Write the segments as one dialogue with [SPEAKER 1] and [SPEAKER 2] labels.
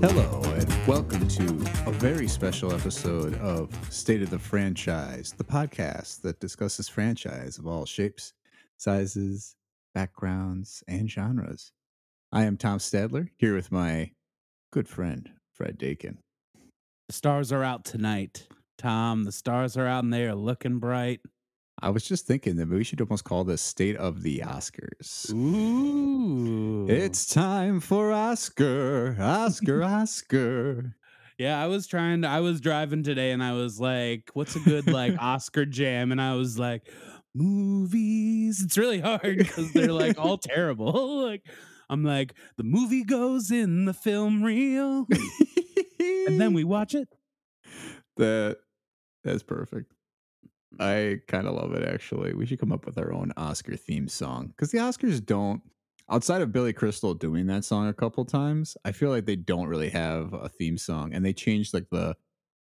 [SPEAKER 1] Hello, and welcome to a very special episode of State of the Franchise, the podcast that discusses franchise of all shapes, sizes, backgrounds, and genres. I am Tom Stadler, here with my good friend, Fred Dakin.
[SPEAKER 2] The stars are out tonight, Tom. The stars are out and they are looking bright.
[SPEAKER 1] I was just thinking that we should almost call this State of the Oscars.
[SPEAKER 2] Ooh.
[SPEAKER 1] It's time for Oscar, Oscar, Oscar.
[SPEAKER 2] yeah, I was trying to I was driving today and I was like, what's a good like Oscar jam? And I was like, movies. It's really hard because they're like all terrible. like I'm like, the movie goes in the film reel. and then we watch it.
[SPEAKER 1] that that's perfect. I kind of love it actually. We should come up with our own Oscar theme song because the Oscars don't, outside of Billy Crystal doing that song a couple times, I feel like they don't really have a theme song, and they change like the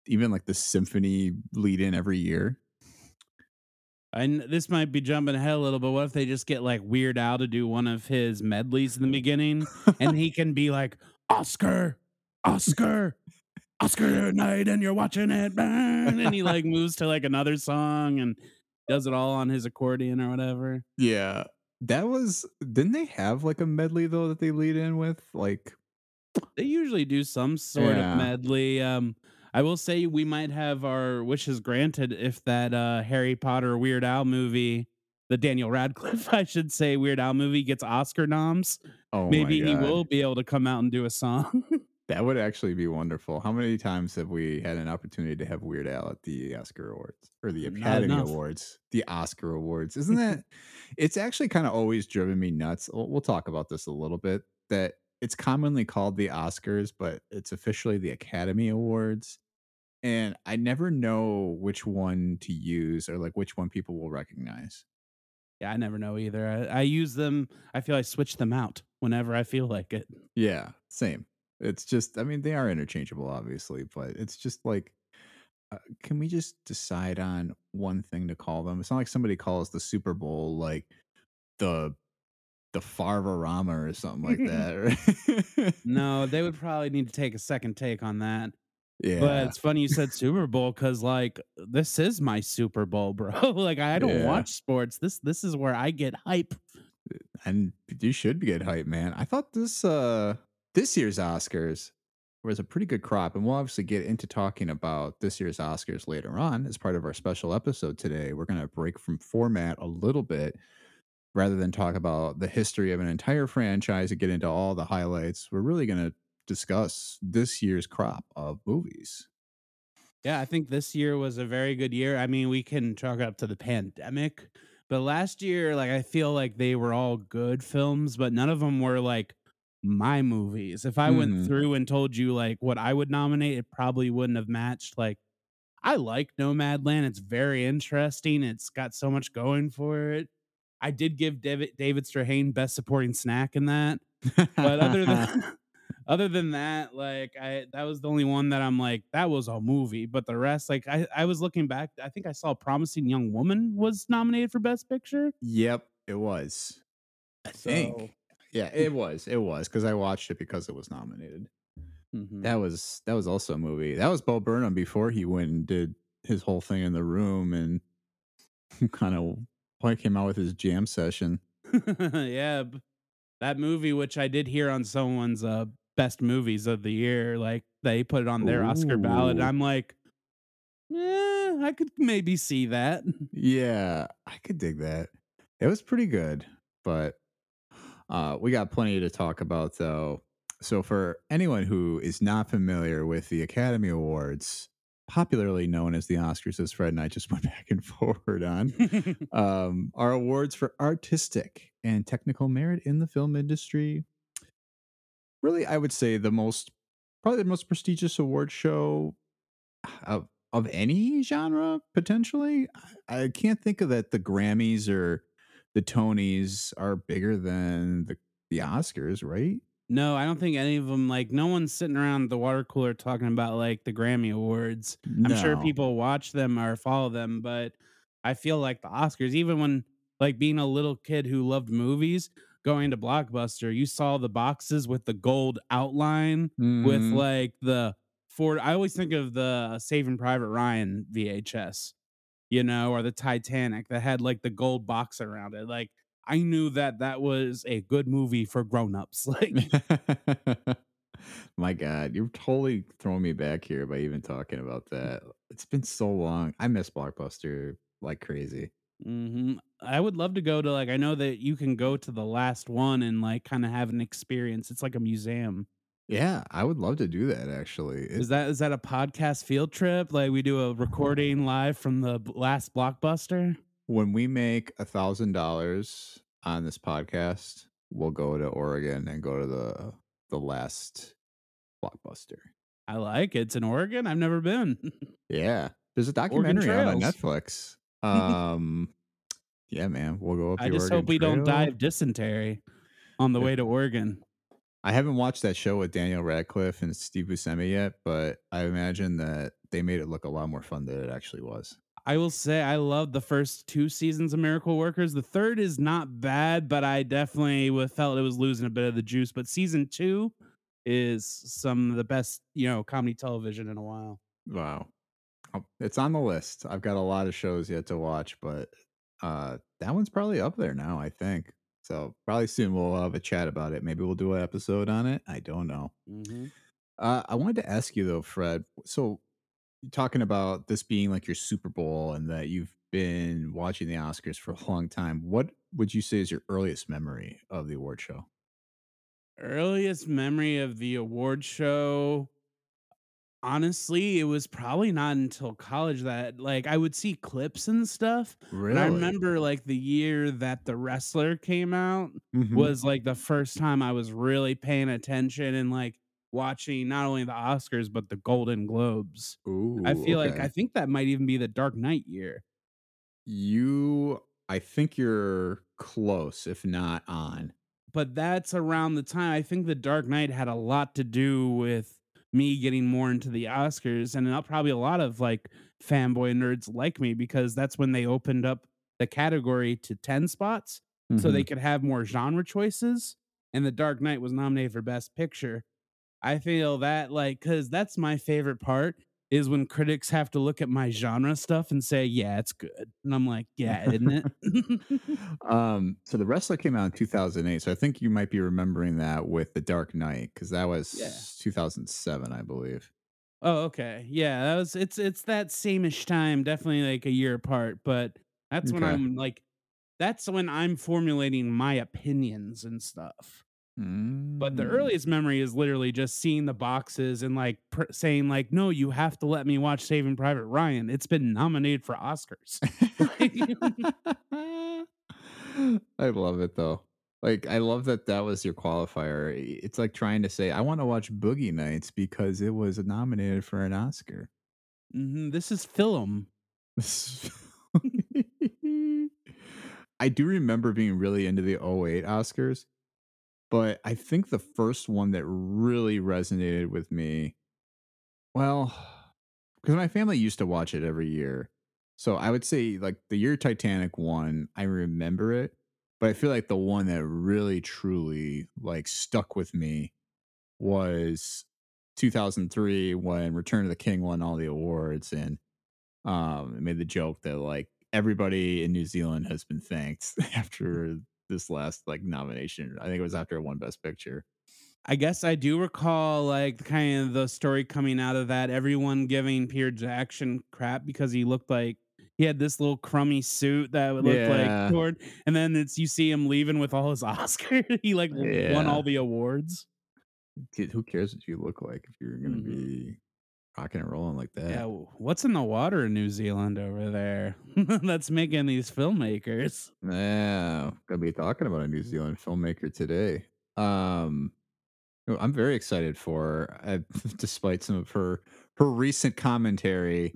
[SPEAKER 1] even like the symphony lead in every year.
[SPEAKER 2] And this might be jumping ahead a little, but what if they just get like Weird Al to do one of his medleys in the beginning, and he can be like Oscar, Oscar, Oscar night, and you're watching it, burn," and he like moves to like another song and does it all on his accordion or whatever.
[SPEAKER 1] Yeah, that was. Didn't they have like a medley though that they lead in with? Like,
[SPEAKER 2] They usually do some sort
[SPEAKER 1] Yeah.
[SPEAKER 2] of medley. Um, I will say we might have our wishes granted if that uh, Harry Potter Weird Al movie, the Daniel Radcliffe, I should say, Weird Al movie gets Oscar noms.
[SPEAKER 1] oh, my
[SPEAKER 2] Maybe he will be able to come out and do a song.
[SPEAKER 1] That would actually be wonderful. How many times have we had an opportunity to have Weird Al at the Oscar Awards or the Academy. Awards, the Oscar Awards? Isn't that? it's actually kind of always driven me nuts. We'll, we'll talk about this a little bit. That it's commonly called the Oscars, but it's officially the Academy Awards, and I never know which one to use or like which one people will recognize.
[SPEAKER 2] yeah, I never know either. I, I use them. I feel I switch them out whenever I feel like it.
[SPEAKER 1] Yeah, same. It's just, I mean, they are interchangeable, obviously, but it's just like, uh, can we just decide on one thing to call them? It's not like somebody calls the Super Bowl like the the Farvarama or something like that. right?
[SPEAKER 2] No, they would probably need to take a second take on that.
[SPEAKER 1] yeah,
[SPEAKER 2] But it's funny you said Super Bowl because like this is my Super Bowl, bro. like I don't
[SPEAKER 1] Yeah.
[SPEAKER 2] watch sports. This this is where I get hype.
[SPEAKER 1] and you should get hype, man. I thought this uh this year's Oscars was a pretty good crop, and we'll obviously get into talking about this year's Oscars later on as part of our special episode today. We're gonna break from format a little bit rather than talk about the history of an entire franchise and get into all the highlights. We're really gonna discuss this year's crop of movies.
[SPEAKER 2] Yeah, I think this year was a very good year. I mean, we can chalk it up to the pandemic, but last year, like I feel like they were all good films, but none of them were like my movies. If I
[SPEAKER 1] Mhm.
[SPEAKER 2] went through and told you like what I would nominate, it probably wouldn't have matched. Like I like Nomadland. It's very interesting. It's got so much going for it. I did give David David Strathairn best supporting snack in that. But other than other than that, like I that was the only one that I'm like, that was a movie. But the rest, like I, I was looking back, I think I saw Promising Young Woman was nominated for Best Picture.
[SPEAKER 1] yep, it was. I think.
[SPEAKER 2] So,
[SPEAKER 1] Yeah, it was. It was because I watched it because it was nominated.
[SPEAKER 2] mhm.
[SPEAKER 1] That was that was also a movie. That was Bo Burnham before he went and did his whole thing in the room and kind of like came out with his jam session.
[SPEAKER 2] yeah, that movie, which I did hear on someone's uh best movies of the year, like they put it on their Oscar ballot.
[SPEAKER 1] Ooh.
[SPEAKER 2] I'm like, eh, I could maybe see that.
[SPEAKER 1] Yeah, I could dig that. It was pretty good, but uh we got plenty to talk about though. So for anyone who is not familiar with the Academy Awards, popularly known as the Oscars, as Fred and I just went back and forward on, um, are awards for artistic and technical merit in the film industry. Really, I would say the most, probably the most prestigious award show of of any genre potentially. I I can't think of that. The Grammys or the Tonys are bigger than the the Oscars, right?
[SPEAKER 2] No, I don't think any of them like no one's sitting around the water cooler talking about like the Grammy Awards. I'm sure people watch them or follow them, but I feel like the Oscars, even when like being a little kid who loved movies, going to Blockbuster, you saw the boxes with the gold outline with
[SPEAKER 1] Mhm.
[SPEAKER 2] like the for I always think of the Saving Private Ryan VHS, you know, or the Titanic that had like the gold box around it. Like I knew that that was a good movie for grown-ups. Like
[SPEAKER 1] My god, you're totally throwing me back here by even talking about that. It's been so long. I miss Blockbuster like crazy.
[SPEAKER 2] Mhm. I would love to go to like I know that you can go to the last one and like kind of have an experience. It's like a museum.
[SPEAKER 1] Yeah, I would love to do that actually. It
[SPEAKER 2] Is that is that a podcast field trip? Like we do a recording live from the last blockbuster?
[SPEAKER 1] when we make a $1,000 on this podcast, we'll go to Oregon and go to the the last Blockbuster.
[SPEAKER 2] I like it. It's in Oregon. I've never been.
[SPEAKER 1] Yeah. There's a documentary out on Netflix. Um, yeah, man, we'll go up
[SPEAKER 2] I just
[SPEAKER 1] Oregon
[SPEAKER 2] hope we don't die of dysentery on the
[SPEAKER 1] Yeah.
[SPEAKER 2] way to Oregon.
[SPEAKER 1] I haven't watched that show with Daniel Radcliffe and Steve Buscemi yet, but I imagine that they made it look a lot more fun than it actually was.
[SPEAKER 2] I will say I love the first two seasons of Miracle Workers. The third is not bad, but I definitely felt it was losing a bit of the juice. But season two is some of the best, you know, comedy television in a while.
[SPEAKER 1] Wow. Oh, It's on the list. I've got a lot of shows yet to watch, but uh that one's probably up there now, I think. So probably soon we'll have a chat about it. Maybe we'll do an episode on it. I don't know.
[SPEAKER 2] Mm-hmm.
[SPEAKER 1] Uh, I wanted to ask you though, Fred. So talking about this being like your Super Bowl and that you've been watching the Oscars for a long time. What would you say is your earliest memory of the award show?
[SPEAKER 2] Earliest memory of the award show. Honestly, it was probably not until college that like I would see clips and stuff. But I remember like the year that The Wrestler came out
[SPEAKER 1] hmm
[SPEAKER 2] was like the first time I was really paying attention and like watching not only the Oscars but the Golden Globes.
[SPEAKER 1] Ooh, I
[SPEAKER 2] feel like I think that might even be the Dark Knight year.
[SPEAKER 1] You, I think you're close, if not on.
[SPEAKER 2] But that's around the time I think the Dark Knight had a lot to do with me getting more into the Oscars and probably a lot of like fanboy nerds like me because that's when they opened up the category to 10 spots so
[SPEAKER 1] hmm
[SPEAKER 2] they could have more genre choices and the Dark Knight was nominated for best picture. I feel that like cuz that's my favorite part is when critics have to look at my genre stuff and say, "Yeah, it's good." And I'm like, "Yeah, isn't it?"
[SPEAKER 1] um, so the wrestler came out in 2008. So I think you might be remembering that with the Dark Knight because that
[SPEAKER 2] yeah.
[SPEAKER 1] was 2007, I believe.
[SPEAKER 2] Oh, okay. Yeah, that was it's it's that same-ish time, definitely like a year apart, but that's when I'm like that's when I'm formulating my opinions and stuff. But the
[SPEAKER 1] Mm.
[SPEAKER 2] earliest memory is literally just seeing the boxes and like pr- saying like, "No, you have to let me watch Saving Private Ryan. It's been nominated for Oscars."
[SPEAKER 1] I love it though. Like I love that that was your qualifier. It's like trying to say I want to watch Boogie Nights because it was nominated for an Oscar.
[SPEAKER 2] Mhm, This is film.
[SPEAKER 1] I do remember being really into the '08 Oscars, but I think the first one that really resonated with me, well, because my family used to watch it every year. So I would say like the year Titanic won, I remember it, but I feel like the one that really truly like stuck with me was 2003 when Return of the King won all the awards and um it made the joke that like everybody in New Zealand has been thanked after this last like nomination. I think it was after it won Best Picture.
[SPEAKER 2] I guess I do recall like kind of the story coming out of that. Everyone giving Peter Jackson crap because he looked like he had this little crummy suit that would look like
[SPEAKER 1] Yeah.
[SPEAKER 2] and then it's you see him leaving with all his Oscar. he like w- won all the awards.
[SPEAKER 1] Dude, who cares what you look like if you're gonna
[SPEAKER 2] Mhm.
[SPEAKER 1] be rocking and rolling like that?
[SPEAKER 2] Yeah, what's in the water in New Zealand over there that's making these filmmakers?
[SPEAKER 1] Yeah, gonna be talking about a New Zealand filmmaker today. Um, I'm very excited for, uh, despite some of her her recent commentary.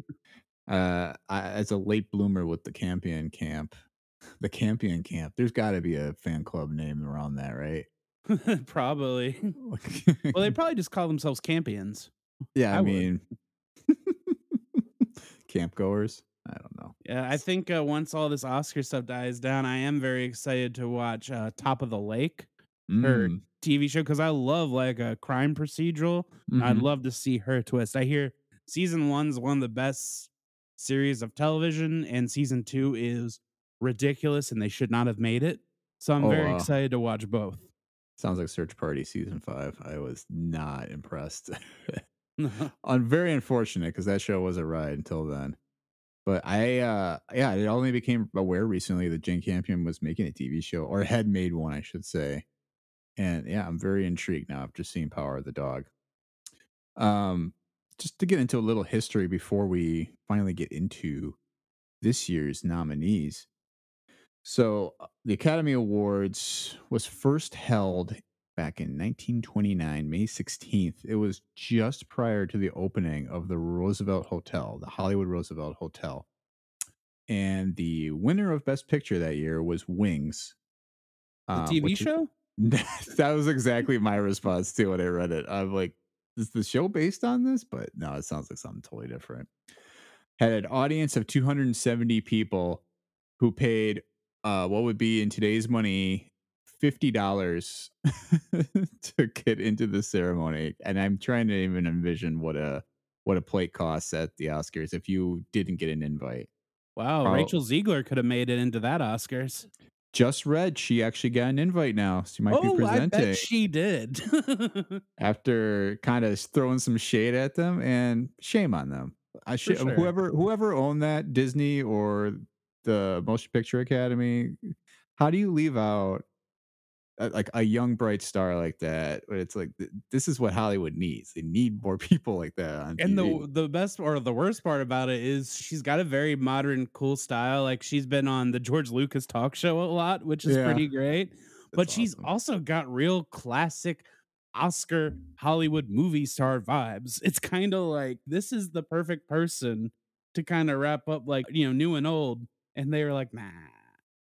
[SPEAKER 1] Uh, I, as a late bloomer with the Campion Camp, the Campion Camp. There's got to be a fan club name around that, right?
[SPEAKER 2] probably. Well, they probably just call themselves Campions.
[SPEAKER 1] Yeah, I
[SPEAKER 2] I
[SPEAKER 1] mean, camp goers. I don't know.
[SPEAKER 2] Yeah, I think uh, once all this Oscar stuff dies down, I am very excited to watch uh, Top of the Lake, her
[SPEAKER 1] mm,
[SPEAKER 2] TV show, because I love like a crime procedural. I'd
[SPEAKER 1] mhm.
[SPEAKER 2] love to see her twist. I hear season one's one of the best series of television, and season two is ridiculous, and they should not have made it. So I'm
[SPEAKER 1] Oh,
[SPEAKER 2] very excited to watch both.
[SPEAKER 1] sounds like Search Party season 5. I was not impressed. Un very unfortunate because that show was a ride until then. But I, uh yeah, I only became aware recently that Jane Campion was making a TV show or had made one, I should say. And, yeah, I'm very intrigued now after seeing Power of the Dog. Um, just to get into a little history before we finally get into this year's nominees. So, uh, the Academy Awards was first held back in 1929, May 16th. It was just prior to the opening of the Roosevelt Hotel, the Hollywood Roosevelt Hotel. And the winner of Best Picture that year was Wings,
[SPEAKER 2] the
[SPEAKER 1] um,
[SPEAKER 2] TV
[SPEAKER 1] which is,
[SPEAKER 2] show?
[SPEAKER 1] that was exactly my response to when I read it. I'm like, is the show based on this? But no, it sounds like something totally different. Had an audience of 270 people who paid uh, what would be in today's money fifty dollars to get into the ceremony, and I'm trying to even envision what a what a plate costs at the Oscars if you didn't get an invite.
[SPEAKER 2] Wow, Rachel Zegler could have made it into that Oscars.
[SPEAKER 1] just read she actually got an invite now. She might be
[SPEAKER 2] Oh, I bet
[SPEAKER 1] presenting
[SPEAKER 2] she did.
[SPEAKER 1] after kind of throwing some shade at them, and shame on them. I
[SPEAKER 2] For
[SPEAKER 1] sh-
[SPEAKER 2] sure.
[SPEAKER 1] whoever whoever owned that Disney or the Motion Picture Academy. How do you leave out like a young bright star like that? But it's like th- this is what Hollywood needs. They need more people like that on
[SPEAKER 2] And
[SPEAKER 1] TV.
[SPEAKER 2] the the best or the worst part about it is she's got a very modern, cool style. Like she's been on the George Lucas talk show a lot, which is
[SPEAKER 1] Yeah,
[SPEAKER 2] pretty great. But
[SPEAKER 1] that's
[SPEAKER 2] she's
[SPEAKER 1] awesome.
[SPEAKER 2] also got real classic Oscar Hollywood movie star vibes. It's kind of like this is the perfect person to kind of wrap up like, you know, new and old. And they were like, nah.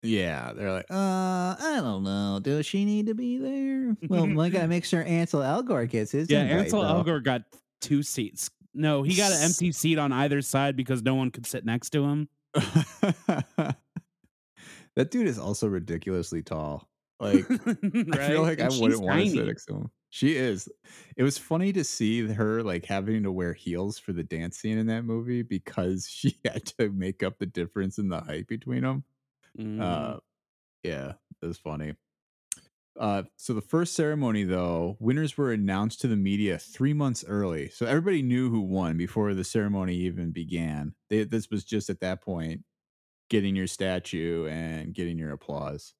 [SPEAKER 1] Yeah, they're like, uh, I don't know. Does she need to be there? Well, I gotta make sure Ansel Elgort gets his
[SPEAKER 2] Yeah,
[SPEAKER 1] invite,
[SPEAKER 2] Ansel
[SPEAKER 1] though.
[SPEAKER 2] Elgort got two seats. No, he got an empty seat on either side because no one could sit next to him.
[SPEAKER 1] that dude is also ridiculously tall. Like, I feel like I
[SPEAKER 2] And she's
[SPEAKER 1] wouldn't want to sit next to him. She is. It was funny to see her like having to wear heels for the dance scene in that movie because she had to make up the difference in the height between them.
[SPEAKER 2] Mm.
[SPEAKER 1] Uh, yeah, it was funny. Uh, so the first ceremony, though, winners were announced to the media three months early, so everybody knew who won before the ceremony even began. They, this was just at that point getting your statue and getting your applause.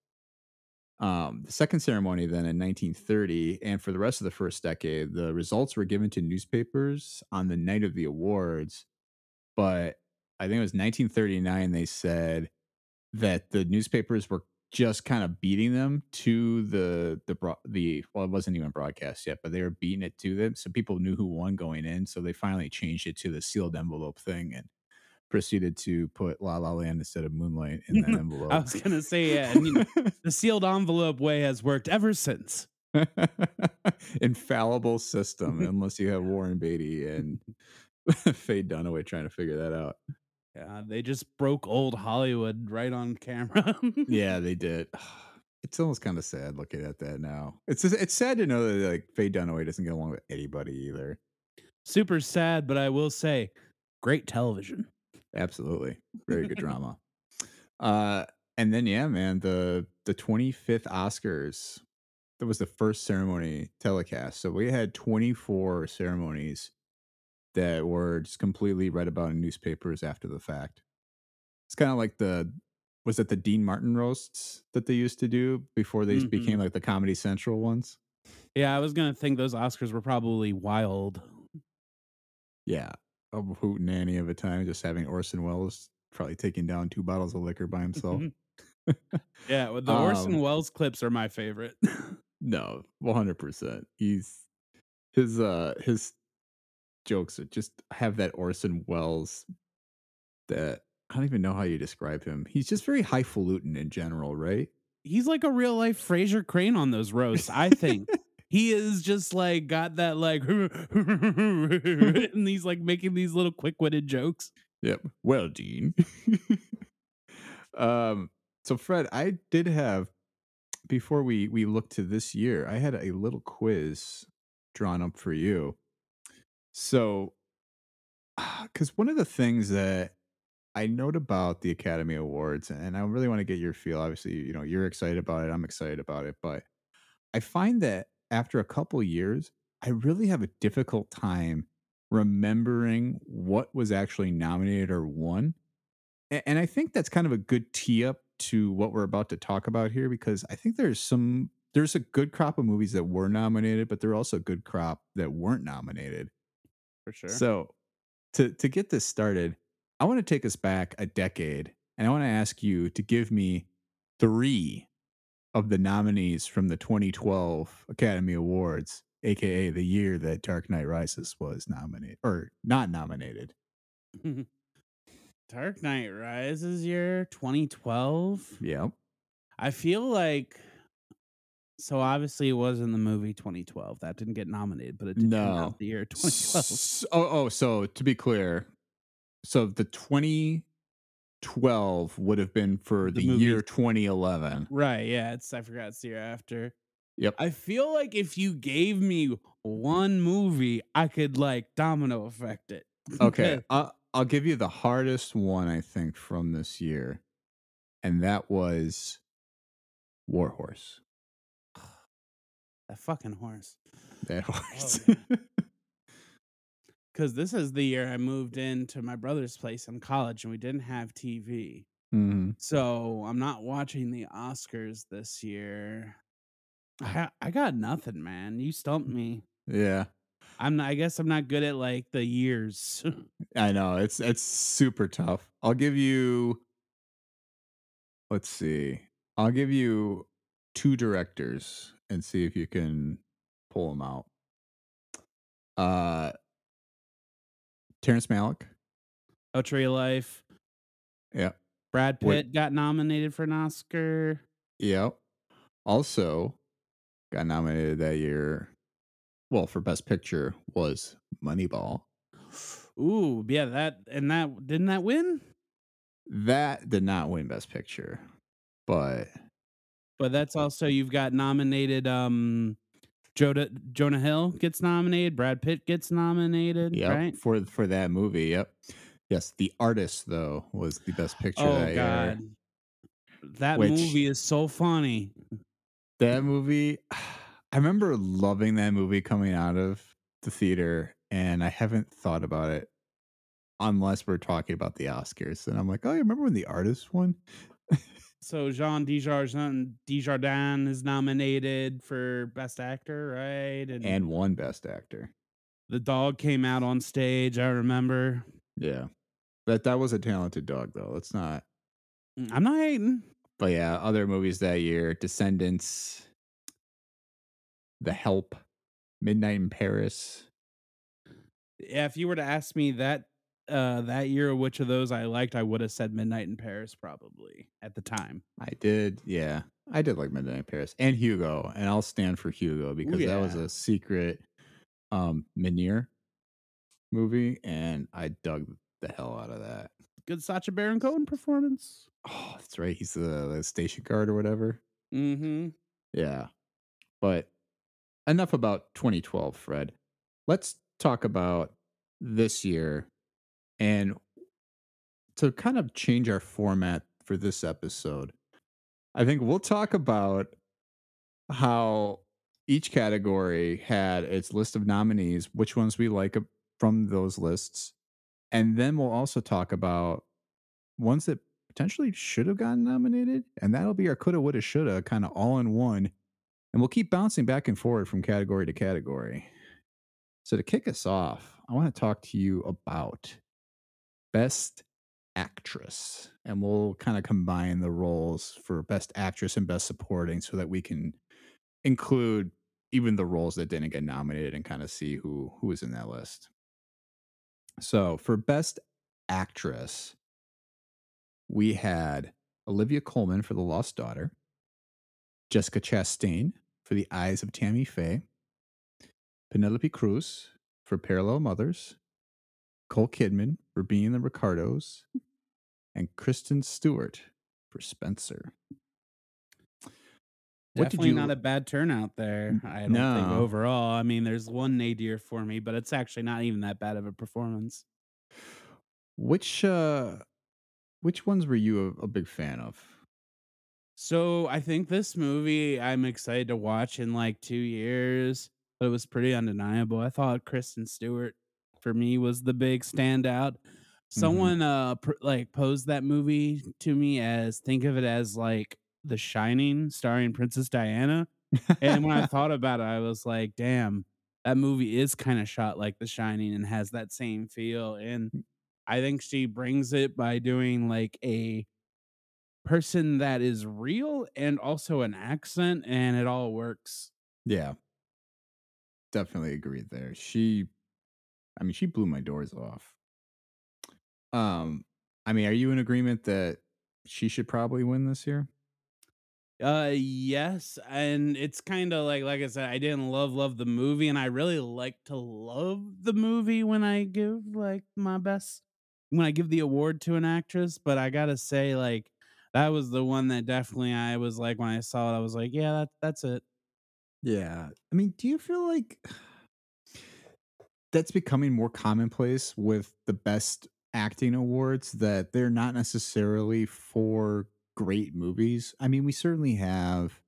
[SPEAKER 1] Um, the second ceremony, then in 1930, and for the rest of the first decade, the results were given to newspapers on the night of the awards. But I think it was 1939. They said that the newspapers were just kind of beating them to the the bro- the well, it wasn't even broadcast yet, but they were beating it to them, so people knew who won going in. So they finally changed it to the sealed envelope thing and proceeded to put La La Land instead of Moonlight in that envelope.
[SPEAKER 2] I was gonna say, yeah, and you know, the sealed envelope way has worked ever since.
[SPEAKER 1] Infallible system, unless you have Warren Beatty and Faye Dunaway trying to figure that out.
[SPEAKER 2] Yeah, they just broke old Hollywood right on camera.
[SPEAKER 1] Yeah, they did. It's almost kind of sad looking at that now. It's just, it's sad to know that like Faye Dunaway doesn't get along with anybody either.
[SPEAKER 2] Super sad, but I will say, great television.
[SPEAKER 1] Absolutely, very good drama. Uh, and then yeah, man, the the 25th Oscars. That was the first ceremony telecast. So we had 24 ceremonies that were just completely read about in newspapers after the fact. It's kind of like the was it the Dean Martin roasts that they used to do before they became
[SPEAKER 2] Mhm.
[SPEAKER 1] like the Comedy Central ones?
[SPEAKER 2] Yeah, I was gonna think those Oscars were probably wild.
[SPEAKER 1] Yeah. A hoot nanny of a time, just having Orson Welles probably taking down two bottles of liquor by himself.
[SPEAKER 2] yeah, well, the
[SPEAKER 1] Um,
[SPEAKER 2] Orson Welles clips are my favorite.
[SPEAKER 1] No, 100%. He's his uh his jokes just have that Orson Welles that I don't even know how you describe him. He's just very highfalutin in general, right?
[SPEAKER 2] He's like a real life Frasier Crane on those roasts, I think. He is just like got that like and he's like making these little quick witted jokes.
[SPEAKER 1] Yep. Well, Dean. um, so Fred, I did have before we we look to this year, I had a little quiz drawn up for you. So, uh, because one of the things that I note about the Academy Awards, and I really want to get your feel. Obviously, you know, you're excited about it. I'm excited about it, but I find that after a couple years, I really have a difficult time remembering what was actually nominated or won. And I think that's kind of a good tee up to what we're about to talk about here because I think there's some there's a good crop of movies that were nominated, but there are also a good crop that weren't nominated.
[SPEAKER 2] For sure.
[SPEAKER 1] So to to get this started, I want to take us back a decade and I want to ask you to give me three of the nominees from the 2012 Academy Awards, aka the year that Dark Knight Rises was nominated or not nominated.
[SPEAKER 2] Dark Knight Rises year 2012.
[SPEAKER 1] Yep.
[SPEAKER 2] I feel like so obviously it was in the movie 2012. That didn't get nominated, but it did come out the year 2012.
[SPEAKER 1] S- oh, oh, so to be clear, so the 2012 would have been for
[SPEAKER 2] The
[SPEAKER 1] the, year 2011.
[SPEAKER 2] Right, yeah, it's I forgot it's the year after.
[SPEAKER 1] Yep.
[SPEAKER 2] I feel like if you gave me one movie, I could like domino effect it.
[SPEAKER 1] Okay, I'll, I'll give you the hardest one I think from this year, and that was War Horse.
[SPEAKER 2] That fucking horse.
[SPEAKER 1] That horse.
[SPEAKER 2] yeah. Cause this is the year I moved into my brother's place in college and we didn't have TV.
[SPEAKER 1] Mhm.
[SPEAKER 2] So I'm not watching the Oscars this year. I I got nothing, man. You stumped me.
[SPEAKER 1] Yeah,
[SPEAKER 2] I'm not, I guess I'm not good at like the years.
[SPEAKER 1] I know it's it's super tough. I'll give you. Let's see. I'll give you two directors and see if you can pull them out. Uh, Terrence Malick.
[SPEAKER 2] A Tree of Life.
[SPEAKER 1] Yeah.
[SPEAKER 2] Brad. Pitt got nominated for an Oscar.
[SPEAKER 1] Yep. Also got nominated that year. Well, for Best Picture was Moneyball.
[SPEAKER 2] Ooh, yeah, that and that didn't that win?
[SPEAKER 1] That did not win Best Picture, but
[SPEAKER 2] But that's also you've got nominated um Jonah Jonah Hill gets nominated, Brad Pitt gets nominated,
[SPEAKER 1] yeah,
[SPEAKER 2] right?
[SPEAKER 1] for for that movie. Yep. Yes, The Artist though was the Best Picture
[SPEAKER 2] Oh
[SPEAKER 1] that
[SPEAKER 2] god. That
[SPEAKER 1] Which-
[SPEAKER 2] movie is so funny.
[SPEAKER 1] That movie, I remember loving that movie coming out of the theater, and I haven't thought about it unless we're talking about the Oscars. And I'm like, oh, you remember when The Artist won?
[SPEAKER 2] So Jean Desjardins Desjardins is nominated for Best Actor, right? And,
[SPEAKER 1] And won Best Actor.
[SPEAKER 2] the dog came out on stage, I remember.
[SPEAKER 1] Yeah. That that was a talented dog though. Let's not
[SPEAKER 2] Mm, I'm not hating.
[SPEAKER 1] but yeah, other movies that year, Descendants, The Help, Midnight in Paris.
[SPEAKER 2] Yeah, if you were to ask me that uh that year which of those I liked, I would have said Midnight in Paris probably at the time.
[SPEAKER 1] I did, yeah. I did like Midnight in Paris and Hugo, and I'll stand for Hugo because that was a secret um Méliès movie, and I dug the hell out of that.
[SPEAKER 2] Good Sacha Baron Cohen performance.
[SPEAKER 1] Oh, that's right. He's the, the station guard or whatever.
[SPEAKER 2] Mm-hmm.
[SPEAKER 1] Yeah. But enough about 2012, Fred. Let's talk about this year and to kind of change our format for this episode. I think we'll talk about how each category had its list of nominees, which ones we like from those lists. And then we'll also talk about ones that potentially should have gotten nominated. And that'll be our coulda, woulda, shoulda kind of all in one. And we'll keep bouncing back and forward from category to category. So to kick us off, I want to talk to you about Best Actress. And we'll kind of combine the roles for Best Actress and Best Supporting so that we can include even the roles that didn't get nominated and kind of see who who is in that list. So for Best Actress, we had Olivia Colman for The Lost Daughter, Jessica Chastain for The Eyes of Tammy Faye, Penelope Cruz for Parallel Mothers, Nicole Kidman for being the Ricardos, and Kristen Stewart for Spencer. What did
[SPEAKER 2] Definitely
[SPEAKER 1] you
[SPEAKER 2] not a bad turnout there, I don't think
[SPEAKER 1] No.
[SPEAKER 2] overall. I mean, there's one nadir for me, but it's actually not even that bad of a performance.
[SPEAKER 1] Which, uh which ones were you a a big fan of?
[SPEAKER 2] So, I think this movie I'm excited to watch in, like, 2 years, but it was pretty undeniable. I thought Kristen Stewart, for me, was the big standout.
[SPEAKER 1] Mhm.
[SPEAKER 2] Someone, uh, pr like, posed that movie to me as think of it as, like, The Shining starring Princess Diana, and when I thought about it, I was like, "Damn, that movie is kinda shot like The Shining and has that same feel," and I think she brings it by doing, like, a person that is real and also an accent, and it all works.
[SPEAKER 1] Yeah. Definitely agree there. She I mean, she blew my doors off. Um, I mean, are you in agreement that she should probably win this year?
[SPEAKER 2] Uh, yes, and it's kinda like like I said, I didn't love, love the movie, and I really like to love the movie when I give, like, my best when I give the award to an actress, but I gotta say, like, that was the one that definitely I was like, when I saw it, I was like, "Yeah, that that's it."
[SPEAKER 1] Yeah. I mean, do you feel like that's becoming more commonplace with the best acting awards that they're not necessarily for great movies? I mean, we certainly have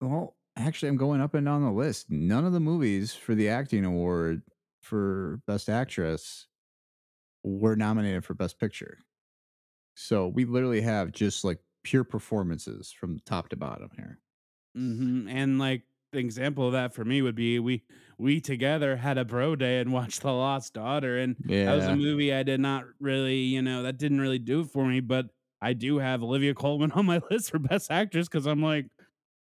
[SPEAKER 1] well, actually, I'm going up and down the list. None of the movies for the acting award for best actress were nominated for best picture. So we literally have just like pure performances from top to bottom here.
[SPEAKER 2] Mhm, and, like, example of that for me would be we we together had a bro day and watched The Lost Daughter, and that was a movie I did not really you know, that didn't really do it for me, but I do have Olivia Colman on my list for best Actress because I'm like,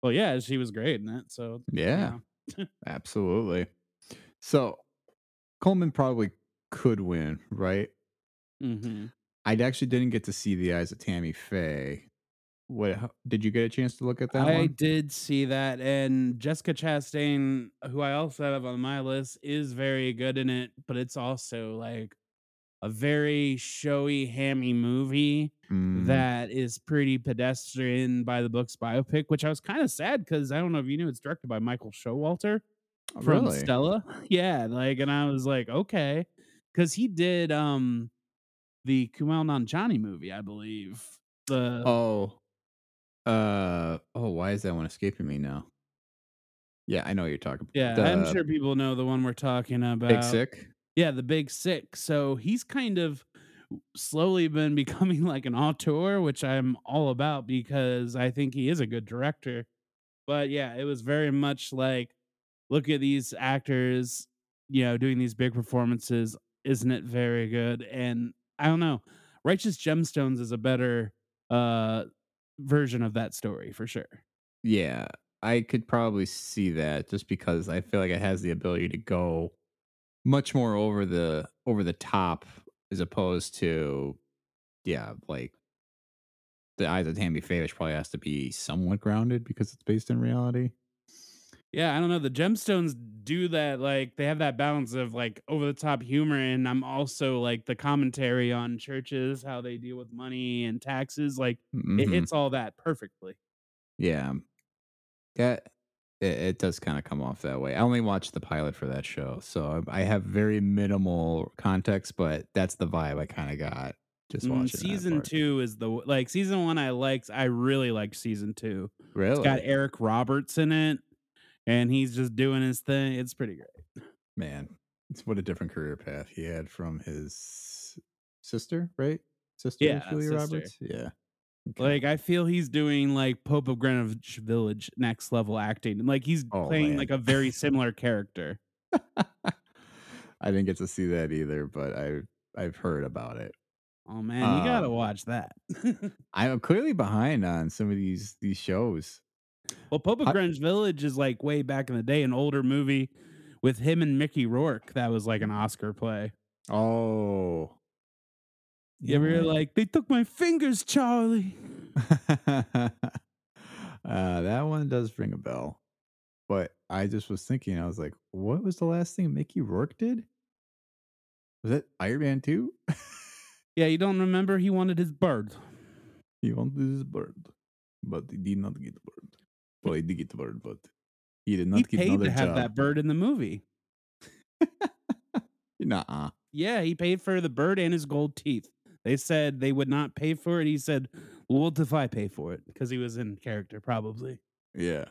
[SPEAKER 2] "Well, yeah, she was great in it," so,
[SPEAKER 1] Yeah.
[SPEAKER 2] yeah.
[SPEAKER 1] Absolutely. So Colman probably could win, right?
[SPEAKER 2] Mhm.
[SPEAKER 1] I'd actually didn't get to see The Eyes of Tammy Faye. What did you get a chance to look at that
[SPEAKER 2] I
[SPEAKER 1] one?
[SPEAKER 2] did see that, and Jessica Chastain, who I also have on my list, is very good in it, but it's also, like, a very showy, hammy movie
[SPEAKER 1] Mm.
[SPEAKER 2] that is pretty pedestrian by the books biopic, which I was kinda sad because I don't know if you knew it's directed by Michael Showalter
[SPEAKER 1] Oh,
[SPEAKER 2] from
[SPEAKER 1] really?
[SPEAKER 2] Stella. Yeah, like, and I was like, okay, because he did, um, the Kumail Nanjiani movie, I believe. The
[SPEAKER 1] Oh. Uh, oh, why is that one escaping me now? Yeah, I know what you're talking about.
[SPEAKER 2] Yeah, I'm sure people know the one we're talking about. Big.
[SPEAKER 1] Sick?
[SPEAKER 2] Yeah, The Big Sick. So he's kind of slowly been becoming like an auteur, which I'm all about because I think he is a good director. But, yeah, it was very much like, "Look at these actors, you know, doing these big performances. Isn't it very good?" And I don't know. Righteous Gemstones is a better, uh, version of that story for sure.
[SPEAKER 1] Yeah, I could probably see that just because I feel like it has the ability to go much more over the over the top as opposed to, yeah, like The Eyes of Tammy Faye, which probably has to be somewhat grounded because it's based in reality.
[SPEAKER 2] Yeah, I don't know, the Gemstones do that, like, they have that balance of, like, over the top humor, and I'm also, like, the commentary on churches, how they deal with money and taxes, like, it
[SPEAKER 1] Mhm.
[SPEAKER 2] hits all that perfectly.
[SPEAKER 1] Yeah. That it it does kinda come off that way. I only watched the pilot for that show, so I I have very minimal context, but that's the vibe I kinda got just
[SPEAKER 2] Mm,
[SPEAKER 1] watching that
[SPEAKER 2] season. 2 is the like, season 1 I liked, I really liked season 2. It's got Eric Roberts in it, and he's just doing his thing, it's pretty great.
[SPEAKER 1] Man, it's what a different career path he had from his sister, right? Sister,
[SPEAKER 2] Yeah,
[SPEAKER 1] Julia. Roberts? Yeah. Okay.
[SPEAKER 2] Like, I feel he's doing, like, Pope of Greenwich Village next level acting, and, like, he's
[SPEAKER 1] Oh,
[SPEAKER 2] playing, like, a very similar character.
[SPEAKER 1] I didn't get to see that either, but I've I've heard about it.
[SPEAKER 2] Oh, man, you gotta
[SPEAKER 1] Um
[SPEAKER 2] watch that.
[SPEAKER 1] I am clearly behind on some of these these shows.
[SPEAKER 2] Well, Pope of
[SPEAKER 1] I
[SPEAKER 2] Greenwich Village is, like, way back in the day, an older movie with him and Mickey Rourke that was, like, an Oscar play.
[SPEAKER 1] Oh.
[SPEAKER 2] You
[SPEAKER 1] know
[SPEAKER 2] ever like, "They took my fingers, Charlie."
[SPEAKER 1] Uh, that one does ring a bell, but I just was thinking, I was like, "What was the last thing Mickey Rourke did?" Was it Iron Man 2?
[SPEAKER 2] Yeah, you don't remember? He wanted his bird.
[SPEAKER 1] he wanted his bird, but he did not get the bird. Well, he did get the bird, but he did
[SPEAKER 2] He
[SPEAKER 1] not get
[SPEAKER 2] paid
[SPEAKER 1] another
[SPEAKER 2] to have
[SPEAKER 1] job.
[SPEAKER 2] that bird in the movie.
[SPEAKER 1] Nuh-uh.
[SPEAKER 2] Yeah, he paid for the bird and his gold teeth. They said they would not pay for it. He said, "Well, what if I pay for it?" Because he was in character, probably.
[SPEAKER 1] Yeah.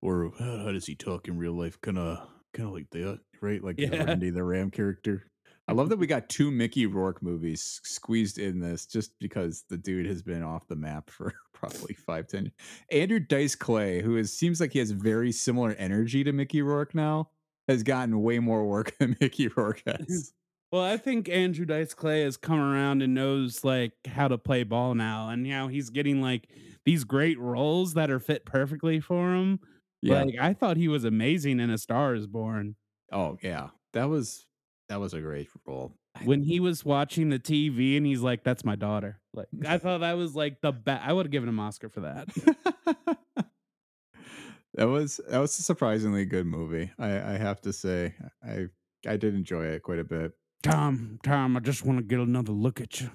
[SPEAKER 1] Or how, how does he talk in real life? Kind of, kind of like that, right? Like
[SPEAKER 2] Yeah.
[SPEAKER 1] Randy the Ram character. I love that we got two Mickey Rourke movies squeezed in this, just because the dude has been off the map for probably five, ten. years. Andrew Dice Clay, who is seems like he has very similar energy to Mickey Rourke now, has gotten way more work than Mickey Rourke mm-hmm. has.
[SPEAKER 2] Well, I think Andrew Dice Clay has come around and knows like how to play ball now, and now he's getting like these great roles that are fit perfectly for him.
[SPEAKER 1] Yeah.
[SPEAKER 2] Like I thought he was amazing in A Star Is Born.
[SPEAKER 1] oh yeah. That was that was a great role.
[SPEAKER 2] When he was watching the TV and he's like, "That's my daughter." Like I thought that was like the best. I would have given him Oscar for that.
[SPEAKER 1] that was that was a surprisingly good movie. I, I have to say, I I did enjoy it quite a bit.
[SPEAKER 2] Tom, Tom, I just want to get another look at you.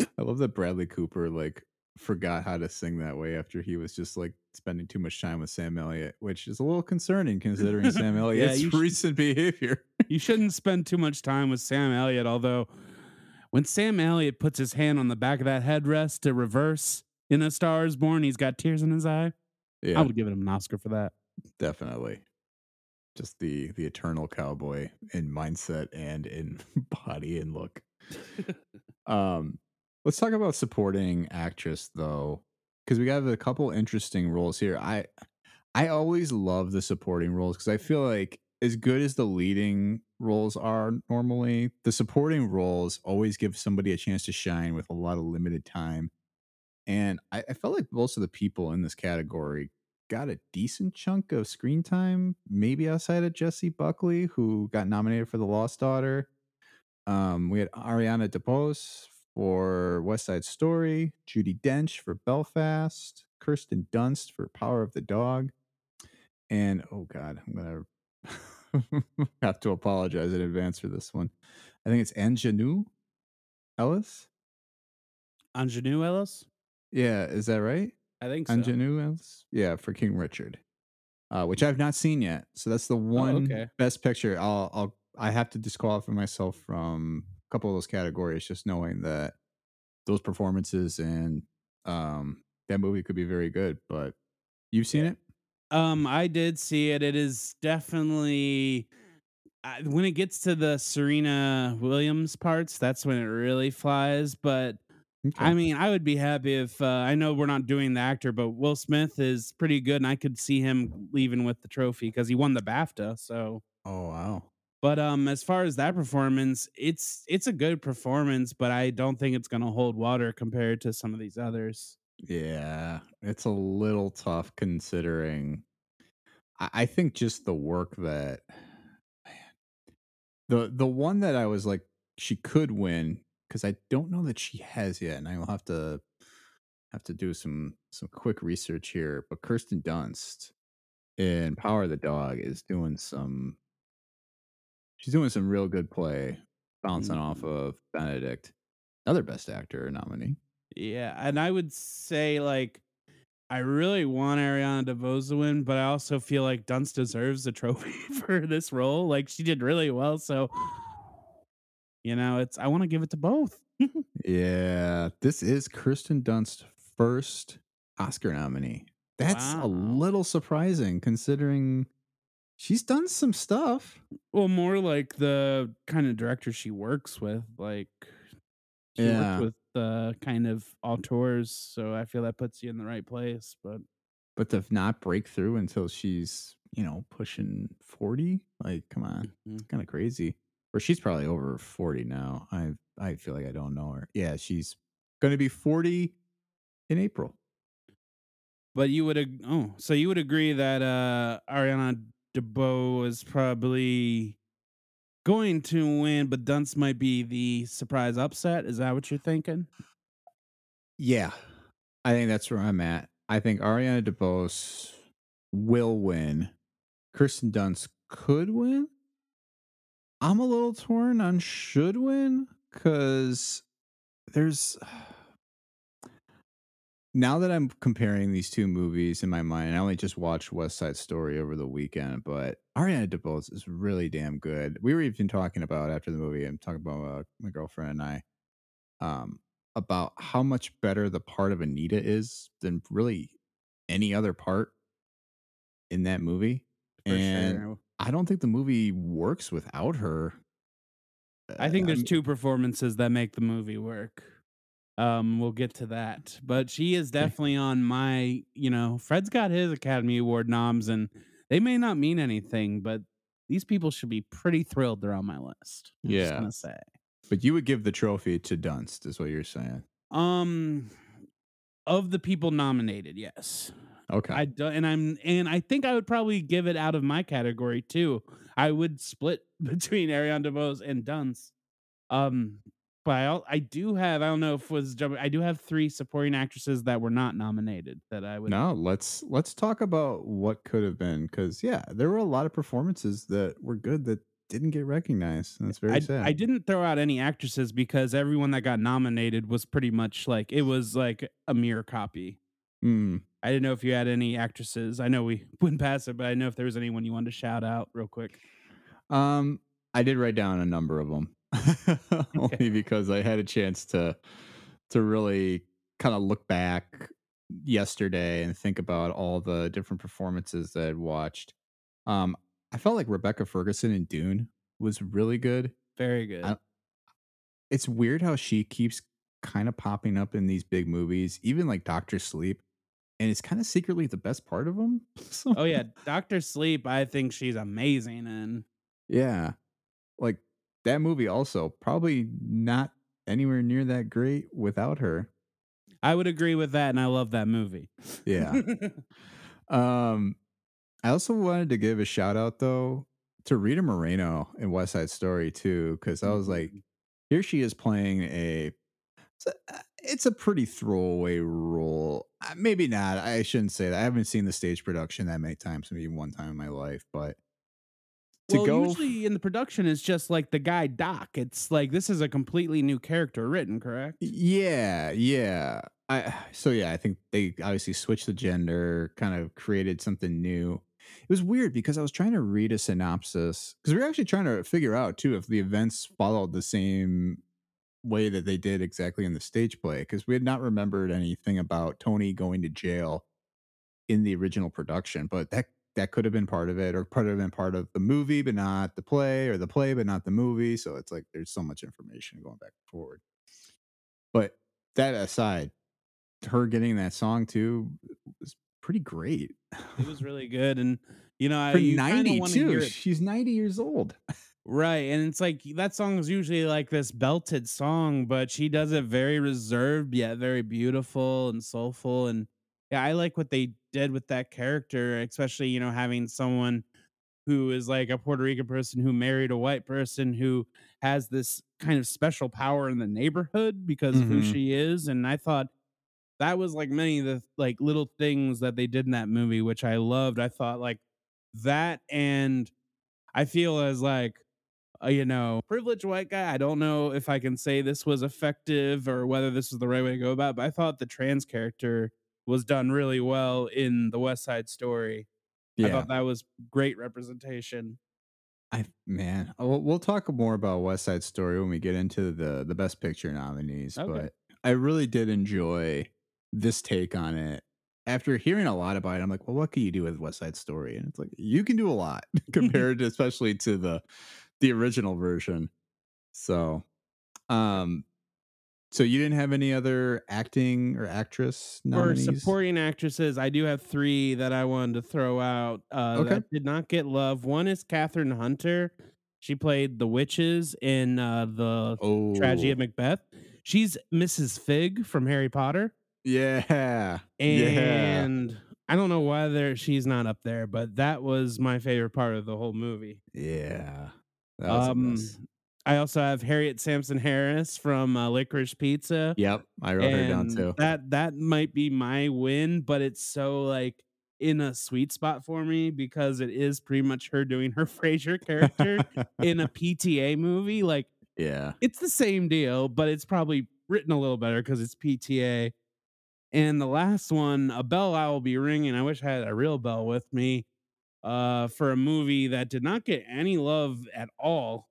[SPEAKER 1] I love that Bradley Cooper like forgot how to sing that way after he was just like spending too much time with Sam Elliott, which is a little concerning considering Sam Elliott's
[SPEAKER 2] should-
[SPEAKER 1] recent behavior.
[SPEAKER 2] You shouldn't spend too much time with Sam Elliott, although when Sam Elliott puts his hand on the back of that headrest to reverse in A Star is Born, he's got tears in his eye.
[SPEAKER 1] Yeah.
[SPEAKER 2] I would give him an Oscar for that.
[SPEAKER 1] definitely. Just the the eternal cowboy in mindset and in body and look. Um, let's talk about supporting actress though, because we have a couple interesting roles here. I I always love the supporting roles because I feel like as good as the leading roles are normally, the supporting roles always give somebody a chance to shine with a lot of limited time. And I, I felt like most of the people in this category got a decent chunk of screen time, maybe outside of Jessie Buckley, who got nominated for The Lost Daughter. Um, we had Ariana DeBose for West Side Story, Judi Dench for Belfast, Kirsten Dunst for Power of the Dog, and oh god, I'm gonna have to apologize in advance for this one. I think it's Aunjanue Ellis.
[SPEAKER 2] Ingenue Ellis?
[SPEAKER 1] Yeah, is that right?
[SPEAKER 2] I think so.
[SPEAKER 1] Ingenue Ellis? Yeah, for King Richard, uh, which I've not seen yet. So that's the one
[SPEAKER 2] okay.
[SPEAKER 1] best picture. I'll, I'll I have to disqualify myself from couple of those categories, just knowing that those performances and um, that movie could be very good. But you've seen it?
[SPEAKER 2] Um, I did see it. It is definitely I, when it gets to the Serena Williams parts, that's when it really flies. But I mean, I would be happy if uh, I know we're not doing the actor, but Will Smith is pretty good, and I could see him leaving with the trophy because he won the BAFTA. So,
[SPEAKER 1] oh wow.
[SPEAKER 2] But um, as far as that performance, it's it's a good performance, but I don't think it's gonna hold water compared to some of these others.
[SPEAKER 1] Yeah, it's a little tough considering. I, I think just the work that man, the the one that I was like she could win because I don't know that she has yet, and I will have to have to do some some quick research here. But Kirsten Dunst in Power of the Dog is doing some. She's doing some real good play, bouncing off
[SPEAKER 2] Mhm.
[SPEAKER 1] of Benedict, another Best Actor nominee.
[SPEAKER 2] Yeah, and I would say like I really want Ariana DeBose to win, but I also feel like Dunst deserves a trophy for this role. Like she did really well, so you know, it's I want to give it to both.
[SPEAKER 1] Yeah, this is Kristen Dunst's first Oscar nominee. That's
[SPEAKER 2] Wow.
[SPEAKER 1] a little surprising considering she's done some stuff.
[SPEAKER 2] Well, more like the kind of director she works with, like she
[SPEAKER 1] Yeah.
[SPEAKER 2] worked with uh kind of auteurs, so I feel that puts you in the right place. But
[SPEAKER 1] But to not break through until she's, you know, pushing 40, like come on. It's
[SPEAKER 2] Mhm.
[SPEAKER 1] kind of crazy. Or she's probably over 40 now. I I feel like I don't know her. Yeah, she's going to be 40 in April.
[SPEAKER 2] But you would ag- oh, so you would agree that uh Ariana DeBose is probably going to win, but Dunst might be the surprise upset. Is that what you're thinking?
[SPEAKER 1] Yeah, I think that's where I'm at. I think Ariana DeBose will win. Kirsten Dunst could win. I'm a little torn on should win because there's now that I'm comparing these two movies in my mind, I only just watched West Side Story over the weekend, but Ariana DeBose is really damn good. We were even talking about after the movie. I'm talking about uh, my girlfriend and I um, about how much better the part of Anita is than really any other part in that movie,
[SPEAKER 2] For
[SPEAKER 1] and
[SPEAKER 2] sure.
[SPEAKER 1] I don't think the movie works without her.
[SPEAKER 2] I
[SPEAKER 1] Uh,
[SPEAKER 2] think there's
[SPEAKER 1] I'm
[SPEAKER 2] 2 performances that make the movie work. Um, we'll get to that, but she is definitely on my you know, Fred's got his Academy Award noms, and they may not mean anything, but these people should be pretty thrilled they're on my list. I'm just
[SPEAKER 1] Yeah,
[SPEAKER 2] gonna say.
[SPEAKER 1] but you would give the trophy to Dunst, is what you're saying.
[SPEAKER 2] Um, of the people nominated, yes.
[SPEAKER 1] Okay.
[SPEAKER 2] I do and I'm and I think I would probably give it out of my category too. I would split between Ariana DeBose and Dunst. Um, but I I do have I don't know if was jumping I do have 3 supporting actresses that were not nominated that I would
[SPEAKER 1] No, let's let's talk about what could have been because yeah, there were a lot of performances that were good that didn't get recognized, That's very
[SPEAKER 2] I I didn't throw out any actresses because everyone that got nominated was pretty much like it was like a mere copy.
[SPEAKER 1] Mm.
[SPEAKER 2] I didn't know if you had any actresses. I know we went past it, but I know if there was anyone you wanted to shout out real quick.
[SPEAKER 1] Um, I did write down a number of them. only because I had a chance to to really kind of look back yesterday and think about all the different performances that I'd watched. Um, I felt like Rebecca Ferguson in Dune was really good.
[SPEAKER 2] Very good.
[SPEAKER 1] I, it's weird how she keeps kind of popping up in these big movies, even like Doctor Sleep, and it's kind of secretly the best part of them. so
[SPEAKER 2] Oh, yeah, Doctor Sleep, I think she's amazing in.
[SPEAKER 1] yeah, like that movie also probably not anywhere near that great without her.
[SPEAKER 2] I would agree with that, and I love that movie.
[SPEAKER 1] Yeah. Um, I also wanted to give a shout out though to Rita Moreno in West Side Story too, because I was like,
[SPEAKER 2] Mhm.
[SPEAKER 1] here she is playing a. It's a, uh, it's a pretty throwaway role. Uh, Maybe not. I shouldn't say that. I haven't seen the stage production that many times, maybe one time in my life. But to
[SPEAKER 2] Well,
[SPEAKER 1] go,
[SPEAKER 2] usually in the production, it's just like the guy Doc. It's like this is a completely new character written, correct?
[SPEAKER 1] yeah, yeah. I so yeah, I think they obviously switched the gender, kind of created something new. It was weird because I was trying to read a synopsis because we were actually trying to figure out too if the events followed the same way that they did exactly in the stage play because we had not remembered anything about Tony going to jail in the original production, but that that could have been part of it, or part of been part of the movie, but not the play, or the play, but not the movie. So it's like there's so much information going back and forward. But that aside, her getting that song too was pretty great.
[SPEAKER 2] It was really good, and you know, I,
[SPEAKER 1] For
[SPEAKER 2] you
[SPEAKER 1] 90 too. She's 90 years old.
[SPEAKER 2] right. And it's like that song is usually like this belted song, but she does it very reserved yet very beautiful and soulful. And yeah, I like what they did with that character, especially you know having someone who is like a Puerto Rican person who married a white person who has this kind of special power in the neighborhood because of who
[SPEAKER 1] mm-hmm.
[SPEAKER 2] she is. And I thought that was like many of the like little things that they did in that movie, which I loved. I thought like that and I feel as like a, you know, privileged white guy. I don't know if I can say this was effective or whether this is the right way to go about, it, but I thought the trans character was done really well in the West Side Story.
[SPEAKER 1] Yeah.
[SPEAKER 2] I thought that was great representation.
[SPEAKER 1] I man, uh, we'll, we'll talk more about West Side Story when we get into the the Best Picture nominees.
[SPEAKER 2] Okay.
[SPEAKER 1] But I really did enjoy this take on it. After hearing a lot about it, I'm like, well, what can you do with West Side Story? And it's like you can do a lot compared to, especially to the the original version. So, um, so you didn't have any other acting or actress nominees?
[SPEAKER 2] supporting actresses, I do have 3 that I wanted to throw out, uh,
[SPEAKER 1] Okay.
[SPEAKER 2] that did not get love. One is Kathryn Hunter. She played the witches in, uh, the Tragedy
[SPEAKER 1] Oh,
[SPEAKER 2] of Macbeth. She's Mrs. Figg from Harry Potter,
[SPEAKER 1] yeah, yeah,
[SPEAKER 2] and I don't know why there she's not up there, but that was my favorite part of the whole movie.
[SPEAKER 1] yeah. That was a miss.
[SPEAKER 2] Um, I also have Harriet Sansom Harris from, uh, Licorice Pizza.
[SPEAKER 1] Yep, I wrote her down too.
[SPEAKER 2] that that might be my win, but it's so, like in a sweet spot for me because it is pretty much her doing her Frasier character in a PTA movie. Like
[SPEAKER 1] yeah.
[SPEAKER 2] it's the same deal, but it's probably written a little better because it's PTA. And the last one, a bell I will be ringing. I wish I had a real bell with me. Uh, for a movie that did not get any love at all,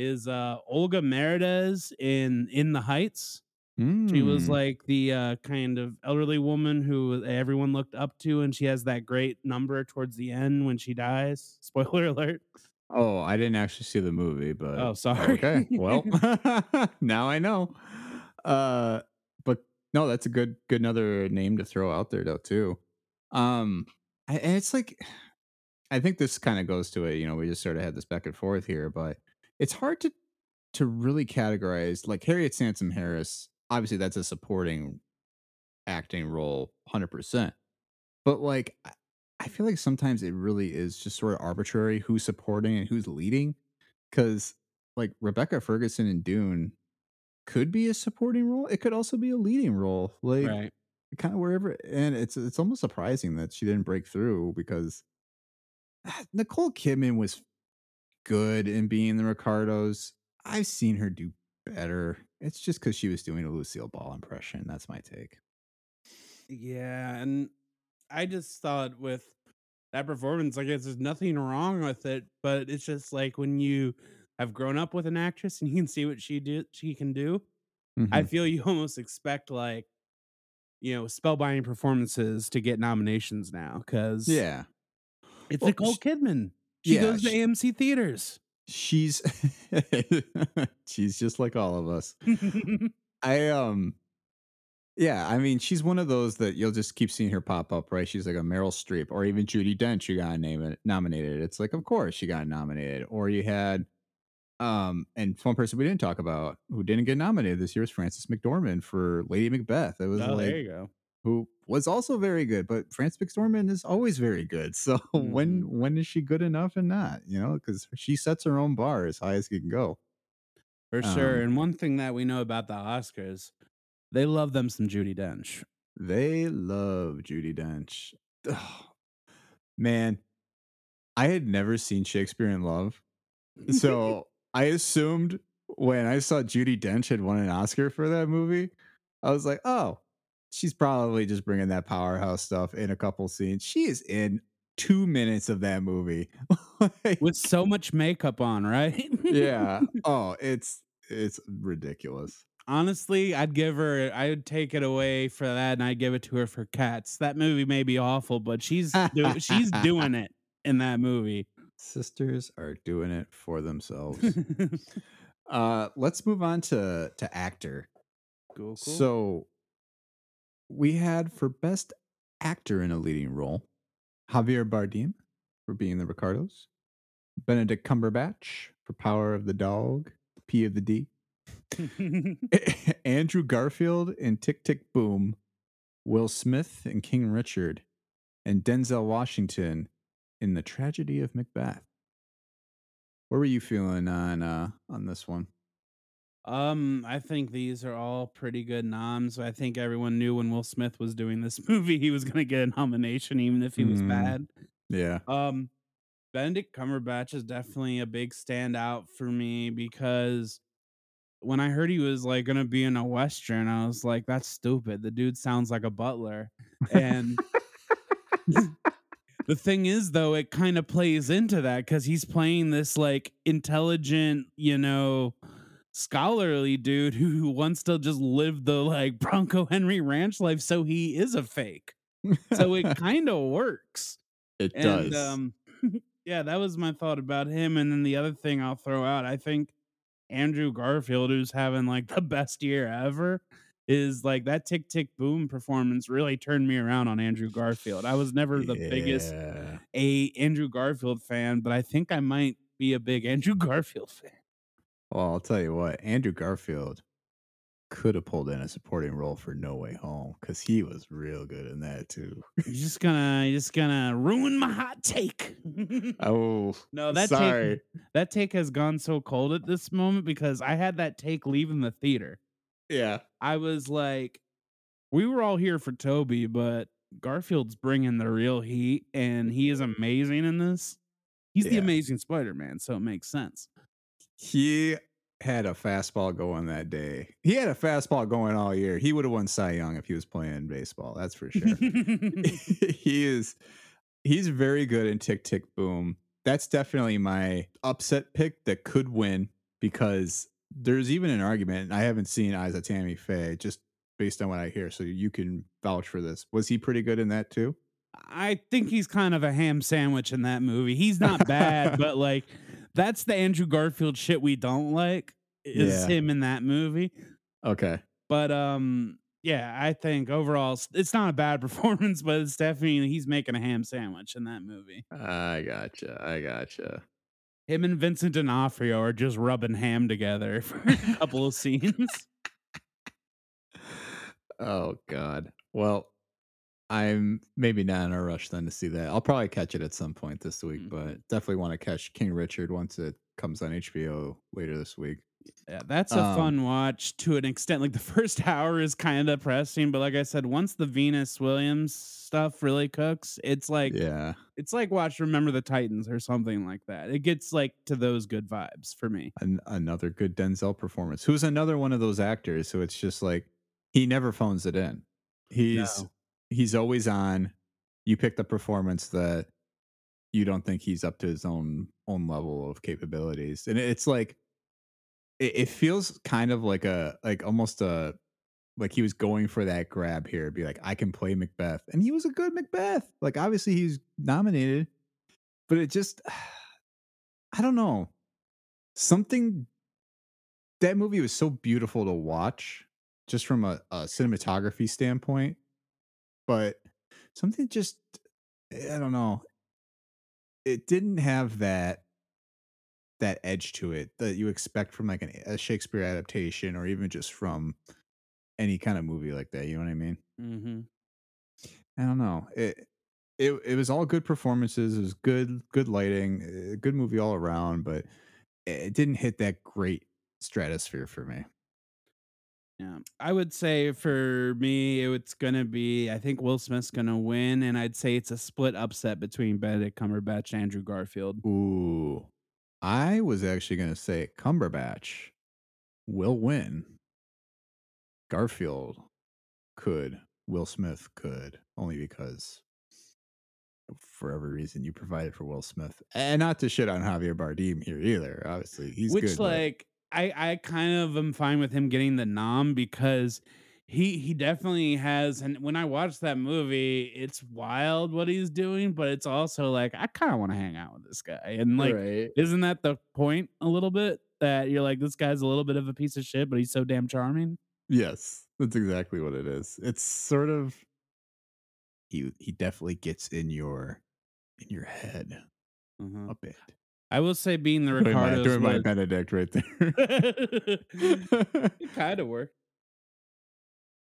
[SPEAKER 2] is uh Olga Merediz in In the Heights. She was
[SPEAKER 1] Mm.
[SPEAKER 2] like the uh, kind of elderly woman who everyone looked up to, and she has that great number towards the end when she dies. Spoiler alert.
[SPEAKER 1] Oh, I didn't actually see the movie, but
[SPEAKER 2] Oh, sorry.
[SPEAKER 1] okay. Well, now I know. Uh, but no, that's a good, good another name to throw out there though too. Um, I- and it's like I think this kind of goes to it. You know, we just sort of had this back and forth here, but it's hard to to really categorize like Harriet Sansom Harris. Obviously, that's a supporting acting role, hundred percent. But like, I I feel like sometimes it really is just sort of arbitrary who's supporting and who's leading. Because like Rebecca Ferguson in Dune could be a supporting role. It could also be a leading role. Like
[SPEAKER 2] right.
[SPEAKER 1] kind of wherever. And it's it's almost surprising that she didn't break through because Nicole Kidman was good in being the Ricardos. I've seen her do better. It's just because she was doing a Lucille Ball impression. That's my take.
[SPEAKER 2] Yeah, and I just thought with that performance, I guess there's nothing wrong with it, but it's just like when you have grown up with an actress and you can see what she do she can do. I
[SPEAKER 1] Mhm.
[SPEAKER 2] feel you almost expect like you know spellbinding performances to get nominations now because
[SPEAKER 1] Yeah.
[SPEAKER 2] it's
[SPEAKER 1] Well,
[SPEAKER 2] Nicole Kidman. She
[SPEAKER 1] yeah,
[SPEAKER 2] goes to
[SPEAKER 1] sh-
[SPEAKER 2] AMC theaters.
[SPEAKER 1] she's she's just like all of us. I um yeah, I mean she's one of those that you'll just keep seeing her pop up, right? She's like a Meryl Streep or even Judi Dench you got name it nominated. It's like of course she got nominated. Or you had um and one person we didn't talk about who didn't get nominated this year is Frances McDormand for Lady Macbeth. It was
[SPEAKER 2] oh,
[SPEAKER 1] like
[SPEAKER 2] there you go.
[SPEAKER 1] Who was also very good, but Frances McDormand is always very good. So
[SPEAKER 2] Mhm.
[SPEAKER 1] when when is she good enough and not? You know, because she sets her own bar as high as she can go.
[SPEAKER 2] For sure.
[SPEAKER 1] Um,
[SPEAKER 2] And one thing that we know about the Oscars, they love them some Judi Dench.
[SPEAKER 1] They love Judi Dench. Man, I had never seen Shakespeare in Love. So I assumed when I saw Judi Dench had won an Oscar for that movie, I was like, oh, she's probably just bringing that powerhouse stuff in a couple scenes. She is in two minutes of that movie. Like,
[SPEAKER 2] With so much makeup on, right?
[SPEAKER 1] yeah. Oh, it's it's ridiculous.
[SPEAKER 2] Honestly, I'd give her I would take it away for that and I'd give it to her for cats. That movie may be awful, but she's do- she's doing it in that movie.
[SPEAKER 1] Sisters are doing it for themselves. uh let's move on to to actor.
[SPEAKER 2] cool, cool.
[SPEAKER 1] So we had for best actor in a leading role, Javier Bardem for being the Ricardos, Benedict Cumberbatch for Power of the Dog, P of the D, Andrew Garfield in Tick Tick Boom, Will Smith in King Richard, and Denzel Washington in The Tragedy of Macbeth. Where were you feeling on uh on this one?
[SPEAKER 2] Um, I think these are all pretty good noms. I think everyone knew when Will Smith was doing this movie he was gonna get a nomination, even if he was
[SPEAKER 1] Mm.
[SPEAKER 2] bad.
[SPEAKER 1] Yeah.
[SPEAKER 2] Um, Benedict Cumberbatch is definitely a big standout for me because when I heard he was like gonna be in a western, I was like, "That's stupid." The dude sounds like a butler, and the thing is, though, it kind of plays into that because he's playing this like intelligent, you know, scholarly dude who wants to just live the like Bronco Henry Ranch life, so he is a fake. So it kind of works.
[SPEAKER 1] it
[SPEAKER 2] And
[SPEAKER 1] does.
[SPEAKER 2] um yeah, that was my thought about him. And then the other thing I'll throw out, I think Andrew Garfield, who's having like the best year ever, is like that tick tick boom performance really turned me around on Andrew Garfield. I was never the biggest a Andrew Garfield fan, but I think I might be a big Andrew Garfield fan.
[SPEAKER 1] Well, I'll tell you what, Andrew Garfield could have pulled in a supporting role for No Way Home because he was real good in that too.
[SPEAKER 2] You're just gonna you're just gonna ruin my hot take.
[SPEAKER 1] Oh,
[SPEAKER 2] no, that
[SPEAKER 1] sorry.
[SPEAKER 2] take that take has gone so cold at this moment because I had that take leaving the theater.
[SPEAKER 1] Yeah.
[SPEAKER 2] I was like, we were all here for Tobey, but Garfield's bringing the real heat, and he is amazing in this. He's the amazing Spider-Man, so it makes sense.
[SPEAKER 1] He had a fastball going that day. He had a fastball going all year. He would have won Cy Young if he was playing baseball. That's for sure. he is he's very good in tick tick boom. That's definitely my upset pick that could win because there's even an argument. and I haven't seen Eyes of Tammy Faye just based on what I hear, so you can vouch for this. Was he pretty good in that too?
[SPEAKER 2] I think he's kind of a ham sandwich in that movie. He's not bad, but like that's the Andrew Garfield shit we don't like is
[SPEAKER 1] Yeah.
[SPEAKER 2] him in that movie.
[SPEAKER 1] Okay.
[SPEAKER 2] But um yeah, I think overall it's- not a bad performance, but it's definitely he's making a ham sandwich in that movie.
[SPEAKER 1] I gotcha. I gotcha.
[SPEAKER 2] Him and Vincent D'Onofrio are just rubbing ham together for a couple of scenes.
[SPEAKER 1] Oh God. Well, I'm maybe not in a rush then to see that. I'll probably catch it at some point this week,
[SPEAKER 2] Mhm.
[SPEAKER 1] but definitely want to catch King Richard once it comes on HBO later this week.
[SPEAKER 2] Yeah, that's a
[SPEAKER 1] Um,
[SPEAKER 2] fun watch to an extent. Like the first hour is kind of depressing, but like I said, once the Venus Williams stuff really cooks, it's like
[SPEAKER 1] Yeah.
[SPEAKER 2] it's like watch Remember the Titans or something like that. It gets like to those good vibes for me.
[SPEAKER 1] An- another good Denzel performance. Who's another one of those actors? So it's just like he never phones it in. He's
[SPEAKER 2] No.
[SPEAKER 1] He's always on. You pick the performance that you don't think he's up to his own own level of capabilities, and it's like it, it feels kind of like a like almost a like he was going for that grab here, be like I can play Macbeth, and he was a good Macbeth. Like obviously he's nominated, but it just I don't know something that movie was so beautiful to watch just from a, a cinematography standpoint but something just i don't know. It didn't have that that edge to it that you expect from like an, a shakespeare adaptation or even just from any kind of movie like that you know what i mean?
[SPEAKER 2] Mm-hmm.
[SPEAKER 1] i don't know it it, it was all good performances it was good good lighting uh, good movie all around but it didn't hit that great stratosphere for me
[SPEAKER 2] Yeah, I would say for me, it's gonna be. I think Will Smith's gonna win, and I'd say it's a split upset between Benedict Cumberbatch and Andrew Garfield.
[SPEAKER 1] Ooh, I was actually going to say Cumberbatch will win. Garfield could. Will Smith could, only because for every reason you provided for Will Smith. And not to shit on Javier Bardem here either. Obviously, he's
[SPEAKER 2] Which
[SPEAKER 1] good.
[SPEAKER 2] like I I kind of am fine with him getting the nom because he he definitely has and when I watch that movie, it's wild what he's doing, but it's also like I kind of want to hang out with this guy. And like
[SPEAKER 1] right.
[SPEAKER 2] isn't that the point a little bit that you're like this guy's a little bit of a piece of shit, but he's so damn charming?
[SPEAKER 1] Yes, that's exactly what it is. It's sort of he he definitely gets in your in your head
[SPEAKER 2] Uh-huh.
[SPEAKER 1] a bit.
[SPEAKER 2] I will say being the
[SPEAKER 1] Doing my,
[SPEAKER 2] Ricardos
[SPEAKER 1] doing my Benedict right there.
[SPEAKER 2] it kind of worked.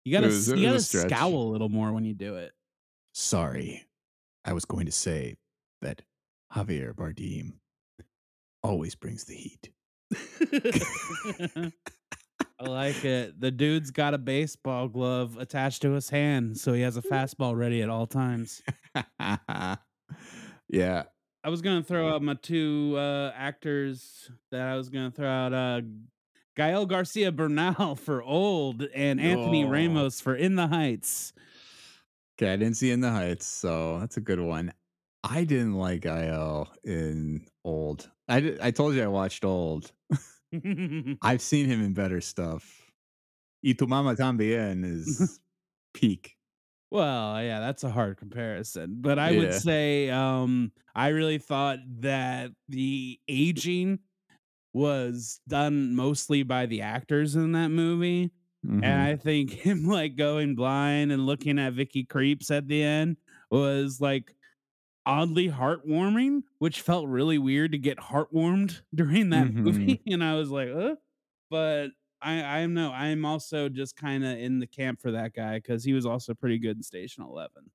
[SPEAKER 2] You gotta
[SPEAKER 1] was-
[SPEAKER 2] you gotta scowl a little more when you do it.
[SPEAKER 1] Sorry, I was going to say that Javier Bardem always brings the heat.
[SPEAKER 2] I like it. The dude's got a baseball glove attached to his hand, so he has a fastball ready at all times.
[SPEAKER 1] yeah,
[SPEAKER 2] I was gonna throw out my two uh, actors that I was gonna throw out. Uh, Gael Garcia Bernal for Old and Anthony
[SPEAKER 1] Oh.
[SPEAKER 2] Ramos for In the Heights.
[SPEAKER 1] okay. I didn't see In the Heights, so that's a good one. I didn't like IL in Old. I did, I told you I watched Old. I've seen him in better stuff. Y tu mama también is peak.
[SPEAKER 2] Well, yeah, that's a hard comparison. But I
[SPEAKER 1] Yeah.
[SPEAKER 2] would say um I really thought that the aging was done mostly by the actors in that movie. And I think him like going blind and looking at Vicky Krieps at the end was like oddly heartwarming, which felt really weird to get heartwarmed during that
[SPEAKER 1] Mhm.
[SPEAKER 2] movie. And I was like, uh but I I know I'm also just kind of in the camp for that guy because he was also pretty good in Station Eleven.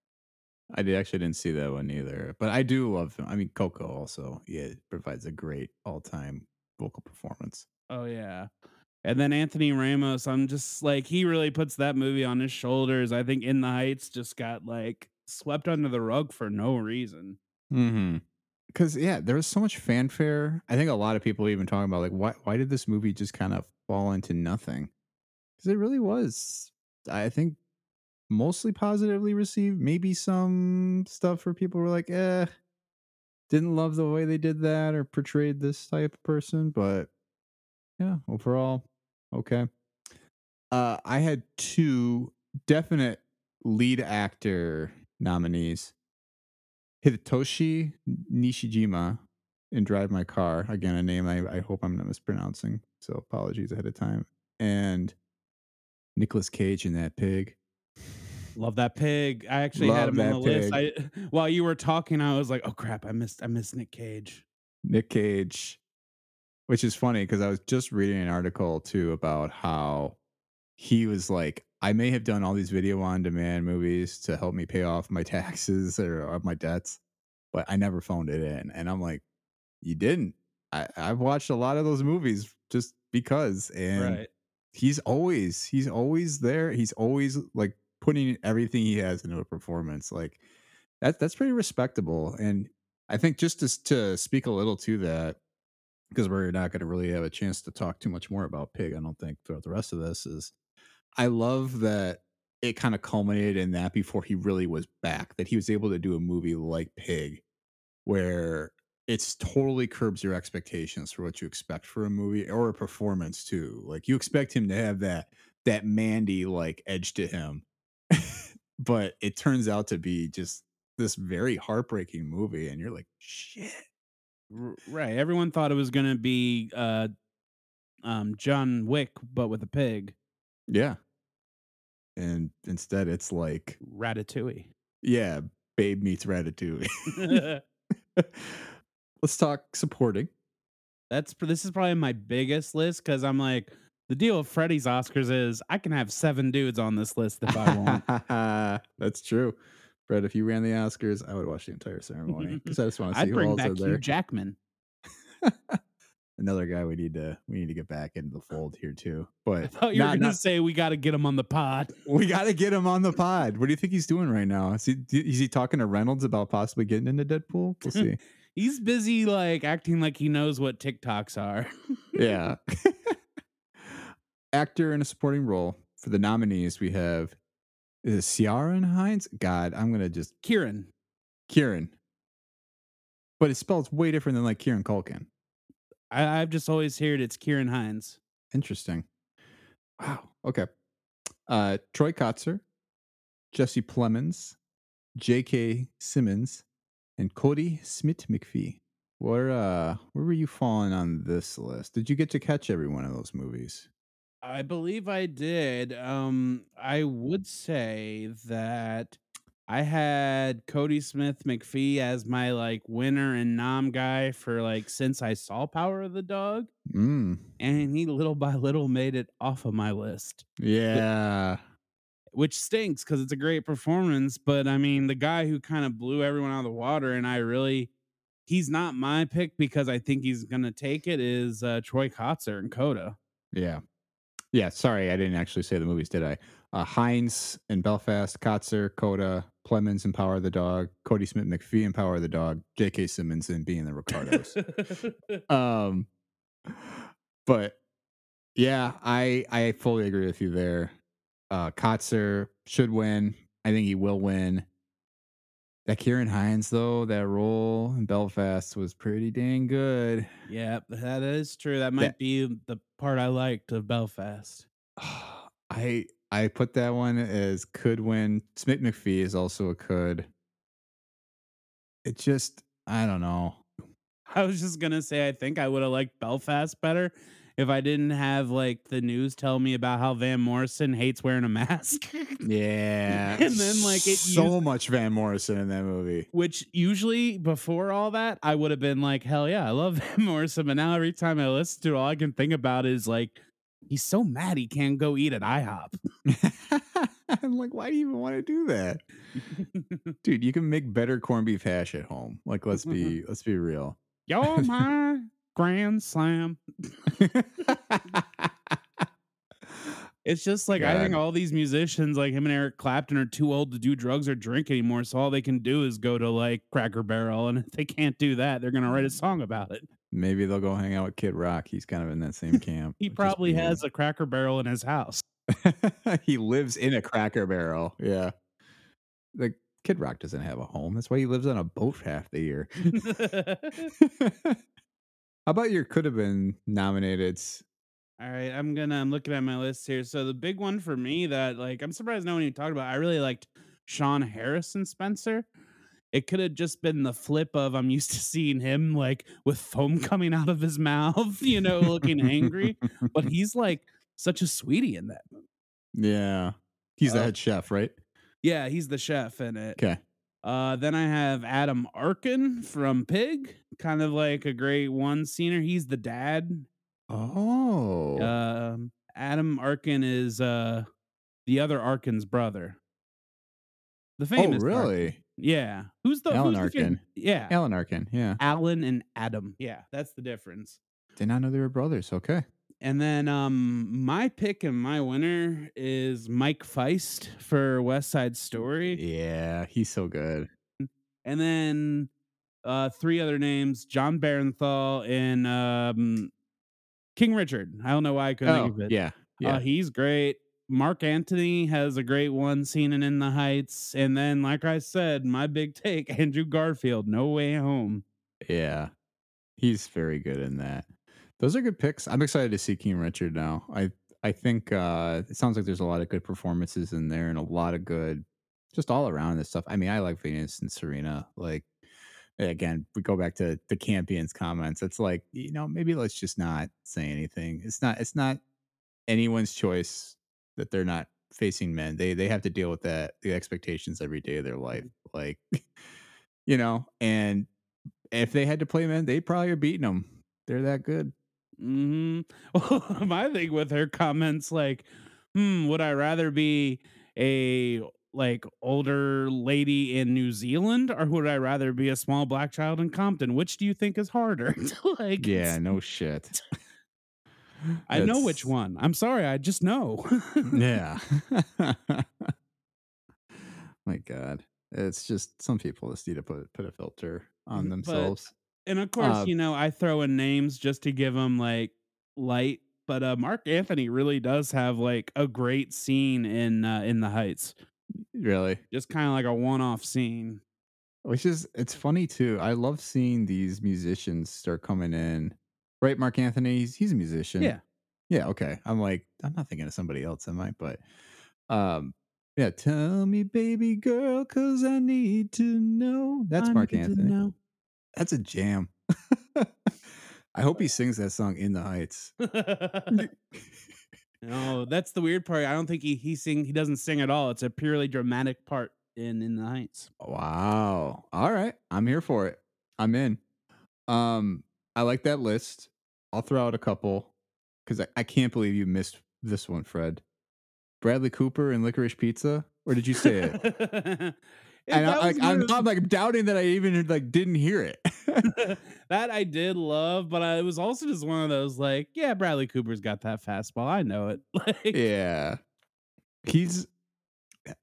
[SPEAKER 1] I did, actually didn't see that one either, but I do love him. I mean, Coco also, yeah, provides a great all-time vocal performance.
[SPEAKER 2] Oh yeah. And then Anthony Ramos, I'm just like he really puts that movie on his shoulders. I think In the Heights just got like swept under the rug for no reason.
[SPEAKER 1] Mhm. Cuz yeah, there was so much fanfare. I think a lot of people even talking about like why why did this movie just kind of fall into nothing? Cuz it really was I think mostly positively received. Maybe some stuff where people were like, "Eh, didn't love the way they did that or portrayed this type of person," but yeah, overall okay. Uh I had two definite lead actor nominees. hitoshi Nishijima in Drive My Car. Again, a name I, I hope I'm not mispronouncing. So apologies ahead of time. And Nicolas Cage in that pig.
[SPEAKER 2] Love that pig. I actually had him on the
[SPEAKER 1] that
[SPEAKER 2] list. I while you were talking, I was like, "Oh crap, I missed I missed Nick Cage."
[SPEAKER 1] Nick Cage, which is funny because I was just reading an article too about how he was like, I may have done all these video on demand movies to help me pay off my taxes or, or my debts, but I never phoned it in. And I'm like, you didn't. I, I've watched a lot of those movies just because. And
[SPEAKER 2] Right.
[SPEAKER 1] he's always, he's always there. He's always like putting everything he has into a performance. Like that, that's pretty respectable. And I think just to, to speak a little to that, because we're not going to really have a chance to talk too much more about Pig, I don't think, throughout the rest of this, is I love that it kind of culminated in that before he really was back, that he was able to do a movie like Pig, where it's totally curbs your expectations for what you expect for a movie or a performance too. Like you expect him to have that that Mandy like edge to him, but it turns out to be just this very heartbreaking movie, and you're like, shit.
[SPEAKER 2] Right. Everyone thought it was gonna be uh um John Wick, but with a pig.
[SPEAKER 1] Yeah. And instead it's like,
[SPEAKER 2] Ratatouille.
[SPEAKER 1] yeah, Babe meets Ratatouille. Let's talk supporting.
[SPEAKER 2] That's this is probably my biggest list because I'm like the deal with Freddy's Oscars is I can have seven dudes on this list if I want.
[SPEAKER 1] That's true. Brett, if you ran the Oscars, I would watch the entire ceremony because I just want to see
[SPEAKER 2] I'd
[SPEAKER 1] who
[SPEAKER 2] bring
[SPEAKER 1] else
[SPEAKER 2] back
[SPEAKER 1] are
[SPEAKER 2] Hugh. Jackman.
[SPEAKER 1] Another guy we need to we need to get back into the fold here too.
[SPEAKER 2] I
[SPEAKER 1] But
[SPEAKER 2] thought you were gonna
[SPEAKER 1] not,
[SPEAKER 2] say we got to get him on the pod.
[SPEAKER 1] we got to get him on the pod. What do you think he's doing right now? Is he, is he talking to Reynolds about possibly getting into Deadpool? We'll see.
[SPEAKER 2] He's busy like acting like he knows what TikToks are.
[SPEAKER 1] yeah. Actor in a supporting role for the nominees, we have is it Ciaran Hinds? God, I'm gonna just
[SPEAKER 2] Kieran.
[SPEAKER 1] Kieran, but it spells way different than like Kieran Culkin.
[SPEAKER 2] I, I've just always heard it's Kieran Hinds.
[SPEAKER 1] Interesting. Wow. Okay. Uh, Troy Kotsur, Jesse Plemons, J.K. Simmons, and Kodi Smith McPhee. Where uh, where were you falling on this list? Did you get to catch every one of those movies?
[SPEAKER 2] I believe I did. Um, I would say that I had Kodi Smith McPhee as my like winner and nom guy for like since I saw Power of the Dog,
[SPEAKER 1] Mm.
[SPEAKER 2] and he little by little made it off of my list,
[SPEAKER 1] Yeah.
[SPEAKER 2] Which stinks because it's a great performance. But I mean, the guy who kind of blew everyone out of the water, and I really, he's not my pick because I think he's gonna take it is uh, Troy Kotsur and Coda.
[SPEAKER 1] Yeah. Yeah. Sorry, I didn't actually say the movies, did I? Uh, Hinds in Belfast, Kotsur, Coda, Plemons and Power of the Dog, Kodi Smith McPhee and Power of the Dog, J.K. Simmons and Being the Ricardos. um, but yeah, I I fully agree with you there. Uh, Kotsur should win. I think he will win. That Kieran Hinds though, that role in Belfast was pretty dang good.
[SPEAKER 2] Yeah, that is true. That might be the part I liked of Belfast.
[SPEAKER 1] I I put that one as could win. Smith McPhee is also a could. It just I don't know.
[SPEAKER 2] I was just gonna say I think I would have liked Belfast better if I didn't have like the news tell me about how Van Morrison hates wearing a mask.
[SPEAKER 1] Yeah,
[SPEAKER 2] And then, like, it
[SPEAKER 1] so
[SPEAKER 2] used-
[SPEAKER 1] much Van Morrison in that movie.
[SPEAKER 2] Which usually before all that, I would have been like, hell yeah, I love Van Morrison. But now every time I listen to it, all I can think about is like, he's so mad he can't go eat at IHOP.
[SPEAKER 1] I'm like, why do you even want to do that, dude? You can make better corned beef hash at home. Like, let's be let's be real.
[SPEAKER 2] You're my grand slam. It's just like I think all these musicians, like him and Eric Clapton, are too old to do drugs or drink anymore. So all they can do is go to like Cracker Barrel, and if they can't do that, they're gonna write a song about it.
[SPEAKER 1] Maybe they'll go hang out with Kid Rock. He's kind of in that same camp,
[SPEAKER 2] He probably has a Cracker Barrel in his house.
[SPEAKER 1] he lives in a Cracker Barrel. Yeah. Like Kid Rock doesn't have a home. That's why he lives on a boat half the year. How about your could have been nominated?
[SPEAKER 2] All right, I'm gonna I'm looking at my list here. So the big one for me that like I'm surprised no one even talked about. I really liked Sean Harris in Spencer. It could have just been the flip of I'm used to seeing him like with foam coming out of his mouth, you know, looking angry, but he's like such a sweetie in that movie.
[SPEAKER 1] yeah. He's the
[SPEAKER 2] Uh,
[SPEAKER 1] head chef, right?
[SPEAKER 2] yeah, he's the chef in it.
[SPEAKER 1] Okay.
[SPEAKER 2] Uh, then I have Adam Arkin from Pig, kind of like a great one scener. He's the dad.
[SPEAKER 1] Oh.
[SPEAKER 2] Um, Adam Arkin is uh the other Arkin's brother. The
[SPEAKER 1] oh,
[SPEAKER 2] famous Arkin.
[SPEAKER 1] really?
[SPEAKER 2] Yeah. Who's the
[SPEAKER 1] Alan
[SPEAKER 2] who's the
[SPEAKER 1] Arkin.
[SPEAKER 2] Yeah.
[SPEAKER 1] Alan Arkin. Yeah.
[SPEAKER 2] Alan and Adam. Yeah, that's the difference.
[SPEAKER 1] Did not know they were brothers. Okay.
[SPEAKER 2] And then um my pick and my winner is Mike Faist for West Side Story.
[SPEAKER 1] Yeah. He's so good.
[SPEAKER 2] And then uh three other names, Jon Bernthal and um King Richard. I don't know why I couldn't think
[SPEAKER 1] Oh,
[SPEAKER 2] of it.
[SPEAKER 1] yeah. Yeah.
[SPEAKER 2] Uh, he's great. Marc Anthony has a great one scene in In the Heights. And then, like I said, my big take, Andrew Garfield, No Way Home.
[SPEAKER 1] Yeah. He's very good in that. Those are good picks. I'm excited to see King Richard now. I I think uh it sounds like there's a lot of good performances in there and a lot of good just all around this stuff. I mean, I like Venus and Serena. Like again, we go back to the Campion's comments. It's like, you know, maybe let's just not say anything. It's not it's not anyone's choice that they're not facing men. They they have to deal with that the expectations every day of their life. Like you know, and if they had to play men, they probably are beating them. They're that good.
[SPEAKER 2] Hmm my thing with her comments, like, hmm, would I rather be a like older lady in New Zealand or would I rather be a small black child in Compton? Which do you think is harder? like,
[SPEAKER 1] Yeah, no shit.
[SPEAKER 2] I know which one. I'm sorry, I just know.
[SPEAKER 1] Yeah. My God. It's just some people just need to put put a filter on
[SPEAKER 2] But-
[SPEAKER 1] themselves.
[SPEAKER 2] And of course,
[SPEAKER 1] Uh,
[SPEAKER 2] you know, I throw in names just to give them like light. But uh, Marc Anthony really does have like a great scene in uh, in the Heights,
[SPEAKER 1] really.
[SPEAKER 2] just kind of like a one-off scene.
[SPEAKER 1] Which is it's funny too. I love seeing these musicians start coming in. Right, Marc Anthony, he's, he's a musician.
[SPEAKER 2] Yeah.
[SPEAKER 1] Yeah, okay. I'm like, I'm not thinking of somebody else, am I? But um yeah, tell me, baby girl, cause I need to know. That's
[SPEAKER 2] I Marc
[SPEAKER 1] Anthony. That's a jam. I hope he sings that song in the heights.
[SPEAKER 2] no, that's the weird part. I don't think he he sing he doesn't sing at all. It's a purely dramatic part in in the Heights.
[SPEAKER 1] Wow. All right. I'm here for it. I'm in. Um, I like that list. I'll throw out a couple because I, I can't believe you missed this one, Fred. Bradley Cooper and Licorice Pizza. Or did you say it?
[SPEAKER 2] And
[SPEAKER 1] I, like, I'm,
[SPEAKER 2] one
[SPEAKER 1] like doubting that I even like didn't hear it.
[SPEAKER 2] that I did love, but I, it was also just one of those like, yeah, Bradley Cooper's got that fastball. I know it. Like,
[SPEAKER 1] yeah. He's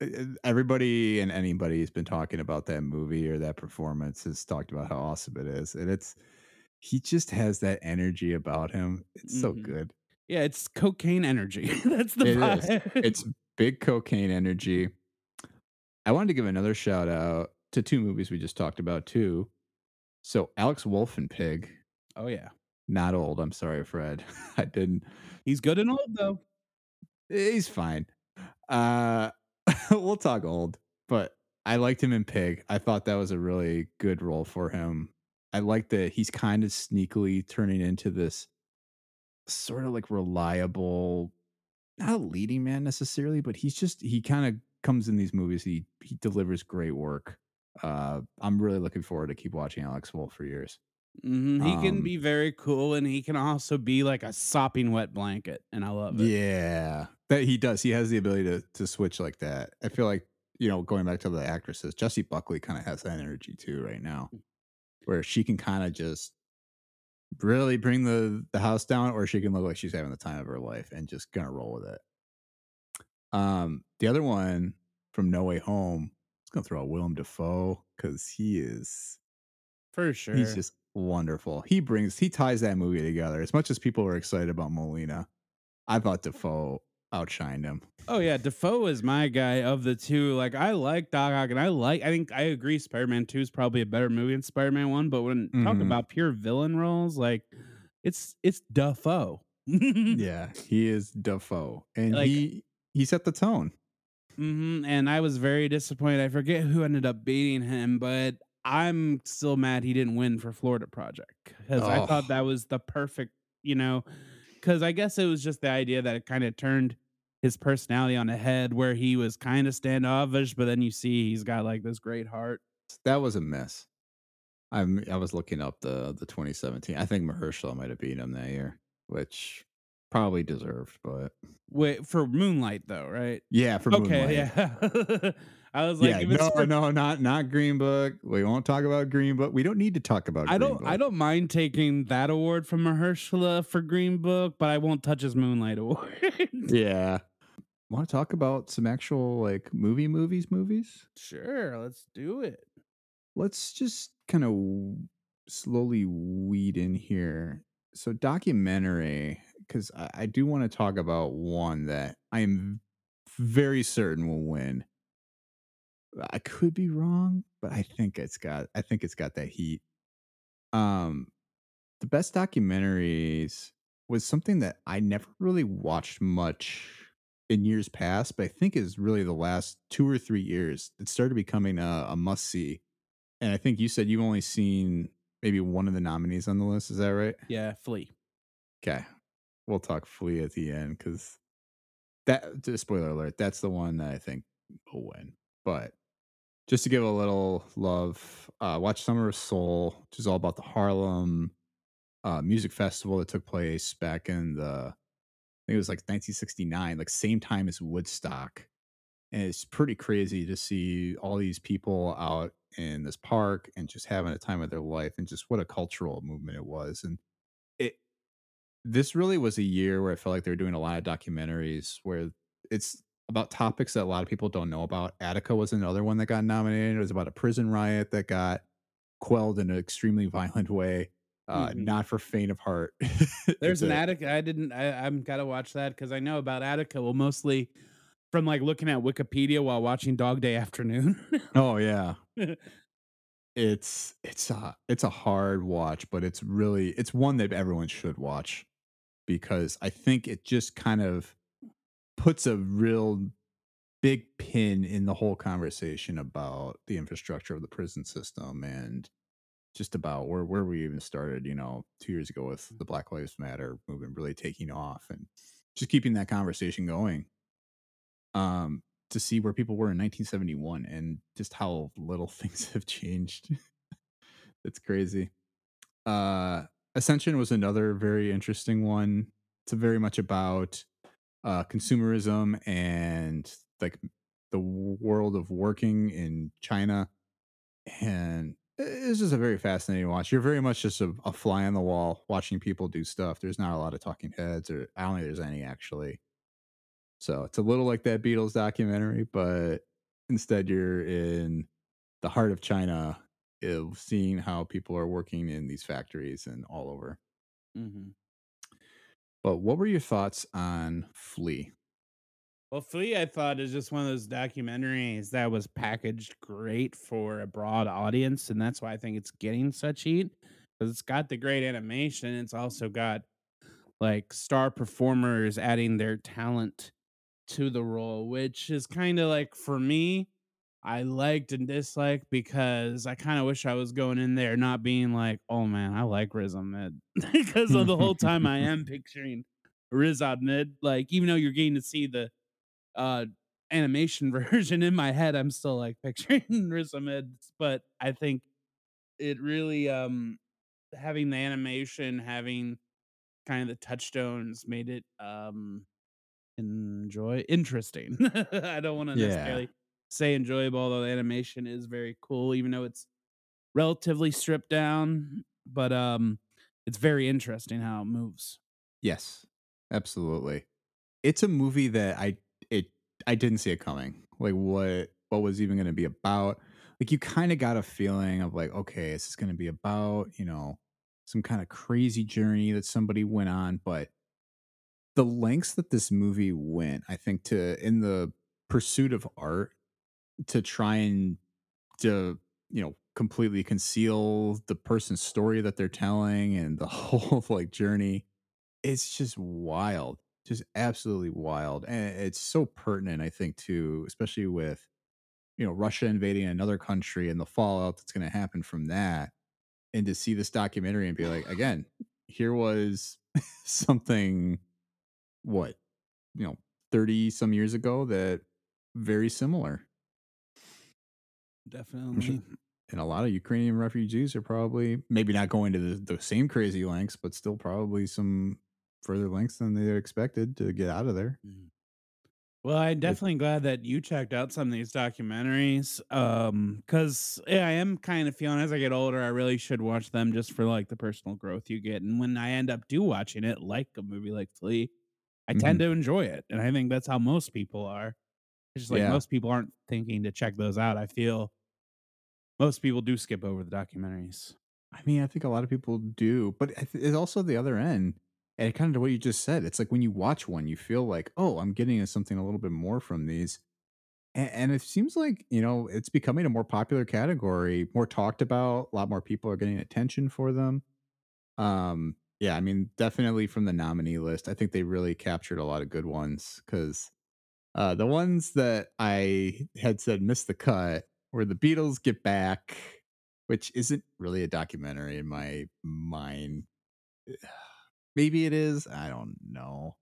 [SPEAKER 1] e, everybody and anybody who's been talking about that movie or that performance has talked about how awesome it is. And it's he just has that energy about him. It's so
[SPEAKER 2] Mhm.
[SPEAKER 1] good.
[SPEAKER 2] yeah, it's cocaine energy. That's the
[SPEAKER 1] It is.
[SPEAKER 2] vibe.
[SPEAKER 1] It's big cocaine energy. I wanted to give another shout out to two movies we just talked about too. So Alex Wolff and Pig,
[SPEAKER 2] oh yeah,
[SPEAKER 1] not old. I'm sorry, Fred. I didn't.
[SPEAKER 2] he's good and old though.
[SPEAKER 1] He's fine. Uh, we'll talk old, but I liked him in Pig. I thought that was a really good role for him. I like that he's kind of sneakily turning into this sort of like reliable, not a leading man necessarily, but he's just he kind of comes in these movies. He he delivers great work. Uh, I'm really looking forward to keep watching Alex Wolff for years.
[SPEAKER 2] Mhm, He can
[SPEAKER 1] Um,
[SPEAKER 2] be very cool, and he can also be like a sopping wet blanket, and I love it.
[SPEAKER 1] Yeah, that he does. He has the ability to to switch like that. I feel like you know, going back to the actresses, Jessie Buckley kind of has that energy too right now, where she can kind of just really bring the the house down, or she can look like she's having the time of her life and just gonna roll with it. Um, the other one from No Way Home, I was gonna throw out Willem Dafoe because he is
[SPEAKER 2] For sure.
[SPEAKER 1] he's just wonderful. He brings he ties that movie together. As much as people were excited about Molina, I thought Dafoe outshined him.
[SPEAKER 2] Oh yeah, Dafoe is my guy of the two. Like I like Doc Ock, and I like. I think I agree. Spider Man Two is probably a better movie than Spider Man One. But when talk
[SPEAKER 1] Mhm.
[SPEAKER 2] about pure villain roles, like it's it's Dafoe.
[SPEAKER 1] Yeah, he is Dafoe, and
[SPEAKER 2] Like-
[SPEAKER 1] he he set the tone.
[SPEAKER 2] hmm And I was very disappointed. I forget who ended up beating him, but I'm still mad he didn't win for Florida Project because I thought
[SPEAKER 1] Oh.
[SPEAKER 2] that was the perfect, you know, because I guess it was just the idea that it kind of turned his personality on the head where he was kind of standoffish, but then you see he's got like this great heart.
[SPEAKER 1] That was a mess. I'm I was looking up the the 2017. I think Mahershala might have beaten him that year, which probably deserved, but
[SPEAKER 2] Wait for Moonlight though, right?
[SPEAKER 1] yeah, for
[SPEAKER 2] Okay,
[SPEAKER 1] Moonlight.
[SPEAKER 2] yeah. I was like,
[SPEAKER 1] yeah, no,
[SPEAKER 2] for-
[SPEAKER 1] no, not not Green Book. We won't talk about Green Book. We don't need to talk about.
[SPEAKER 2] I
[SPEAKER 1] Green
[SPEAKER 2] don't
[SPEAKER 1] Book.
[SPEAKER 2] I don't mind taking that award from Mahershala for Green Book, but I won't touch his Moonlight award.
[SPEAKER 1] Yeah, want to talk about some actual like movie movies movies?
[SPEAKER 2] sure, let's do it.
[SPEAKER 1] Let's just kind of slowly weed in here. So documentary, because I, I do want to talk about one that I am very certain will win. I could be wrong, but I think it's got I think it's got that heat. Um the best documentaries was something that I never really watched much in years past, but I think is really the last two or three years. It started becoming a, a must see. And I think you said you've only seen maybe one of the nominees on the list. Is that right?
[SPEAKER 2] Yeah, Flee.
[SPEAKER 1] Okay. We'll talk Flee at the end because that, spoiler alert, that's the one that I think will win. But just to give a little love, uh, watch Summer of Soul, which is all about the Harlem uh, music festival that took place back in the, I think it was like 1969, like same time as Woodstock. And it's pretty crazy to see all these people out in this park and just having a time of their life and just what a cultural movement it was. And this really was a year where I felt like they were doing a lot of documentaries where it's about topics that a lot of people don't know about. Attica was another one that got nominated. It was about a prison riot that got quelled in an extremely violent way. Uh,
[SPEAKER 2] Mhm.
[SPEAKER 1] Not for faint of heart.
[SPEAKER 2] There's an
[SPEAKER 1] a-
[SPEAKER 2] Attica. I didn't. I, I'm gotta watch that because I know about Attica. Well, mostly from like looking at Wikipedia while watching Dog Day Afternoon.
[SPEAKER 1] Oh yeah. it's it's a it's a hard watch, but it's really it's one that everyone should watch because I think it just kind of puts a real big pin in the whole conversation about the infrastructure of the prison system and just about where where we even started, you know, two years ago with the Black Lives Matter movement really taking off and just keeping that conversation going. Um, to see where people were in 1971 and just how little things have changed. it's crazy. Uh, Ascension was another very interesting one. It's very much about uh, consumerism and like the world of working in China. And it's just a very fascinating watch. You're very much just a, a fly on the wall watching people do stuff. There's not a lot of talking heads, or I don't think there's any actually. So it's a little like that Beatles documentary, but instead you're in the heart of China, of seeing how people are working in these factories and all over.
[SPEAKER 2] hmm
[SPEAKER 1] But what were your thoughts on Flee?
[SPEAKER 2] Well, Flee, I thought is just one of those documentaries that was packaged great for a broad audience, and that's why I think it's getting such heat because it's got the great animation. It's also got like star performers adding their talent to the role, which is kind of like for me, I liked and disliked because I kind of wish I was going in there not being like, oh man, I like Riz Ahmed because of the whole time I am picturing Riz Ahmed. Like, even though you're getting to see the uh animation version in my head, I'm still like picturing Riz Ahmed. But I think it really um having the animation, having kind of the touchstones made it um enjoy interesting. I don't want to
[SPEAKER 1] Yeah.
[SPEAKER 2] necessarily say enjoyable, although the animation is very cool, even though it's relatively stripped down. But um it's very interesting how it moves.
[SPEAKER 1] Yes, absolutely. It's a movie that I it I didn't see it coming. Like what what was even gonna be about. Like you kind of got a feeling of like, okay, this is this gonna be about, you know, some kind of crazy journey that somebody went on, but the lengths that this movie went, I think, to in the pursuit of art to try and to you know completely conceal the person's story that they're telling and the whole like journey. It's just wild just absolutely wild and it's so pertinent i think too especially with you know russia invading another country and the fallout that's going to happen from that and to see this documentary and be like again here was something what you know 30 some years ago that very similar
[SPEAKER 2] Definitely.
[SPEAKER 1] and a lot of Ukrainian refugees are probably maybe not going to the, the same crazy lengths, but still probably some further lengths than they expected to get out of there.
[SPEAKER 2] Mhm. Well, I'm
[SPEAKER 1] It,
[SPEAKER 2] definitely glad that you checked out some of these documentaries. Um, cause yeah, I am kind of feeling as I get older, I really should watch them just for like the personal growth you get. And when I end up do watching it, like a movie like Flee, I tend
[SPEAKER 1] mhm.
[SPEAKER 2] to enjoy it. And I think that's how most people are. It's just like
[SPEAKER 1] Yeah.
[SPEAKER 2] most people aren't thinking to check those out. I feel most people do skip over the documentaries.
[SPEAKER 1] I mean, I think a lot of people do, but it's also the other end. And kind of to what you just said. It's like when you watch one, you feel like, oh, I'm getting something a little bit more from these. And, and it seems like, you know, it's becoming a more popular category, more talked about. A lot more people are getting attention for them. Um, yeah, I mean, definitely from the nominee list, I think they really captured a lot of good ones because uh, the ones that I had said missed the cut were the Beatles Get Back, which isn't really a documentary in my mind. Maybe it is. I don't know.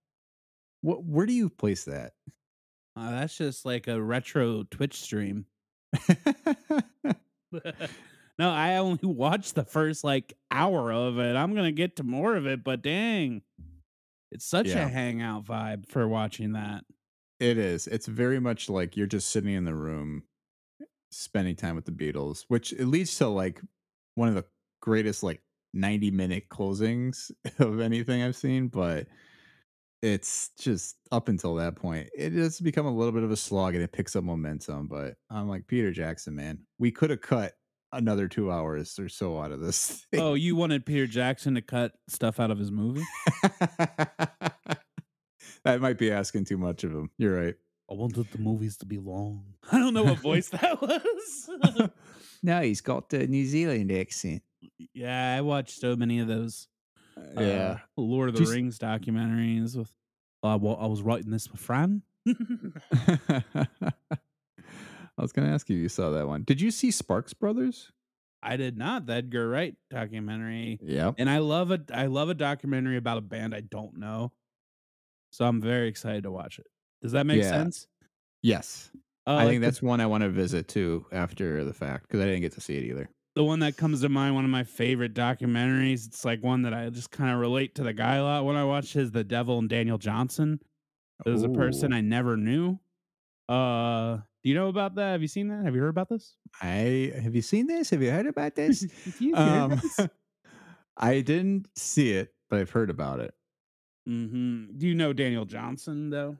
[SPEAKER 1] What? Where do you place that?
[SPEAKER 2] Uh, that's just like a retro Twitch stream. no, I only watched the first like hour of it. I'm gonna get to more of it, but dang, it's such a hangout vibe for watching that.
[SPEAKER 1] It is. It's very much like you're just sitting in the room spending time with the Beatles, which it leads to like one of the greatest like 90 minute closings of anything I've seen, but it's just up until that point, it has become a little bit of a slog and it picks up momentum. But I'm like, Peter Jackson, man, we could have cut another two hours or so out of this oh, thing.
[SPEAKER 2] Oh, you wanted Peter Jackson to cut stuff out of his movie?
[SPEAKER 1] that might be asking too much of him. You're right.
[SPEAKER 2] I wanted the movies to be long. I don't know what voice that was.
[SPEAKER 1] no, he's got the New Zealand accent.
[SPEAKER 2] yeah, I watched so many of those uh
[SPEAKER 1] Yeah.
[SPEAKER 2] Lord of the
[SPEAKER 1] Just
[SPEAKER 2] Rings documentaries with uh, well, I was writing this with Fran.
[SPEAKER 1] I was gonna ask you, you saw that one. Did you see Sparks Brothers?
[SPEAKER 2] I did not. The Edgar Wright documentary.
[SPEAKER 1] Yeah,
[SPEAKER 2] And I love a I love a documentary about a band I don't know. So I'm very excited to watch it. Does that make
[SPEAKER 1] Yeah.
[SPEAKER 2] sense?
[SPEAKER 1] Yes.
[SPEAKER 2] Uh,
[SPEAKER 1] I
[SPEAKER 2] like
[SPEAKER 1] think
[SPEAKER 2] the
[SPEAKER 1] that's one I want to visit too after the fact because I didn't get to see it either.
[SPEAKER 2] the one that comes to mind, one of my favorite documentaries. It's like one that I just kind of relate to the guy a lot when I watch is The Devil and Daniel Johnston. It was a person I never knew. Uh, do you know about that? Have you seen that? Have you heard about this?
[SPEAKER 1] I have you seen this? Have you heard about this? um. I didn't see it, but I've heard about it.
[SPEAKER 2] Hmm Do you know Daniel Johnston though?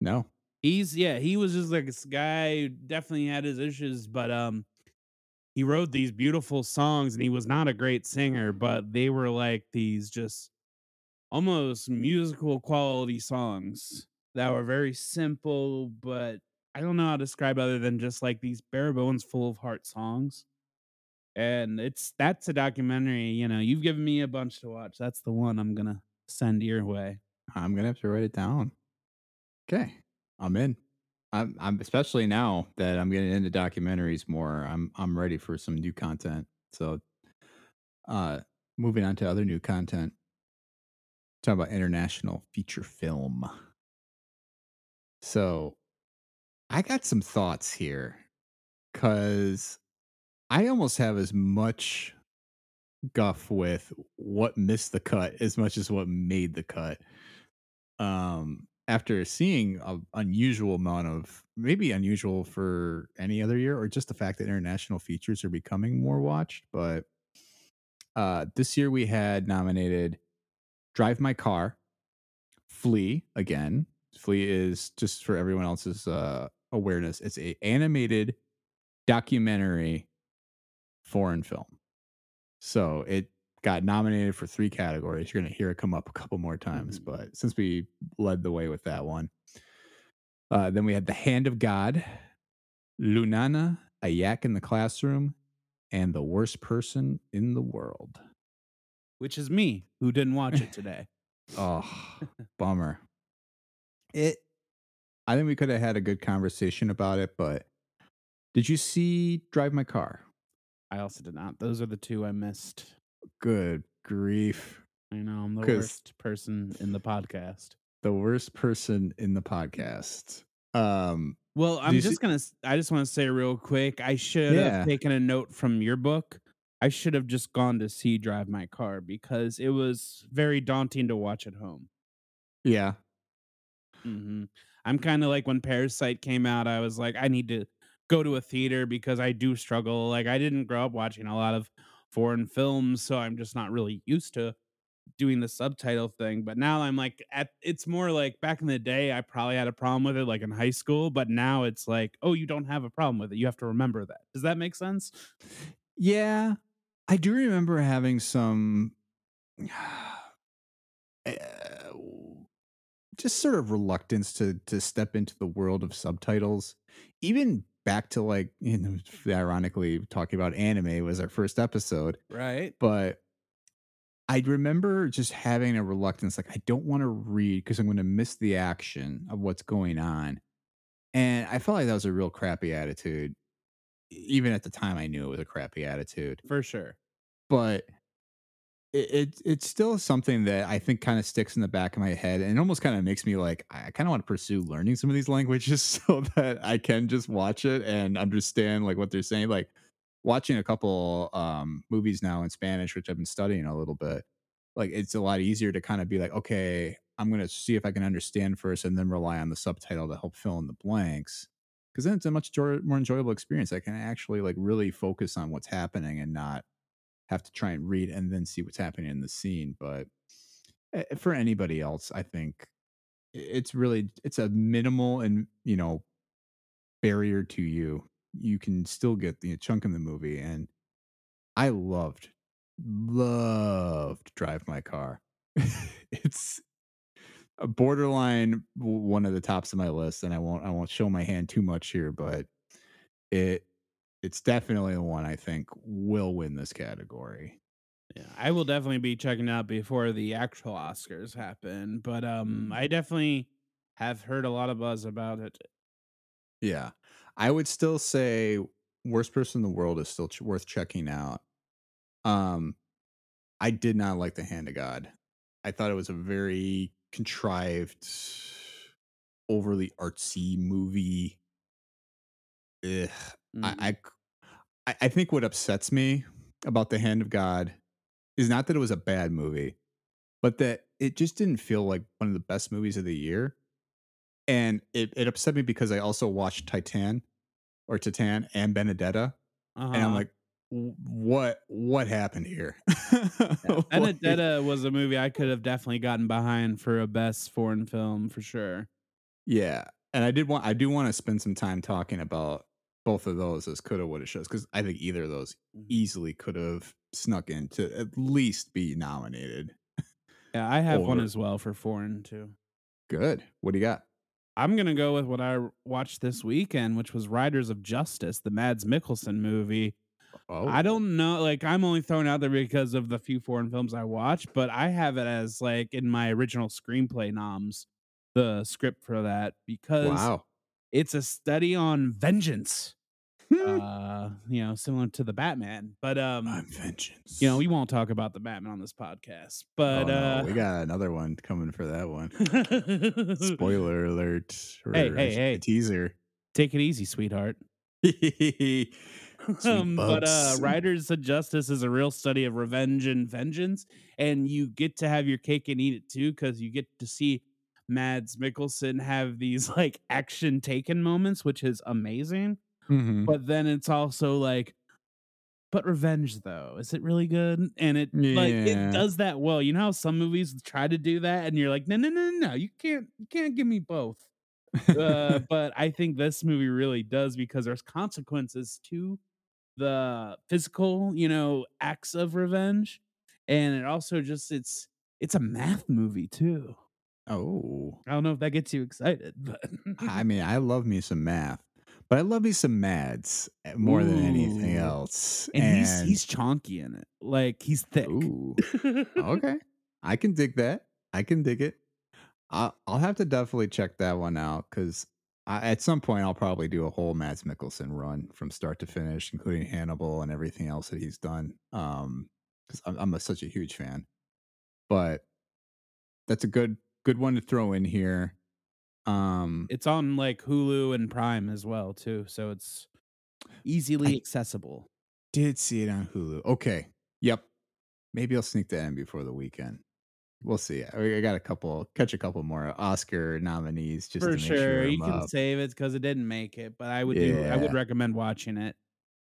[SPEAKER 1] No.
[SPEAKER 2] He's yeah, he was just like this guy who definitely had his issues, but um he wrote these beautiful songs and he was not a great singer, but they were like these just almost musical quality songs that were very simple, but I don't know how to describe other than just like these bare bones full of heart songs. And it's that's a documentary, you know, you've given me a bunch to watch. That's the one I'm gonna send your way.
[SPEAKER 1] I'm gonna have to write it down. Okay, I'm in. I'm, I'm especially now that I'm getting into documentaries more. I'm I'm ready for some new content. So, uh, moving on to other new content. Talk about international feature film. So, I got some thoughts here because I almost have as much guff with what missed the cut as much as what made the cut. Um, after seeing an unusual amount of maybe unusual for any other year, or just the fact that international features are becoming more watched. But uh, this year we had nominated Drive My Car, Flee again, Fleet is just for everyone else's uh, awareness. It's a animated documentary foreign film. So it got nominated for three categories. You're going to hear it come up a couple more times,
[SPEAKER 2] Mhm.
[SPEAKER 1] but since we led the way with that one, uh, then we had The Hand of God, Lunana, A Yak in the Classroom, and The Worst Person in the World.
[SPEAKER 2] Which is me who didn't watch it today.
[SPEAKER 1] Oh, bummer. It. I think we could have had a good conversation about it, but did you see Drive My Car?
[SPEAKER 2] I also did not. Those are the two I missed.
[SPEAKER 1] Good grief.
[SPEAKER 2] I know I'm the worst person in the podcast.
[SPEAKER 1] The worst person in the podcast. Um,
[SPEAKER 2] Well, I'm
[SPEAKER 1] see-
[SPEAKER 2] just gonna. I just want to say real quick. I should
[SPEAKER 1] Yeah.
[SPEAKER 2] have taken a note from your book. I should have just gone to see Drive My Car because it was very daunting to watch at home.
[SPEAKER 1] yeah.
[SPEAKER 2] hmm I'm kind of like when Parasite came out. I was like, I need to go to a theater because I do struggle. Like I didn't grow up watching a lot of foreign films, so I'm just not really used to doing the subtitle thing. But now I'm like, at it's more like back in the day, I probably had a problem with it, like in high school. But now it's like, oh, you don't have a problem with it. You have to remember that. Does that make sense?
[SPEAKER 1] Yeah. I do remember having some uh, just sort of reluctance to to step into the world of subtitles. Even back to like, you know, ironically talking about anime was our first episode,
[SPEAKER 2] Right.
[SPEAKER 1] but I remember just having a reluctance like I don't want to read because I'm going to miss the action of what's going on. And I felt like that was a real crappy attitude. Even at the time I knew it was a crappy attitude
[SPEAKER 2] For sure.
[SPEAKER 1] but it, it it's still something that I think kind of sticks in the back of my head and it almost kind of makes me like I kind of want to pursue learning some of these languages so that I can just watch it and understand like what they're saying like watching a couple um movies now in Spanish which I've been studying a little bit like it's a lot easier to kind of be like okay I'm going to see if I can understand first and then rely on the subtitle to help fill in the blanks. Because then it's a much more enjoyable experience. I can actually like really focus on what's happening and not have to try and read and then see what's happening in the scene but eh, for anybody else i think it's really it's a minimal and you know barrier to you. You can still get the chunk in the movie and i loved loved drive my car. It's a borderline one of the tops of my list and i won't i won't show my hand too much here but it it's definitely the one i think will win this category
[SPEAKER 2] Yeah, I will definitely be checking out before the actual Oscars happen. But um, I definitely have heard a lot of buzz about it.
[SPEAKER 1] Yeah. I would still say worst person in the world is still ch- worth checking out. Um I did not like The Hand of God. I thought it was a very contrived overly artsy movie. Ugh.
[SPEAKER 2] Mhm.
[SPEAKER 1] I, I c- I I think what upsets me about The Hand of God is not that it was a bad movie, but that it just didn't feel like one of the best movies of the year. And it, it upset me because I also watched Titane or Titane and Benedetta.
[SPEAKER 2] uh-huh.
[SPEAKER 1] And I'm like, what what happened here? Like-
[SPEAKER 2] Benedetta was a movie I could have definitely gotten behind for a best foreign film for sure.
[SPEAKER 1] Yeah. And I did want I do want to spend some time talking about both of those as coulda, woulda, shoulda, because I think either of those
[SPEAKER 2] Mhm.
[SPEAKER 1] easily could have snuck in to at least be nominated.
[SPEAKER 2] Yeah, I have one as well for foreign too.
[SPEAKER 1] Good. What do you got?
[SPEAKER 2] I'm gonna go with what I watched this weekend, which was Riders of Justice, the Mads Mikkelsen movie.
[SPEAKER 1] Oh,
[SPEAKER 2] I don't know, like I'm only thrown out there because of the few foreign films I watch, but I have it as like in my original screenplay noms, the script for that because
[SPEAKER 1] wow.
[SPEAKER 2] It's a study on vengeance.
[SPEAKER 1] Hmm.
[SPEAKER 2] uh, you know, similar to the Batman. But um,
[SPEAKER 1] I'm vengeance.
[SPEAKER 2] you know, we won't talk about the Batman on this podcast.
[SPEAKER 1] oh,
[SPEAKER 2] But
[SPEAKER 1] no,
[SPEAKER 2] uh
[SPEAKER 1] we got another one coming for that one. Spoiler alert.
[SPEAKER 2] Hey, hey, hey.
[SPEAKER 1] Teaser.
[SPEAKER 2] Take it easy, sweetheart.
[SPEAKER 1] Sweet
[SPEAKER 2] um, but uh. Riders of Justice is a real study of revenge and vengeance, and you get to have your cake and eat it too, because you get to see Mads Mikkelsen have these like action taken moments, which is amazing.
[SPEAKER 1] Mhm.
[SPEAKER 2] But then it's also like but revenge though, is it really good? And it like it does that well. You know how some movies try to do that and you're like, no, no, no, no, no, you can't you can't give me both. Uh, but I think this movie really does because there's consequences to the physical, you know, acts of revenge. And it also just it's it's a math movie too.
[SPEAKER 1] Oh.
[SPEAKER 2] I don't know if that gets you excited, but
[SPEAKER 1] I mean, I love me some math, but I love me some Mads eh, more than anything else.
[SPEAKER 2] And he's
[SPEAKER 1] And
[SPEAKER 2] he's chonky in it. Like he's thick.
[SPEAKER 1] ooh, okay. I can dig that. I can dig it. I'll, I'll have to definitely check that one out because at some point I'll probably do a whole Mads Mikkelsen run from start to finish, including Hannibal and everything else that he's done. Um, because I'm, I'm a, such a huge fan. But that's a good good one to throw in here. Um,
[SPEAKER 2] It's on like Hulu and Prime as well too, so it's easily
[SPEAKER 1] I
[SPEAKER 2] accessible.
[SPEAKER 1] did see it on Hulu. Okay. Yep. Maybe I'll sneak that in before the weekend. We'll see. I got a couple, catch a couple more Oscar nominees just
[SPEAKER 2] For
[SPEAKER 1] to make sure
[SPEAKER 2] sure, you can
[SPEAKER 1] up.
[SPEAKER 2] save it because it didn't make it, but I would do I would recommend watching it.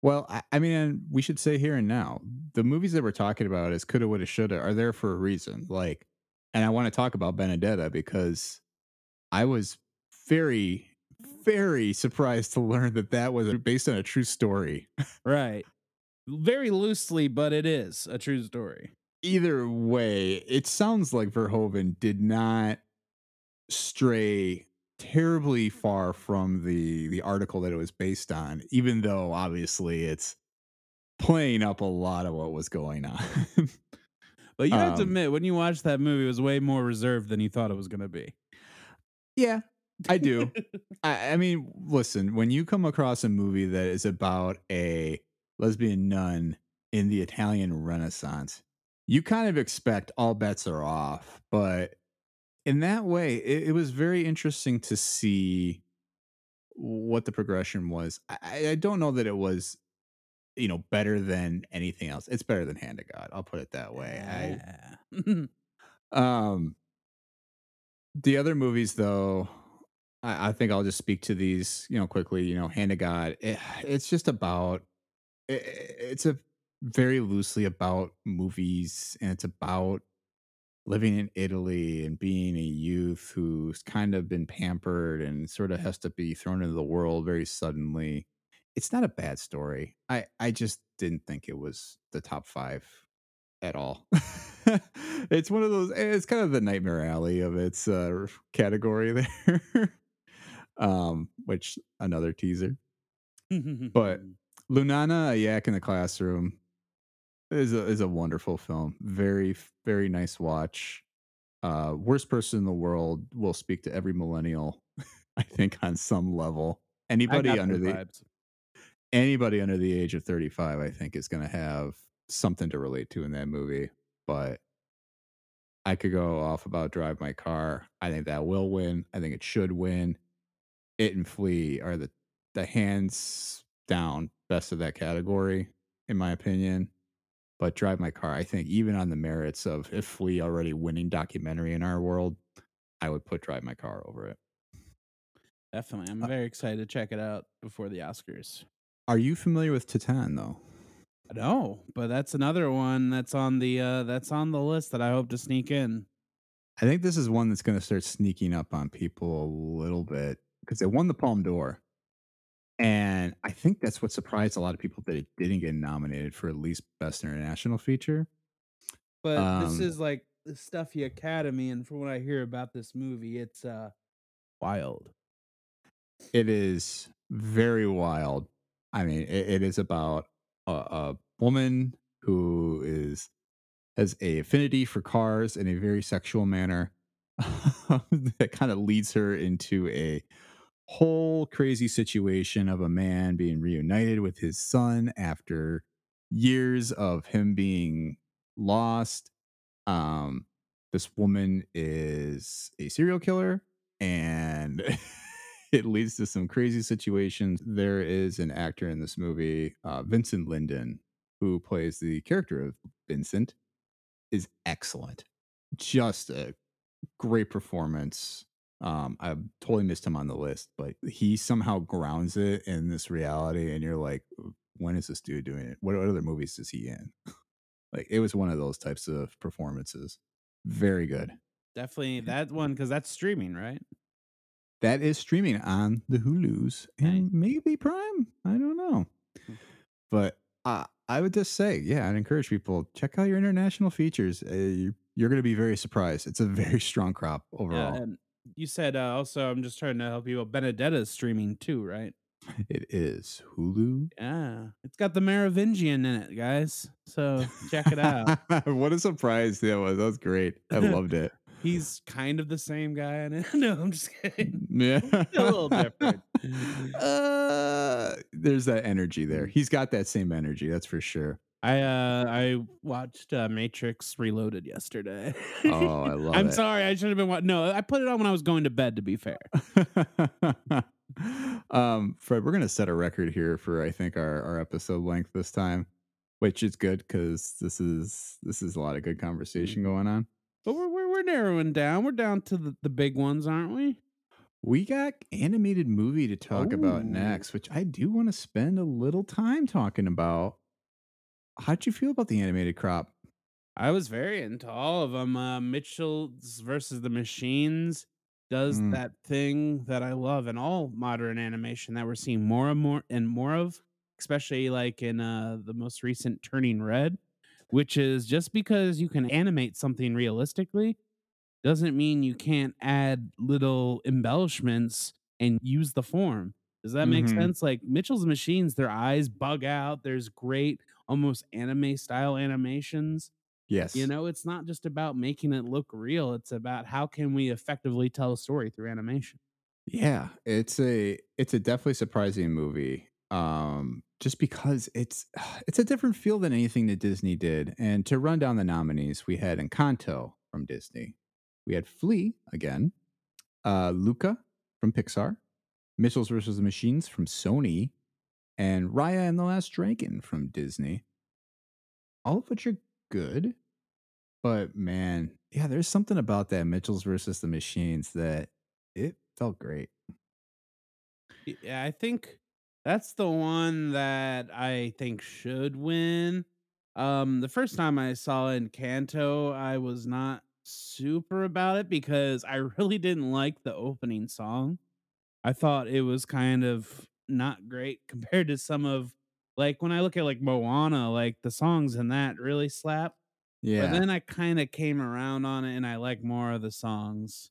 [SPEAKER 1] Well, I, I mean, and we should say here and now, the movies that we're talking about is coulda, woulda, shoulda are there for a reason. Like, and I want to talk about Benedetta because I was very, very surprised to learn that that was based on a true story.
[SPEAKER 2] Right. Very loosely, but it is a true story.
[SPEAKER 1] Either way, it sounds like Verhoeven did not stray terribly far from the the article that it was based on, even though obviously it's playing up a lot of what was going on.
[SPEAKER 2] But you have to
[SPEAKER 1] um,
[SPEAKER 2] admit, when you watch that movie, it was way more reserved than you thought it was gonna be.
[SPEAKER 1] yeah, I do. I, I mean, listen, when you come across a movie that is about a lesbian nun in the Italian Renaissance, you kind of expect all bets are off. But in that way, it, it was very interesting to see what the progression was. I I don't know that it was, you know, better than anything else. It's better than Hand of God. I'll put it that way.
[SPEAKER 2] Yeah.
[SPEAKER 1] I um the other movies though, I, I think I'll just speak to these, you know, quickly. You know, Hand of God. It, it's just about. It, it's a very loosely about movies, and it's about living in Italy and being a youth who's kind of been pampered and sort of has to be thrown into the world very suddenly. It's not a bad story. I I just didn't think it was the top five at all. it's one of those. It's kind of the nightmare alley of its uh, category there. um, which another teaser. But Lunana, a yak in the classroom, is a is a wonderful film. Very very nice watch. Uh, worst person in the world will speak to every millennial. I think on some level. Anybody under the
[SPEAKER 2] vibes.
[SPEAKER 1] Anybody under the age of 35 i think is going to have something to relate to in that movie but i could go off about drive my car i think that will win i think it should win it and flee are the the hands down best of that category in my opinion but drive my car i think even on the merits of if flee already winning documentary in our world i would put drive my car over it
[SPEAKER 2] Definitely. I'm
[SPEAKER 1] Uh,
[SPEAKER 2] very excited to check it out before the Oscars.
[SPEAKER 1] Are you familiar with titane though
[SPEAKER 2] No, but that's another one that's on the uh that's on the list that I hope to sneak in.
[SPEAKER 1] I think this is one that's going to start sneaking up on people a little bit because it won the Palme d'Or. And I think that's what surprised a lot of people that it didn't get nominated for at least Best International Feature.
[SPEAKER 2] But this
[SPEAKER 1] Um,
[SPEAKER 2] is like the stuffy academy, and from what I hear about this movie, it's uh wild.
[SPEAKER 1] it is very wild. I mean, it, it is about a, a woman who is has a affinity for cars in a very sexual manner that kind of leads her into a whole crazy situation of a man being reunited with his son after years of him being lost. Um, this woman is a serial killer and it leads to some crazy situations. There is an actor in this movie, uh, Vincent Lindon, who plays the character of Vincent, is excellent. Just a great performance. Um, I totally missed him on the list, but he somehow grounds it in this reality, and you're like, when is this dude doing it? What other movies is he in? like it was one of those types of performances. Very good.
[SPEAKER 2] Definitely that one because that's streaming, right?
[SPEAKER 1] That is streaming on the Hulus and maybe Prime. I don't know.
[SPEAKER 2] Hmm.
[SPEAKER 1] But uh, I would just say, yeah, I'd encourage people check out your international features. Uh, you, you're going to be very surprised. It's a very strong crop overall.
[SPEAKER 2] Yeah, and you said uh, also, I'm just trying to help you out. Benedetta's streaming too, right?
[SPEAKER 1] It is Hulu.
[SPEAKER 2] Yeah, it's got the Merovingian in it, guys. So check it out.
[SPEAKER 1] what a surprise that was. That was great. I loved it.
[SPEAKER 2] He's kind of the same guy in it. No, I'm just kidding.
[SPEAKER 1] Yeah.
[SPEAKER 2] a little different.
[SPEAKER 1] Uh, there's that energy there. He's got that same energy, that's for sure.
[SPEAKER 2] I uh I watched uh, Matrix Reloaded yesterday.
[SPEAKER 1] Oh, I love it.
[SPEAKER 2] I'm
[SPEAKER 1] it.
[SPEAKER 2] sorry, I should have been. Wa- no, I put it on when I was going to bed. To be fair,
[SPEAKER 1] um, Fred, we're gonna set a record here for I think our, our episode length this time, which is good because this is this is a lot of good conversation going on.
[SPEAKER 2] but we're we're, we're narrowing down. We're down to the, the big ones, aren't we?
[SPEAKER 1] We got animated movie to talk about next, which I do want to spend a little time talking about. How'd you feel about the animated crop?
[SPEAKER 2] I was very into all of them. Uh, Mitchell's versus the Machines does
[SPEAKER 1] Mm.
[SPEAKER 2] that thing that I love in all modern animation that we're seeing more and more and more of, especially like in uh, the most recent Turning Red, which is just because you can animate something realistically doesn't mean you can't add little embellishments and use the form. Does that make
[SPEAKER 1] Mhm.
[SPEAKER 2] sense? Like Mitchell's Machines, their eyes bug out. There's great, almost anime style animations.
[SPEAKER 1] Yes.
[SPEAKER 2] You know, it's not just about making it look real. It's about how can we effectively tell a story through animation.
[SPEAKER 1] Yeah, it's a it's a definitely surprising movie. Um just because it's it's a different feel than anything that Disney did. And to run down the nominees, we had Encanto from Disney. We had Flee again, uh Luca from Pixar, Mitchell's versus the Machines from Sony, and Raya and the Last Dragon from Disney. All of which are good. But man, yeah, there's something about that Mitchell's versus the Machines that it felt great.
[SPEAKER 2] Yeah, I think that's the one that I think should win. Um, the first time I saw Encanto, I was not super about it because I really didn't like the opening song. I thought it was kind of not great compared to some of like when I look at like Moana, like the songs in that really slap.
[SPEAKER 1] Yeah.
[SPEAKER 2] But then I kind of came around on it and I like more of the songs.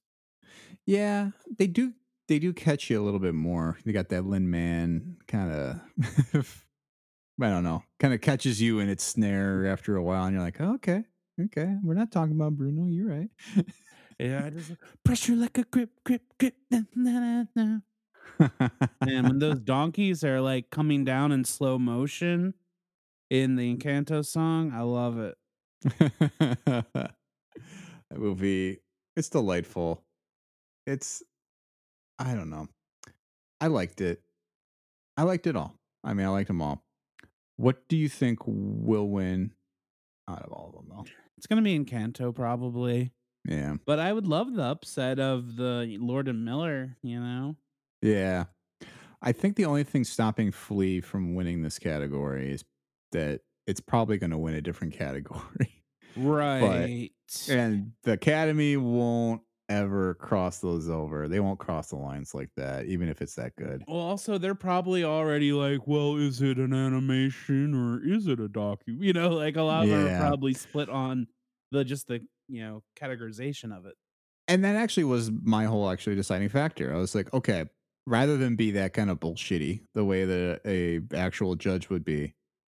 [SPEAKER 1] yeah, they do they do catch you a little bit more. They got that Lin Man kind of I don't know, kind of catches you in its snare after a while and you're like, oh, "Okay. Okay. We're not talking about Bruno. You're right."
[SPEAKER 2] Yeah, I just pressure like a grip, grip, grip. Na, na, na, na. And when those donkeys are like coming down in slow motion in the mm. Encanto song, I love it.
[SPEAKER 1] that movie it's delightful. It's I don't know. I liked it. I liked it all. I mean, I liked them all. What do you think will win out of all of them though?
[SPEAKER 2] It's gonna be Encanto probably,
[SPEAKER 1] Yeah.
[SPEAKER 2] but I would love the upset of the Lord and Miller. You know,
[SPEAKER 1] Yeah. I think the only thing stopping Flee from winning this category is that it's probably going to win a different category.
[SPEAKER 2] right?
[SPEAKER 1] and the Academy won't ever cross those over. They won't cross the lines like that, even if it's that good.
[SPEAKER 2] Well, also they're probably already like, well, is it an animation or is it a docu? You know, like a lot of them are probably split on the just the you know categorization of it.
[SPEAKER 1] And that actually was my whole actually deciding factor. I was like, okay, rather than be that kind of bullshitty the way that a actual judge would be,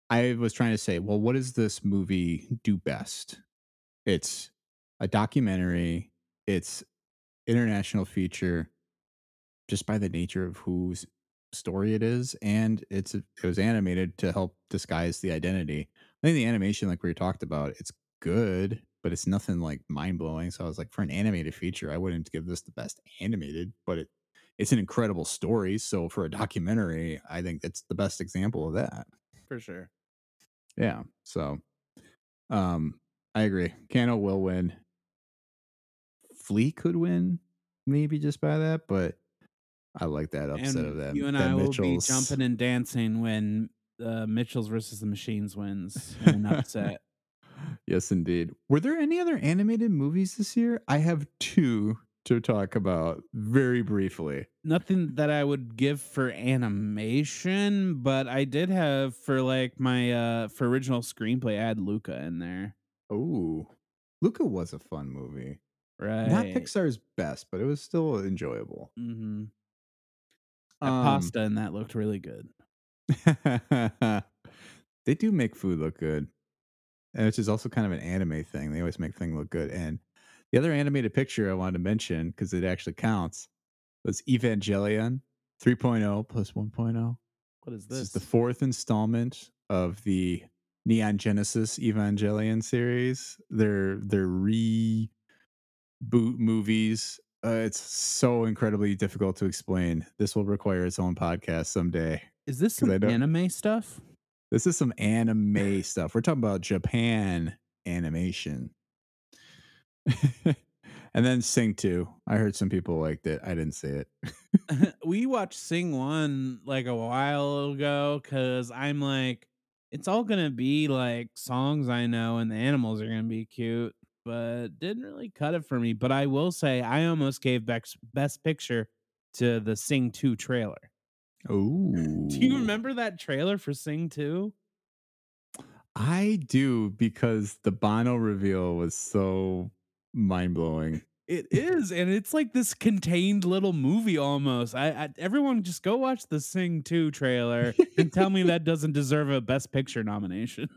[SPEAKER 1] I was trying to say, well, what does this movie do best? It's a documentary, it's international feature just by the nature of whose story it is and it's it was animated to help disguise the identity. I think the animation like we talked about, it's good, but it's nothing like mind-blowing. So I was like for an animated feature, I wouldn't give this the best animated, but it it's an incredible story. So for a documentary, I think it's the best example of that.
[SPEAKER 2] For sure.
[SPEAKER 1] Yeah. So um I agree. Cano will win. Flee could win, maybe just by that, but I like that upset
[SPEAKER 2] and
[SPEAKER 1] of that.
[SPEAKER 2] you and
[SPEAKER 1] that
[SPEAKER 2] I will be jumping and dancing when uh, Mitchells versus the Machines wins in an upset.
[SPEAKER 1] yes, indeed. Were there any other animated movies this year? I have two to talk about very briefly.
[SPEAKER 2] Nothing that I would give for animation, but I did have for like my uh for original screenplay, I had Luca in there.
[SPEAKER 1] Oh, Luca was a fun movie.
[SPEAKER 2] Right.
[SPEAKER 1] Not Pixar's best, but it was still enjoyable.
[SPEAKER 2] Mm-hmm. That
[SPEAKER 1] Um,
[SPEAKER 2] pasta and that looked really good.
[SPEAKER 1] they do make food look good, and which is also kind of an anime thing. They always make things look good. And the other animated picture I wanted to mention because it actually counts was Evangelion 3.0 plus 1.0.
[SPEAKER 2] What is
[SPEAKER 1] This
[SPEAKER 2] this?
[SPEAKER 1] is the fourth installment of the Neon Genesis Evangelion series. They're they're reboot movies. Uh, it's so incredibly difficult to explain. This will require its own podcast someday.
[SPEAKER 2] Is this some anime stuff?
[SPEAKER 1] This is some anime stuff. We're talking about Japan animation. and then Sing 2. I heard some people liked it. I didn't see it.
[SPEAKER 2] we watched Sing One like a while ago because I'm like, it's all gonna be like songs I know, and the animals are gonna be cute, but didn't really cut it for me. But I will say, I almost gave best best picture to the Sing Two trailer.
[SPEAKER 1] Ooh.
[SPEAKER 2] Do you remember that trailer for Sing Two?
[SPEAKER 1] I do because the Bono reveal was so mind blowing.
[SPEAKER 2] It is, and it's like this contained little movie almost. I, I everyone just go watch the Sing Two trailer and tell me that doesn't deserve a Best Picture nomination.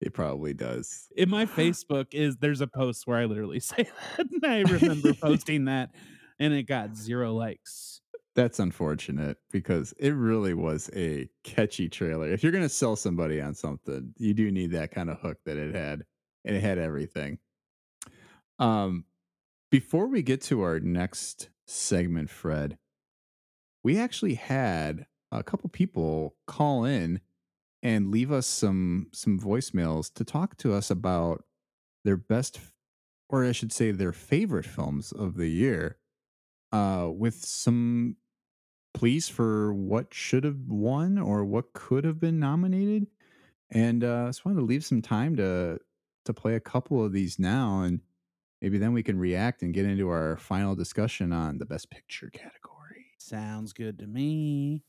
[SPEAKER 1] It probably does.
[SPEAKER 2] in my Facebook is there's a post where I literally say that. And I remember posting that and it got zero likes.
[SPEAKER 1] That's unfortunate because it really was a catchy trailer. If you're going to sell somebody on something, you do need that kind of hook that it had. And it had everything. Um before we get to our next segment, Fred, we actually had a couple people call in and leave us some some voicemails to talk to us about their best or I should say their favorite films of the year uh with some pleas for what should have won or what could have been nominated and uh just wanted to leave some time to to play a couple of these now and maybe then we can react and get into our final discussion on the best picture category
[SPEAKER 2] Sounds good to me.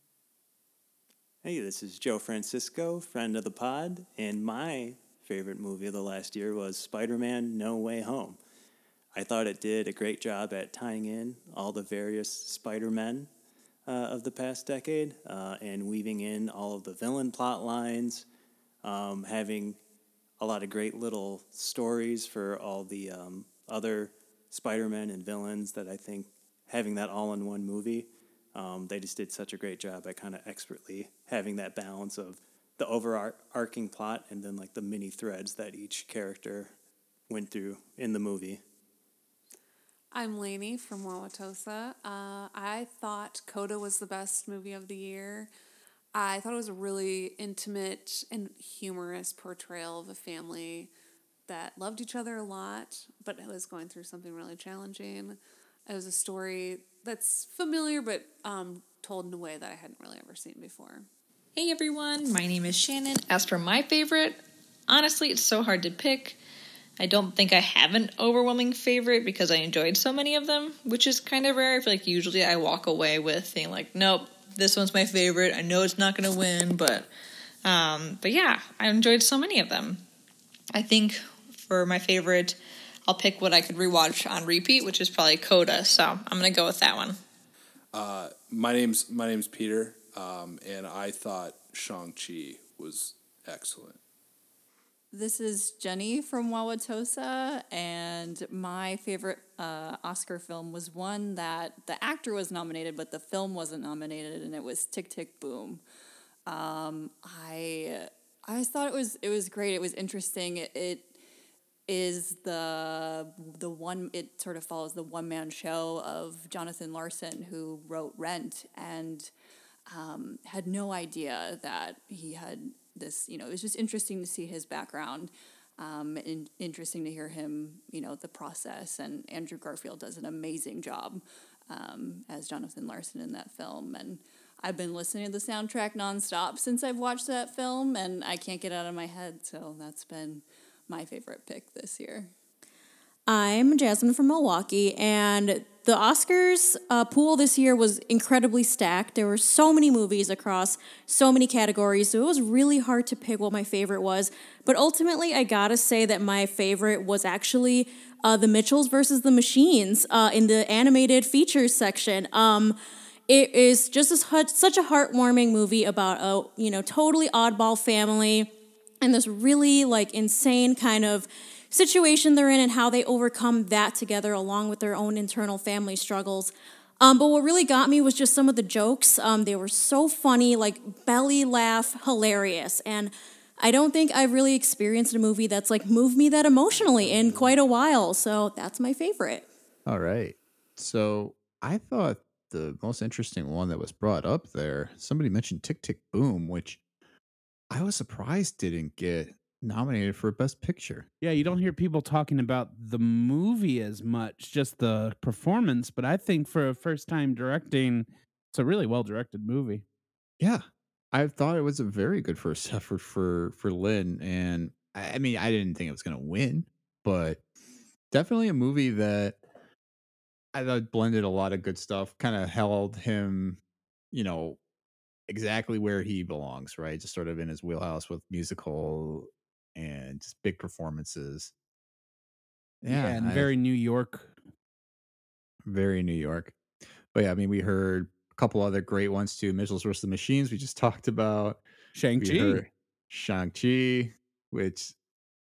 [SPEAKER 3] Hey, this is Joe Francisco, friend of the pod, and my favorite movie of the last year was Spider Man No Way Home. I thought it did a great job at tying in all the various Spider Men uh, of the past decade uh, and weaving in all of the villain plot lines, um, having a lot of great little stories for all the um, other Spider Men and villains that I think having that all in one movie um, they just did such a great job at kind of expertly having that balance of the overarching plot and then like the mini threads that each character went through in the movie.
[SPEAKER 4] I'm Lainey from Wauwatosa. Uh, I thought Coda was the best movie of the year. I thought it was a really intimate and humorous portrayal of a family that loved each other a lot, but was going through something really challenging. It was a story that's familiar, but um, told in a way that I hadn't really ever seen before.
[SPEAKER 5] Hey everyone, my name is Shannon. As for my favorite, honestly, it's so hard to pick. I don't think I have an overwhelming favorite because I enjoyed so many of them, which is kind of rare. I feel like usually I walk away with saying like, nope, this one's my favorite. I know it's not going to win, but um, but yeah, I enjoyed so many of them. I think for my favorite, I'll pick what I could rewatch on repeat, which is probably Coda. So I'm gonna go with that one.
[SPEAKER 6] My name's my name's Peter, um, and I thought Shang Chi was excellent.
[SPEAKER 7] This is Jenny from Wauwatosa, and my favorite uh, Oscar film was one that the actor was nominated, but the film wasn't nominated, and it was Tick Tick Boom. Um, I I thought it was it was great. It was interesting. It, it is the the one it sort of follows the one man show of Jonathan Larson who wrote Rent and um, had no idea that he had this. You know, it was just interesting to see his background. Um, and interesting to hear him, you know, the process. And Andrew Garfield does an amazing job um, as Jonathan Larson in that film. And I've been listening to the soundtrack nonstop since I've watched that film, and I can't get out of my head. So that's been my favorite pick this year.
[SPEAKER 8] I'm Jasmine from Milwaukee, and the Oscars uh, pool this year was incredibly stacked. There were so many movies across so many categories, so it was really hard to pick what my favorite was. But ultimately, I gotta say that my favorite was actually uh, The Mitchells versus the Machines uh, in the animated features section. Um, it is just such a heartwarming movie about a you know totally oddball family and this really like insane kind of situation they're in and how they overcome that together along with their own internal family struggles. Um, but what really got me was just some of the jokes. Um, they were so funny, like belly laugh, hilarious. And I don't think I've really experienced a movie that's like moved me that emotionally in quite a while. So that's my favorite.
[SPEAKER 1] All right. So I thought the most interesting one that was brought up there, somebody mentioned Tick Tick Boom, which I was surprised didn't get nominated for Best Picture.
[SPEAKER 2] Yeah, you don't hear people talking about the movie as much, just the performance. But I think for a first time directing, it's a really well directed movie.
[SPEAKER 1] Yeah, I thought it was a very good first effort for for Lin, and I, I mean, I didn't think it was going to win, but definitely a movie that I thought blended a lot of good stuff. Kind of held him, you know, exactly where he belongs, right? Just sort of in his wheelhouse with musical and just big performances.
[SPEAKER 2] Yeah,
[SPEAKER 1] Yeah,
[SPEAKER 2] and
[SPEAKER 1] I-
[SPEAKER 2] very New York.
[SPEAKER 1] very New York. But yeah, I mean, we heard a couple other great ones too. Mitchell's versus the Machines, we just talked about.
[SPEAKER 2] Shang-Chi.
[SPEAKER 1] Shang-Chi, which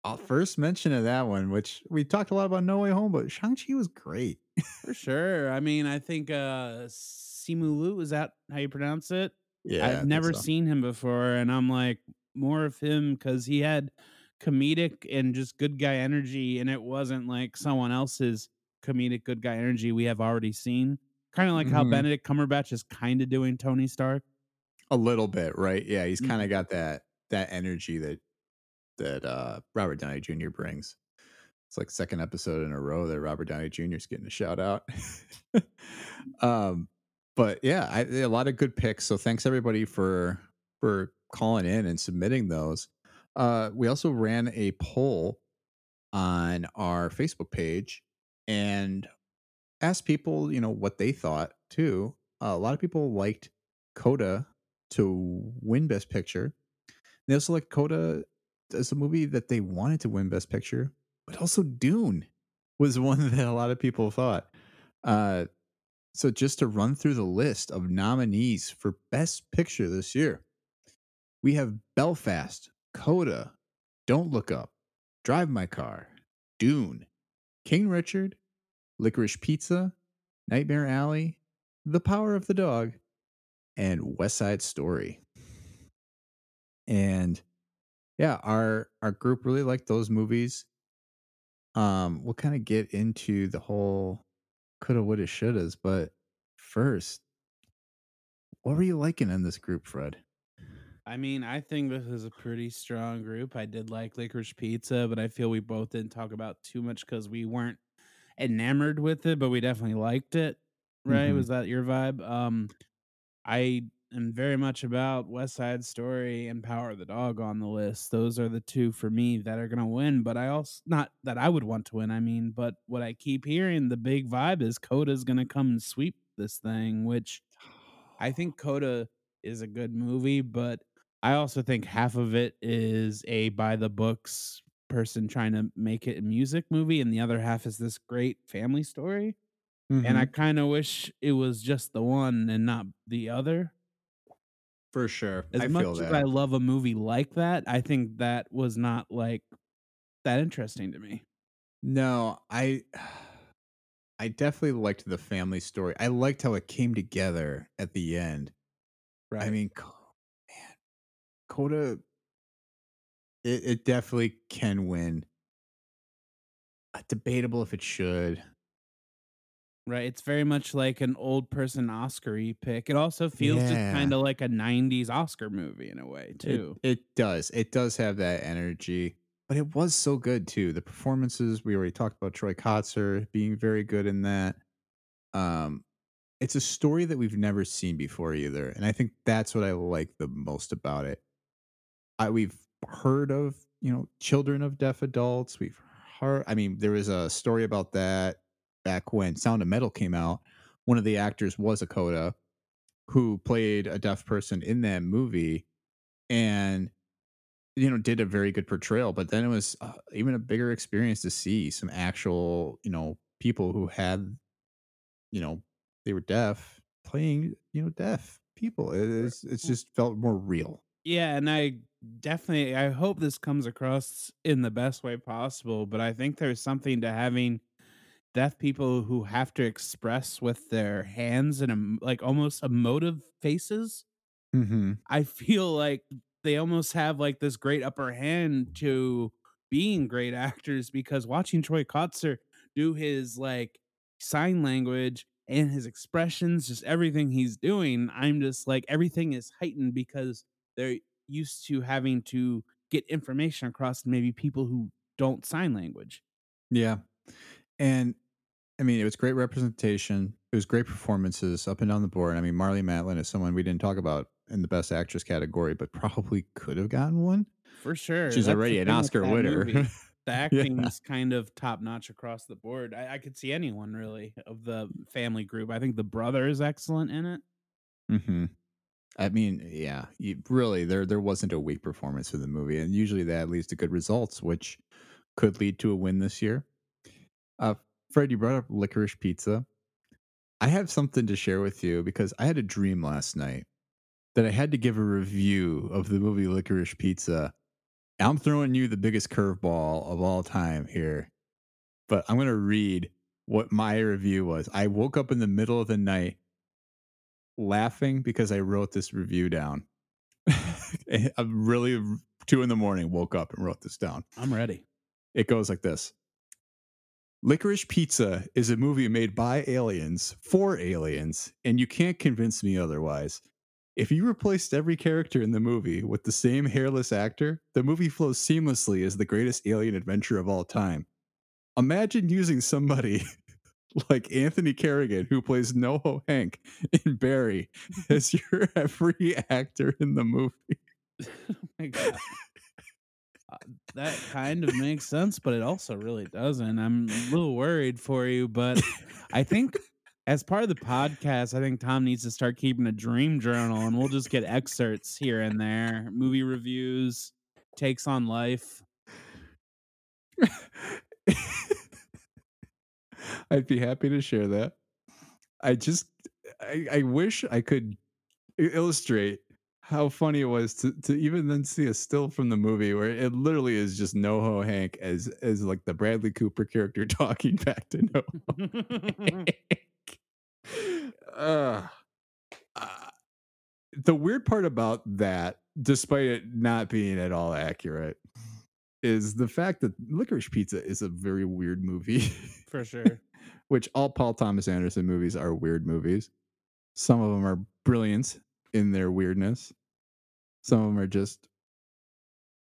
[SPEAKER 1] I'll first mention of that one, which we talked a lot about No Way Home, but Shang-Chi was great.
[SPEAKER 2] For sure. I mean, I think uh Simu Liu, is that how you pronounce it?
[SPEAKER 1] Yeah.
[SPEAKER 2] I've never
[SPEAKER 1] so.
[SPEAKER 2] seen him before, and I'm like more of him because he had comedic and just good guy energy, and it wasn't like someone else's comedic good guy energy we have already seen. Kind of like how
[SPEAKER 1] Mhm.
[SPEAKER 2] Benedict Cumberbatch is kind of doing Tony Stark.
[SPEAKER 1] a little bit, right? Yeah, he's
[SPEAKER 2] Mm.
[SPEAKER 1] kind of got that that energy that that uh Robert Downey Jr. brings. It's like second episode in a row that Robert Downey Jr. is getting a shout out. um, but yeah, I, a lot of good picks. So thanks everybody for for calling in and submitting those. Uh, we also ran a poll on our Facebook page and asked people, you know, what they thought too. Uh, a lot of people liked Coda to win Best Picture. They also liked Coda as a movie that they wanted to win Best Picture, but also Dune was one that a lot of people thought. Uh, so just to run through the list of nominees for Best Picture this year, we have Belfast, Coda, Don't Look Up, Drive My Car, Dune, King Richard, Licorice Pizza, Nightmare Alley, The Power of the Dog, and West Side Story. And yeah, our our group really liked those movies. Um, we'll kind of get into the whole coulda, woulda, shouldas, but first, what were you liking in this group, Fred?
[SPEAKER 2] I mean, I think this is a pretty strong group. I did like Licorice Pizza, but I feel we both didn't talk about too much because we weren't enamored with it, but we definitely liked it. Right?
[SPEAKER 1] Mhm.
[SPEAKER 2] Was that your vibe? Um, I am very much about West Side Story and Power of the Dog on the list. Those are the two for me that are gonna win. But I also not that I would want to win. I mean, but what I keep hearing, the big vibe is Coda's gonna come and sweep this thing, which I think Coda is a good movie, but I also think half of it is a by the books person trying to make it a music movie, and the other half is this great family story. And I
[SPEAKER 1] Mhm.
[SPEAKER 2] kind of wish it was just the one and not the other.
[SPEAKER 1] For sure.
[SPEAKER 2] As
[SPEAKER 1] I
[SPEAKER 2] much as. I love a movie like that, I think that was not like that interesting to me.
[SPEAKER 1] No, I I definitely liked the family story. I liked how it came together at the end.
[SPEAKER 2] Right.
[SPEAKER 1] I mean, man, Coda, it, it definitely can win. Uh, debatable if it should.
[SPEAKER 2] Right. It's very much like an old person Oscar pick. It also feels just kind of like a 90s Oscar movie in a way,
[SPEAKER 1] It,
[SPEAKER 2] too.
[SPEAKER 1] it does. It does have that energy, but it was so good too. The performances we already talked about Troy Kotsur being very good in that. Um, it's a story that we've never seen before either, and I think that's what I like the most about it. I we've heard of, you know, children of deaf adults. We've heard I mean, there was a story about that back when Sound of Metal came out. One of the actors was a coda who played a deaf person in that movie and you know did a very good portrayal but then it was uh, even a bigger experience to see some actual you know people who had you know they were deaf playing you know deaf people it is it's just felt more real
[SPEAKER 2] Yeah, and I definitely I hope this comes across in the best way possible, but I think there's something to having deaf people who have to express with their hands and like almost emotive faces.
[SPEAKER 1] mm-hmm.
[SPEAKER 2] I feel like they almost have like this great upper hand to being great actors because watching Troy Kotsur do his like sign language and his expressions, just everything he's doing, I'm just like everything is heightened because they're used to having to get information across maybe people who don't sign language.
[SPEAKER 1] yeah and i mean it was great representation it was great performances up and down the board i mean Marlee Matlin is someone we didn't talk about in the best actress category but probably could have gotten one
[SPEAKER 2] For sure.
[SPEAKER 1] she's
[SPEAKER 2] That's
[SPEAKER 1] already an oscar winner
[SPEAKER 2] movie. The acting's kind of top notch across the board. I, I could see anyone really of the family group. I think the brother is excellent in it.
[SPEAKER 1] hmm I mean, yeah, you, really, there there wasn't a weak performance for the movie, and usually that leads to good results, which could lead to a win this year. Uh, Fred, you brought up licorice pizza. I have something to share with you because I had a dream last night that I had to give a review of the movie Licorice Pizza. I'm throwing you the biggest curveball of all time here, but I'm going to read what my review was. I woke up in the middle of the night laughing because I wrote this review down. Eh, I'm really two in the morning, woke up and wrote this down.
[SPEAKER 2] I'm ready.
[SPEAKER 1] It goes like this Licorice Pizza is a movie made by aliens for aliens, and you can't convince me otherwise. If you replaced every character in the movie with the same hairless actor, the movie flows seamlessly as the greatest alien adventure of all time. Imagine using somebody like Anthony Carrigan, who plays NoHo Hank in Barry, as your every actor in the movie.
[SPEAKER 2] Oh my God. That kind of makes sense, but it also really doesn't. I'm a little worried for you, but I think as part of the podcast, I think Tom needs to start keeping a dream journal and we'll just get excerpts here and there, movie reviews, takes on life.
[SPEAKER 1] I'd be happy to share that. I just, I, I wish I could illustrate how funny it was to, to even then see a still from the movie where it literally is just NoHo Hank as as like the Bradley Cooper character talking back to NoHo. uh, uh, the weird part about that, despite it not being at all accurate, is the fact that Licorice Pizza is a very weird movie.
[SPEAKER 2] For sure.
[SPEAKER 1] which all Paul Thomas Anderson movies are weird movies. Some of them are brilliant in their weirdness. Some of them are just,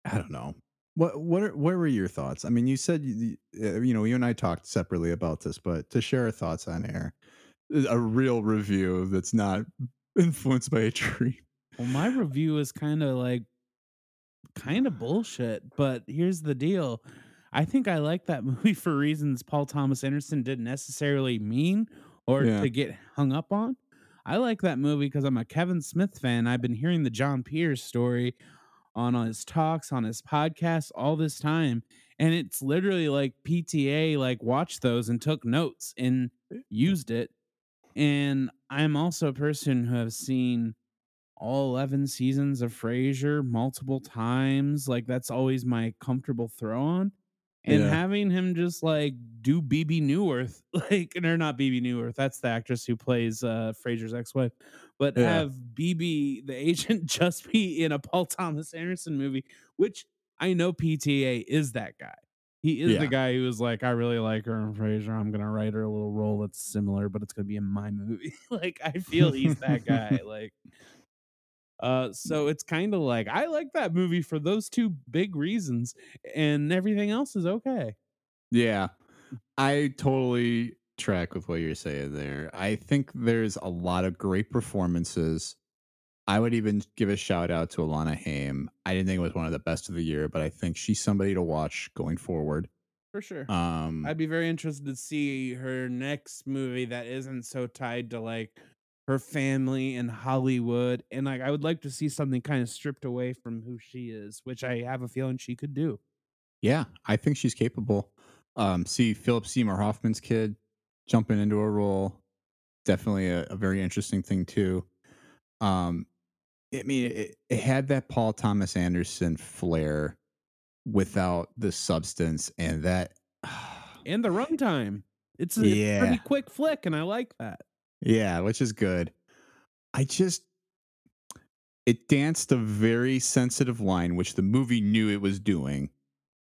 [SPEAKER 1] I don't know. What what are, what were your thoughts? I mean, you said you, uh, you know you and I talked separately about this, but to share our thoughts on air, uh, a real review that's not influenced by a tree.
[SPEAKER 2] Well, my review is kind of like kind of bullshit, but here's the deal. I think I like that movie for reasons Paul Thomas Anderson didn't necessarily mean or
[SPEAKER 1] Yeah.
[SPEAKER 2] to get hung up on. I like that movie because I'm a Kevin Smith fan. I've been hearing the Jon Peters story on his talks, on his podcast all this time. And it's literally like PTA like watched those and took notes and used it. And I'm also a person who have seen all 11 seasons of Frasier multiple times. Like that's always my comfortable throw on. And
[SPEAKER 1] Yeah.
[SPEAKER 2] having him just like do Bebe Neuwirth, like, and they're not Bebe Neuwirth, that's the actress who plays uh Frasier's ex-wife, but
[SPEAKER 1] Yeah.
[SPEAKER 2] have Bebe the agent just be in a Paul Thomas Anderson movie, which I know PTA is that guy. He is
[SPEAKER 1] Yeah.
[SPEAKER 2] the guy who was like, I really like her and Frasier. I'm gonna write her a little role that's similar, but it's gonna be in my movie. like I feel he's that guy. Like uh, so it's kind of like I like that movie for those two big reasons, and everything else is okay.
[SPEAKER 1] Yeah. I totally track with what you're saying there. I think there's a lot of great performances. I would even give a shout out to Alana Haim. I didn't think it was one of the best of the year, but I think she's somebody to watch going forward.
[SPEAKER 2] For sure.
[SPEAKER 1] Um,
[SPEAKER 2] I'd be very interested to see her next movie that isn't so tied to like her family in Hollywood. And like I would like to see something kind of stripped away from who she is, which I have a feeling she could do.
[SPEAKER 1] yeah, I think she's capable. Um, see Philip Seymour Hoffman's kid jumping into a role, definitely a, a very interesting thing too. Um, I mean, it, it had that Paul Thomas Anderson flair without the substance, and that
[SPEAKER 2] And the runtime. It's a,
[SPEAKER 1] Yeah.
[SPEAKER 2] pretty quick flick, and I like that.
[SPEAKER 1] Yeah, which is good. I just it danced a very sensitive line, which the movie knew it was doing.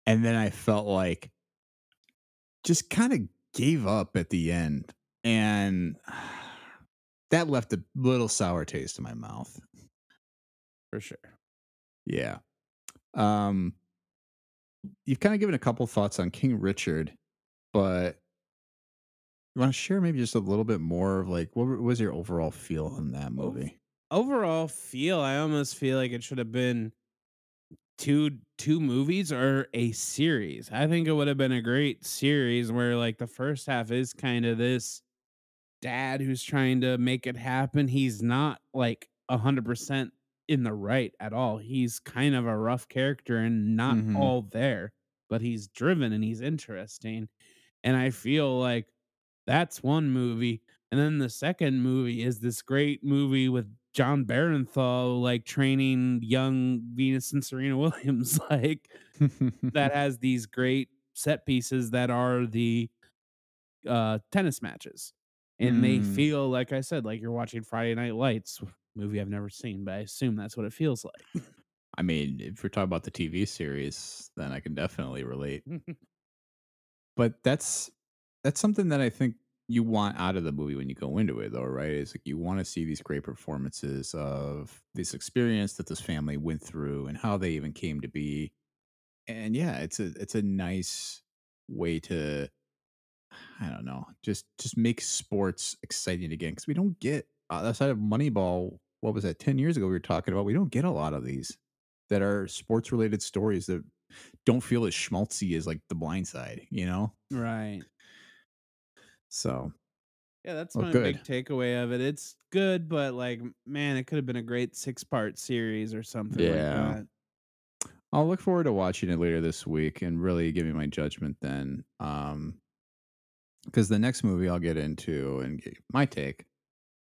[SPEAKER 1] And then I felt like just kind of gave up at the end. And that left a little sour taste in my mouth.
[SPEAKER 2] For sure.
[SPEAKER 1] Yeah. Um you've kind of given a couple thoughts on King Richard, but you want to share maybe just a little bit more of like what was your overall feel on that movie?
[SPEAKER 2] Overall feel, I almost feel like it should have been two two movies or a series. I think it would have been a great series where like the first half is kind of this dad who's trying to make it happen. He's not like a hundred percent in the right at all. He's kind of a rough character and not
[SPEAKER 1] Mhm.
[SPEAKER 2] all there, but he's driven and he's interesting. And I feel like that's one movie. And then the second movie is this great movie with Jon Bernthal like training young Venus and Serena Williams like that has these great set pieces that are the uh tennis matches. And they
[SPEAKER 1] Mm.
[SPEAKER 2] feel like I said like you're watching Friday Night Lights, movie I've never seen, but I assume that's what it feels like.
[SPEAKER 1] I mean, if we're talking about the TV series, then I can definitely relate. But that's that's something that I think you want out of the movie when you go into it, though, right? Is like you want to see these great performances of this experience that this family went through and how they even came to be. And yeah, it's a it's a nice way to I don't know, just just make sports exciting again because we don't get uh, outside of Moneyball. What was that? Ten years ago, we were talking about. We don't get a lot of these that are sports related stories that don't feel as schmaltzy as like The Blind Side, you know?
[SPEAKER 2] right.
[SPEAKER 1] So
[SPEAKER 2] Yeah, that's
[SPEAKER 1] Well,
[SPEAKER 2] my
[SPEAKER 1] good.
[SPEAKER 2] big takeaway of it. It's good, but like, man, it could have been a great six part series or something
[SPEAKER 1] Yeah.
[SPEAKER 2] like that.
[SPEAKER 1] I'll look forward to watching it later this week and really giving my judgment then. Um, because the next movie I'll get into and give my take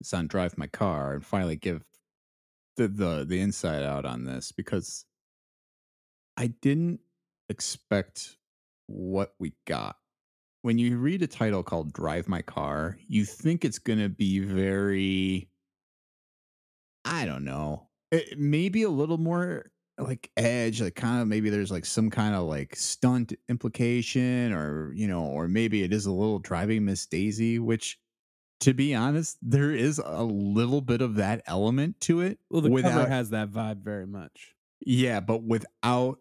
[SPEAKER 1] is on Drive My Car and finally give the the the inside out on this because I didn't expect what we got. When you read a title called Drive My Car, you think it's going to be very I don't know. It, maybe a little more like edge, like kind of maybe there's like some kind of like stunt implication or, you know, or maybe it is a little driving Miss Daisy, which to be honest, there is a little bit of that element to it.
[SPEAKER 2] Well, the cover
[SPEAKER 1] without,
[SPEAKER 2] has that vibe very much.
[SPEAKER 1] yeah, but without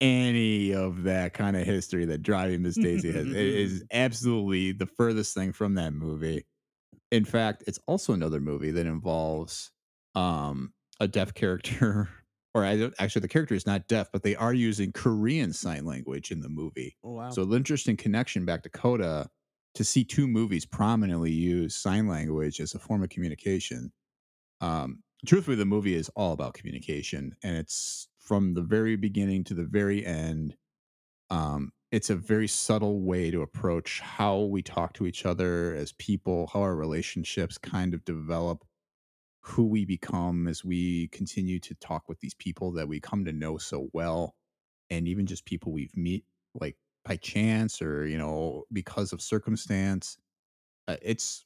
[SPEAKER 1] any of that kind of history that Driving Miss Daisy has. It is absolutely the furthest thing from that movie. In fact, it's also another movie that involves um a deaf character or I don't actually the character is not deaf, but they are using Korean sign language in the movie.
[SPEAKER 2] Oh, wow.
[SPEAKER 1] So an interesting connection back to Coda to see two movies prominently use sign language as a form of communication. Um, truthfully, the movie is all about communication, and it's from the very beginning to the very end. Um, it's a very subtle way to approach how we talk to each other as people, how our relationships kind of develop, who we become as we continue to talk with these people that we come to know so well, and even just people we've meet like by chance or you know because of circumstance. Uh, it's,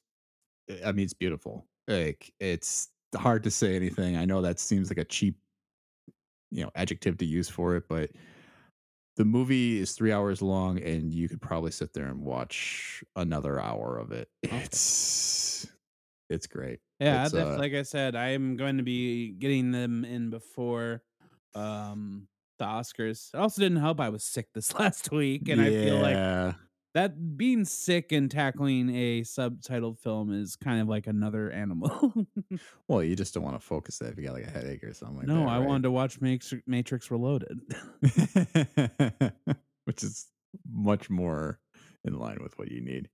[SPEAKER 1] I mean, it's beautiful. Like it's hard to say anything. I know that seems like a cheap, you know, adjective to use for it, but the movie is three hours long, and you could probably sit there and watch another hour of it. It's it's great.
[SPEAKER 2] Yeah,
[SPEAKER 1] It's,
[SPEAKER 2] def-
[SPEAKER 1] uh,
[SPEAKER 2] like I said, I am going to be getting them in before um the Oscars. It also didn't help I was sick this last week, and I feel like
[SPEAKER 1] Yeah.
[SPEAKER 2] That being sick and tackling a subtitled film is kind of like another animal.
[SPEAKER 1] Well, you just don't want to focus that if you got like a headache or something like
[SPEAKER 2] no,
[SPEAKER 1] that.
[SPEAKER 2] I wanted to watch Matrix, Matrix Reloaded.
[SPEAKER 1] which is much more in line with what you need.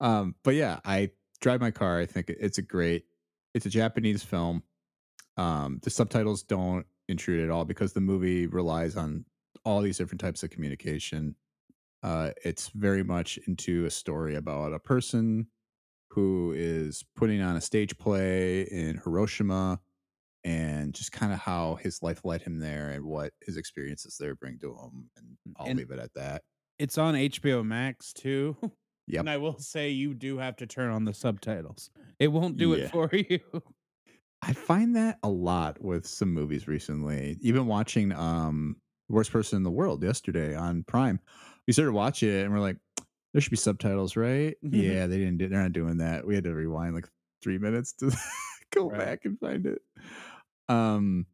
[SPEAKER 1] Um, but yeah, I drive my car. I think it's a great. It's a Japanese film. Um, the subtitles don't intrude at all because the movie relies on all these different types of communication. Uh, it's very much into a story about a person who is putting on a stage play in Hiroshima and just kind of how his life led him there and what his experiences there bring to him. And I'll
[SPEAKER 2] And-
[SPEAKER 1] leave it at that.
[SPEAKER 2] it's on HBO Max too.
[SPEAKER 1] Yep.
[SPEAKER 2] And I will say you do have to turn on the subtitles. It won't do
[SPEAKER 1] Yeah.
[SPEAKER 2] it for you.
[SPEAKER 1] I find that a lot with some movies recently. Even watching um Worst Person in the World yesterday on Prime. We started watching it and we're like, there should be subtitles, right?
[SPEAKER 2] Mhm.
[SPEAKER 1] yeah, they didn't do they're not doing that. We had to rewind like three minutes to go
[SPEAKER 2] Right.
[SPEAKER 1] back and find it. Um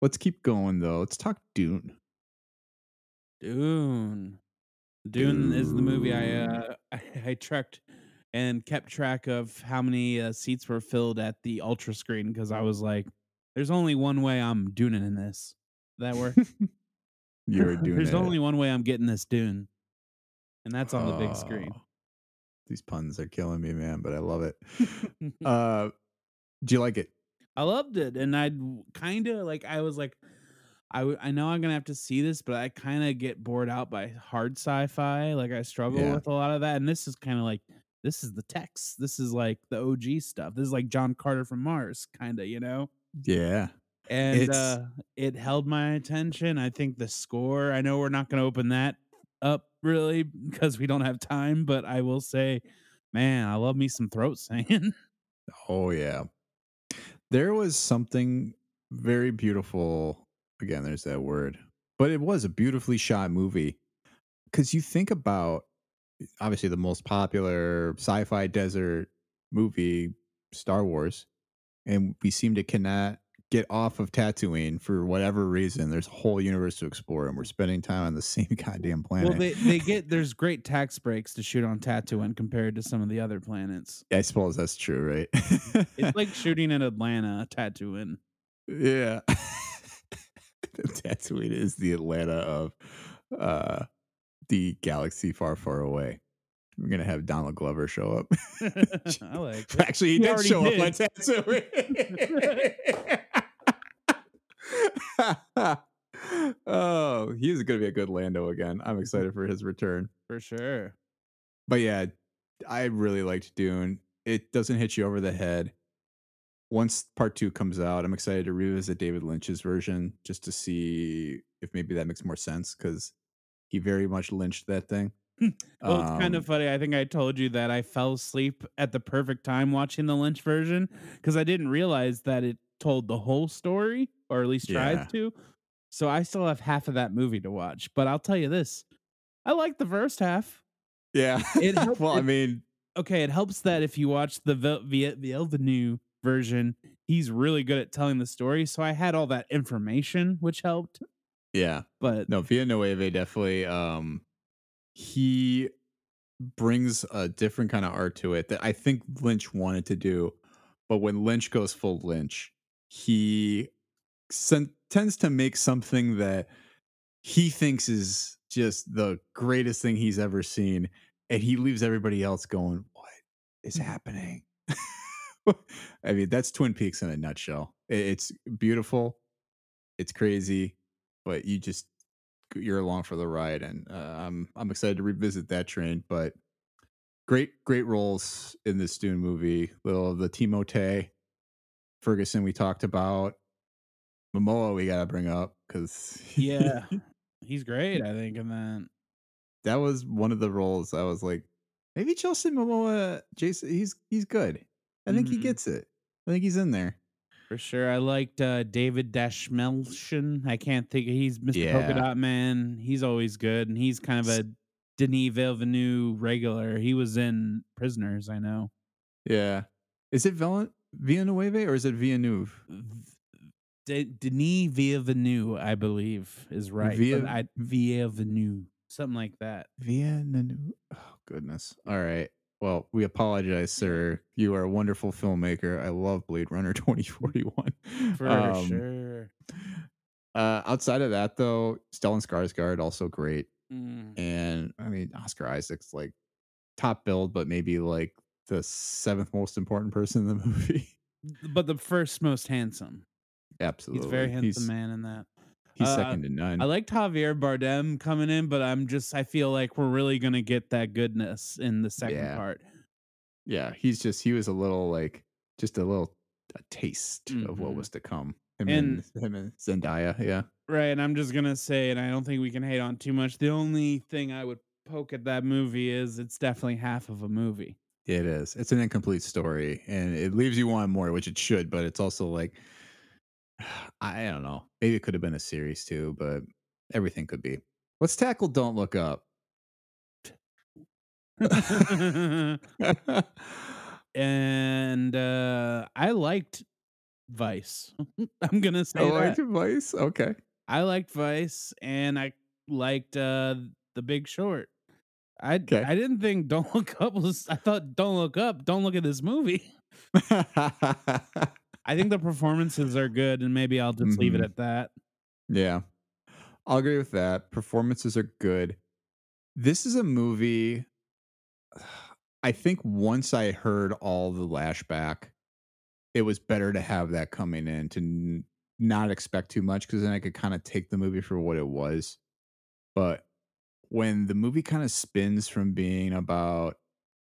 [SPEAKER 1] let's keep going though. Let's talk Dune.
[SPEAKER 2] Dune. Dune is the movie I uh I, I trekked and kept track of how many uh, seats were filled at the ultra screen because I was like, "There's only one way I'm Duning in this." That work?
[SPEAKER 1] You're doing
[SPEAKER 2] There's
[SPEAKER 1] it.
[SPEAKER 2] only one way I'm getting this Dune, and that's on the big screen.
[SPEAKER 1] Oh, These puns are killing me, man, but I love it. uh do you like it?
[SPEAKER 2] I loved it, and I kind of like. I was like, I w- I know I'm gonna have to see this, but I kind of get bored out by hard sci-fi. Like I struggle
[SPEAKER 1] Yeah.
[SPEAKER 2] with a lot of that, and this is kind of like this is the text. This is like the OG stuff. This is like John Carter from Mars, kind of, you know.
[SPEAKER 1] Yeah.
[SPEAKER 2] And uh it held my attention. I think the score. I know we're not gonna open that up really because we don't have time, but I will say, man, I love me some throat singing.
[SPEAKER 1] Oh yeah. There was something very beautiful. Again, there's that word. But it was a beautifully shot movie. Cuz you think about obviously the most popular sci-fi desert movie Star Wars and we seem to cannot get off of Tatooine for whatever reason. There's a whole universe to explore and we're spending time on the same goddamn planet.
[SPEAKER 2] Well, they they get there's great tax breaks to shoot on Tatooine compared to some of the other planets.
[SPEAKER 1] I suppose that's true, right?
[SPEAKER 2] It's like shooting in Atlanta, Tatooine.
[SPEAKER 1] Yeah. Tatooine is the Atlanta of uh the galaxy far, far away. We're gonna have Donald Glover show up.
[SPEAKER 2] I like it.
[SPEAKER 1] Actually, he,
[SPEAKER 2] He
[SPEAKER 1] did show
[SPEAKER 2] did.
[SPEAKER 1] up on Tatooine. oh, he's gonna be a good Lando again. I'm excited for his return.
[SPEAKER 2] For sure.
[SPEAKER 1] But yeah, I really liked Dune. It doesn't hit you over the head. Once part two comes out, I'm excited to revisit David Lynch's version just to see if maybe that makes more sense because he very much lynched that thing.
[SPEAKER 2] Well, it's kind
[SPEAKER 1] Um,
[SPEAKER 2] of funny. I think I told you that I fell asleep at the perfect time watching the Lynch version because I didn't realize that it told the whole story, or at least tried
[SPEAKER 1] Yeah.
[SPEAKER 2] to. So I still have half of that movie to watch. But I'll tell you this: I like the first half.
[SPEAKER 1] Yeah.
[SPEAKER 2] It helped-
[SPEAKER 1] well, I mean,
[SPEAKER 2] okay, it helps that if you watch the Vel- the new version, he's really good at telling the story. So I had all that information, which helped.
[SPEAKER 1] yeah.
[SPEAKER 2] But
[SPEAKER 1] No, Villanueva definitely um he brings a different kind of art to it that I think Lynch wanted to do. But when Lynch goes full Lynch, he sen- tends to make something that he thinks is just the greatest thing he's ever seen and he leaves everybody else going, "What is happening?" I mean, that's Twin Peaks in a nutshell. It's beautiful, it's crazy, but you just you're along for the ride, and uh, I'm I'm excited to revisit that train. But great great roles in this Dune movie. Little of the Timothée Ferguson we talked about. Momoa we gotta bring up because
[SPEAKER 2] yeah, he's great. I think and then
[SPEAKER 1] that was one of the roles I was like, maybe Chelsea Momoa, Jason, he's he's good. I think he
[SPEAKER 2] Mhm.
[SPEAKER 1] gets it. I think he's in there.
[SPEAKER 2] For sure. I liked uh, David Dastmalchian. I can't think he's Mr.
[SPEAKER 1] Yeah.
[SPEAKER 2] Polka Dot Man. He's always good. And he's kind of a Denis Villeneuve regular. He was in Prisoners, I know.
[SPEAKER 1] Yeah. Is it Villan- Villeneuve or is it Villeneuve?
[SPEAKER 2] De- Denis Villeneuve, I believe, is right.
[SPEAKER 1] Via-
[SPEAKER 2] I, Villeneuve. something like that.
[SPEAKER 1] Vienna. Oh goodness. All right. Well, we apologize, sir. You are a wonderful filmmaker. I love Blade Runner 2041.
[SPEAKER 2] For
[SPEAKER 1] Um,
[SPEAKER 2] sure.
[SPEAKER 1] Uh, outside of that, though, Stellan Skarsgård also great,
[SPEAKER 2] Mm.
[SPEAKER 1] and I mean Oscar Isaac's like top build, but maybe like the seventh most important person in the movie.
[SPEAKER 2] But the first most handsome.
[SPEAKER 1] Absolutely,
[SPEAKER 2] He's a very handsome
[SPEAKER 1] He's,
[SPEAKER 2] man in that.
[SPEAKER 1] he's
[SPEAKER 2] Uh,
[SPEAKER 1] second to none.
[SPEAKER 2] I liked Javier Bardem coming in, but I'm just I feel like we're really gonna get that goodness in the second
[SPEAKER 1] Yeah.
[SPEAKER 2] part.
[SPEAKER 1] yeah, he's just he was a little like just a little a taste of what
[SPEAKER 2] Mhm.
[SPEAKER 1] was to come. Him
[SPEAKER 2] And-
[SPEAKER 1] and, him and Zendaya, yeah.
[SPEAKER 2] Right, and I'm just gonna say, and I don't think we can hate on too much. The only thing I would poke at that movie is it's definitely half of a movie.
[SPEAKER 1] It is. It's an incomplete story, and it leaves you wanting more, which it should. But it's also like, I don't know. Maybe it could have been a series too, but everything could be. Let's tackle "Don't Look Up."
[SPEAKER 2] and uh I liked Vice. I'm gonna say
[SPEAKER 1] I
[SPEAKER 2] that.
[SPEAKER 1] liked advice. Okay.
[SPEAKER 2] I liked Vice, and I liked uh The Big Short. I
[SPEAKER 1] Okay.
[SPEAKER 2] I didn't think Don't Look Up was. I thought Don't Look Up. Don't look at this movie. I think the performances are good, and maybe I'll just leave it
[SPEAKER 1] Mhm.
[SPEAKER 2] at that.
[SPEAKER 1] yeah, I'll agree with that. Performances are good. This is a movie. I think once I heard all the lashback, it was better to have that coming in to n- not expect too much because then I could kind of take the movie for what it was. But when the movie kind of spins from being about,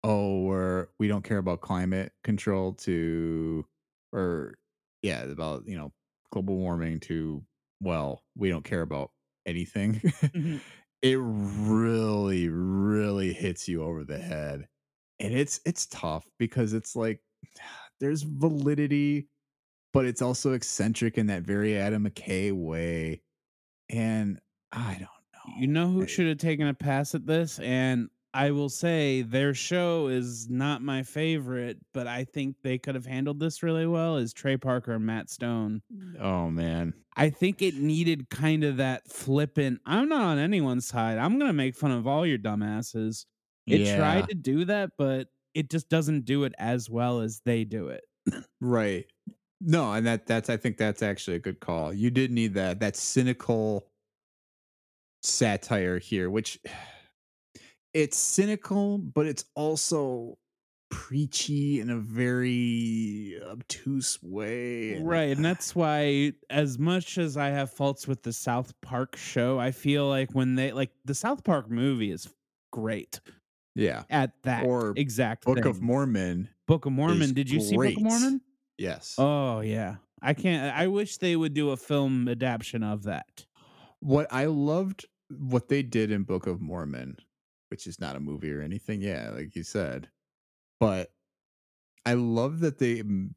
[SPEAKER 1] oh, we're we don't care about climate control to, or yeah, about you know global warming to, well, we don't care about anything.
[SPEAKER 2] Mhm.
[SPEAKER 1] it really, really hits you over the head, and it's it's tough because it's like there's validity, but it's also eccentric in that very Adam McKay way, and I don't know.
[SPEAKER 2] You know who should have taken a pass at this? And I will say their show is not my favorite, but I think they could have handled this really well. Is Trey Parker and Matt Stone?
[SPEAKER 1] Oh man,
[SPEAKER 2] I think it needed kind of that flippant. I'm not on anyone's side. I'm gonna make fun of all your dumbasses. It
[SPEAKER 1] yeah,
[SPEAKER 2] tried to do that, but it just doesn't do it as well as they do it.
[SPEAKER 1] right. No, and that that's I think that's actually a good call. You did need that that cynical satire here, which it's cynical, but it's also preachy in a very obtuse way.
[SPEAKER 2] Right, and that's why as much as I have faults with the South Park show, I feel like when they like the South Park movie is great
[SPEAKER 1] yeah.
[SPEAKER 2] at that
[SPEAKER 1] Or
[SPEAKER 2] exact
[SPEAKER 1] Book of. Mormon.
[SPEAKER 2] Book of Mormon. Did you see Book of Mormon?
[SPEAKER 1] Yes.
[SPEAKER 2] Oh yeah. I can't I wish they would do a film adaptation of that.
[SPEAKER 1] What I loved what they did in Book of Mormon, which is not a movie or anything, yeah, like you said. But I love that they mm,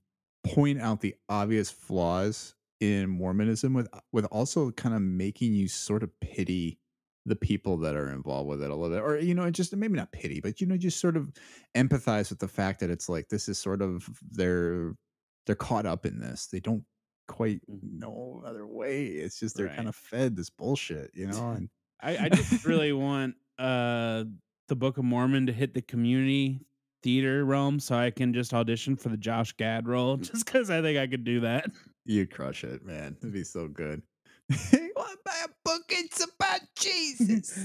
[SPEAKER 1] point out the obvious flaws in Mormonism with uh, with also kind of making you sort of pity the people that are involved with it a little bit or you know just maybe not pity but you know just sort of empathize with the fact that it's like this is sort of they're they're caught up in this they don't quite no other way it's just they're
[SPEAKER 2] Right.
[SPEAKER 1] kind of fed this bullshit you know and
[SPEAKER 2] I, I just really want uh the Book of Mormon to hit the community theater realm so I can just audition for the Josh Gad role just because I think I could do that.
[SPEAKER 1] you'd crush it man it'd be so good to buy a book it's about jesus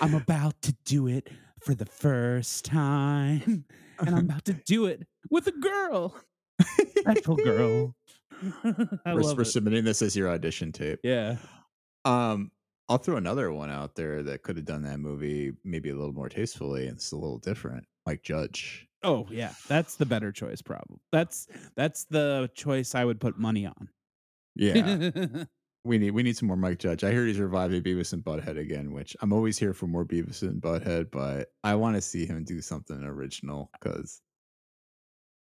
[SPEAKER 2] I'm about to do it for the first time. And I'm about to do it with a girl. Special girl. I
[SPEAKER 1] we're,
[SPEAKER 2] love
[SPEAKER 1] we're submitting this as your audition tape
[SPEAKER 2] Yeah.
[SPEAKER 1] Um, I'll throw another one out there that could have done that movie maybe a little more tastefully and it's a little different. Mike Judge.
[SPEAKER 2] Oh yeah. That's the better choice, probably. That's that's the choice I would put money on.
[SPEAKER 1] Yeah, we need we need some more Mike Judge. I heard he's reviving Beavis and Butthead again, which I'm always here for more Beavis and Butthead, but I want to see him do something original because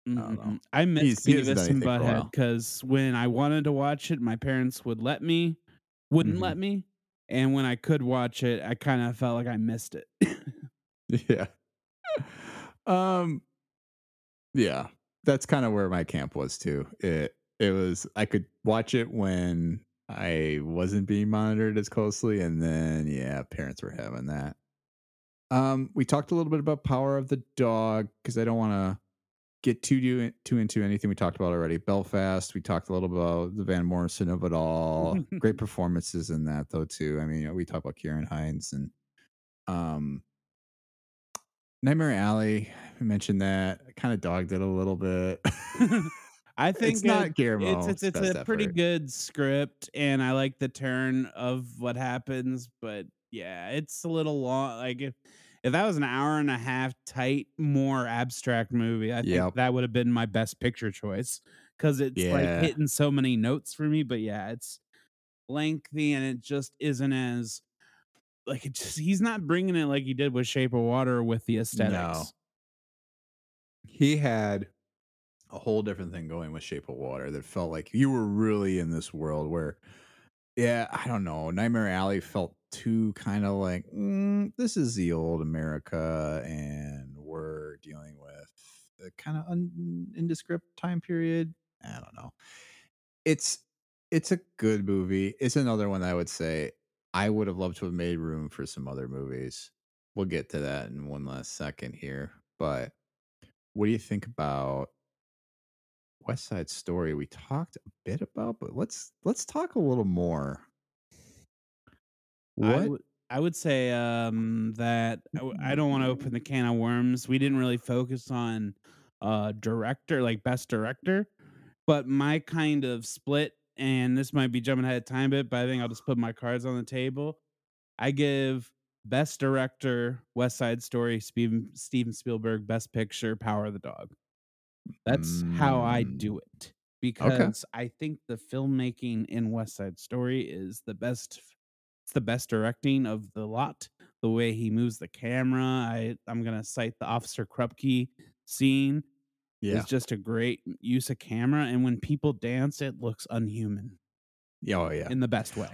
[SPEAKER 1] don't know.
[SPEAKER 2] Mhm. I miss
[SPEAKER 1] He's-
[SPEAKER 2] Beavis
[SPEAKER 1] done
[SPEAKER 2] and
[SPEAKER 1] anything for a
[SPEAKER 2] Butthead because when I wanted to watch it, my parents would let me, wouldn't
[SPEAKER 1] Mhm.
[SPEAKER 2] let me, and when I could watch it, I kind of felt like I missed it.
[SPEAKER 1] yeah, um, yeah, that's kind of where my camp was too. It it was I could watch it when I wasn't being monitored as closely, and then yeah, parents were having that. Um, we talked a little bit about Power of the Dog because I don't want to get too do, too into anything we talked about already. Belfast, we talked a little about the Van Morrison of it all. Great performances in that though too. I mean, you know, we talked about Kieran Hinds and um Nightmare Alley. We mentioned that. I kind of dogged it a little bit.
[SPEAKER 2] I think
[SPEAKER 1] it's not Guillermo.
[SPEAKER 2] It's it's, it's a pretty
[SPEAKER 1] effort.
[SPEAKER 2] good script, and I like the turn of what happens. But yeah, it's a little long. Like if if that was an hour and a half tight, more abstract movie, I think
[SPEAKER 1] Yep.
[SPEAKER 2] that would have been my best picture choice because it's
[SPEAKER 1] Yeah.
[SPEAKER 2] like hitting so many notes for me. But yeah, it's lengthy and it just isn't as like it just he's not bringing it like he did with Shape of Water with the aesthetics.
[SPEAKER 1] He had a whole different thing going with Shape of Water that felt like you were really in this world where, yeah, I don't know. Nightmare Alley felt too kind of like, mm, this is the old America and we're dealing with a kind of un- indescript time period. I don't know. It's it's a good movie. It's another one I would say I would have loved to have made room for some other movies. We'll get to that in one last second here. But what do you think about West Side Story? We talked a bit about, but let's let's talk a little more.
[SPEAKER 2] I
[SPEAKER 1] What?
[SPEAKER 2] would I would say um, that I w- I don't want to open the can of worms. We didn't really focus on uh, director, like best director, but my kind of split, and this might be jumping ahead of time a bit, but I think I'll just put my cards on the table. I give best director West Side Story, Steven Steven Spielberg, best picture Power of the Dog. That's how I
[SPEAKER 1] Mm,
[SPEAKER 2] do it because I think the filmmaking in West Side Story is the best. It's the best directing of the lot. The way he moves the camera. I I'm gonna cite the Officer Krupke scene.
[SPEAKER 1] Yeah.
[SPEAKER 2] Is just a great use of camera, and when people dance, it looks unhuman
[SPEAKER 1] Yeah. Oh, yeah.
[SPEAKER 2] in the best way.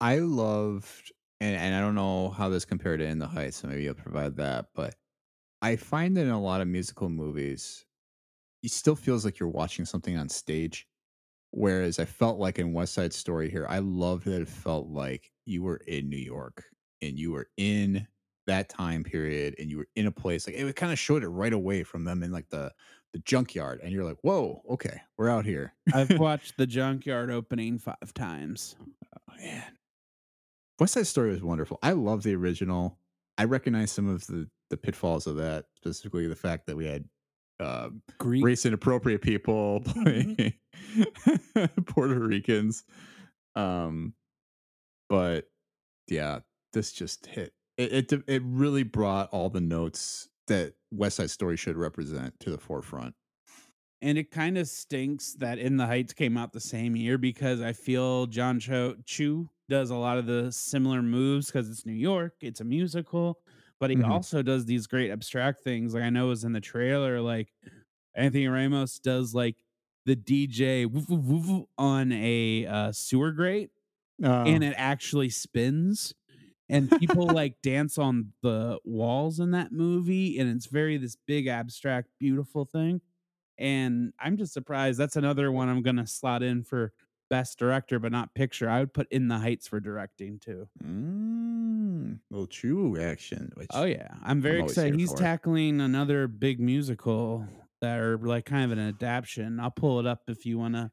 [SPEAKER 1] I loved, and, and I don't know how this compared to In the Heights, so maybe you'll provide that, but I find that in a lot of musical movies, it still feels like you're watching something on stage. Whereas I felt like in West Side Story here, I loved that it felt like you were in New York and you were in that time period and you were in a place like it kind of showed it right away from them in like the the junkyard and you're like whoa okay we're out here
[SPEAKER 2] I've watched the Junkyard opening five times.
[SPEAKER 1] Oh, man. West Side Story was wonderful. I love the original. I recognize some of the the pitfalls of that, specifically the fact that we had uh,
[SPEAKER 2] Greek
[SPEAKER 1] race inappropriate people playing Puerto Ricans. Um, but yeah, this just hit. It, it it really brought all the notes that West Side Story should represent to the forefront.
[SPEAKER 2] And it kind of stinks that In the Heights came out the same year because I feel John Cho Chu does a lot of the similar moves because it's New York, it's a musical, but he
[SPEAKER 1] Mhm.
[SPEAKER 2] also does these great abstract things. Like I know it was in the trailer, like Anthony Ramos does like the DJ woof, woof, woof, on a uh, sewer grate
[SPEAKER 1] Uh,
[SPEAKER 2] and it actually spins. And people like dance on the walls in that movie, and it's very this big abstract, beautiful thing. And I'm just surprised. That's another one I'm gonna slot in for best director, but not picture. I would put In the Heights for directing too.
[SPEAKER 1] mm, little true action.
[SPEAKER 2] Oh yeah, I'm very
[SPEAKER 1] always
[SPEAKER 2] excited. He's tackling another big musical that are like kind of an adaptation. I'll pull it up if you want to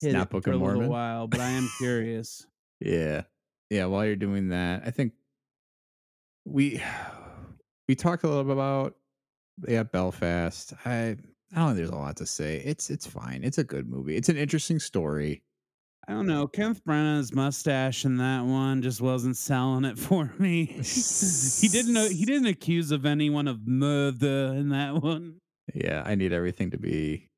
[SPEAKER 2] hit
[SPEAKER 1] not
[SPEAKER 2] it
[SPEAKER 1] Book
[SPEAKER 2] for a little while. But I am curious.
[SPEAKER 1] Yeah. Yeah, while you're doing that, I think we we talked a little bit about yeah, Belfast. I I don't think there's a lot to say. It's it's fine. It's a good movie. It's an interesting story.
[SPEAKER 2] I don't know. Kenneth Branagh's mustache in that one just wasn't selling it for me. he didn't know he didn't accuse of anyone of murder in that one.
[SPEAKER 1] Yeah, I need everything to be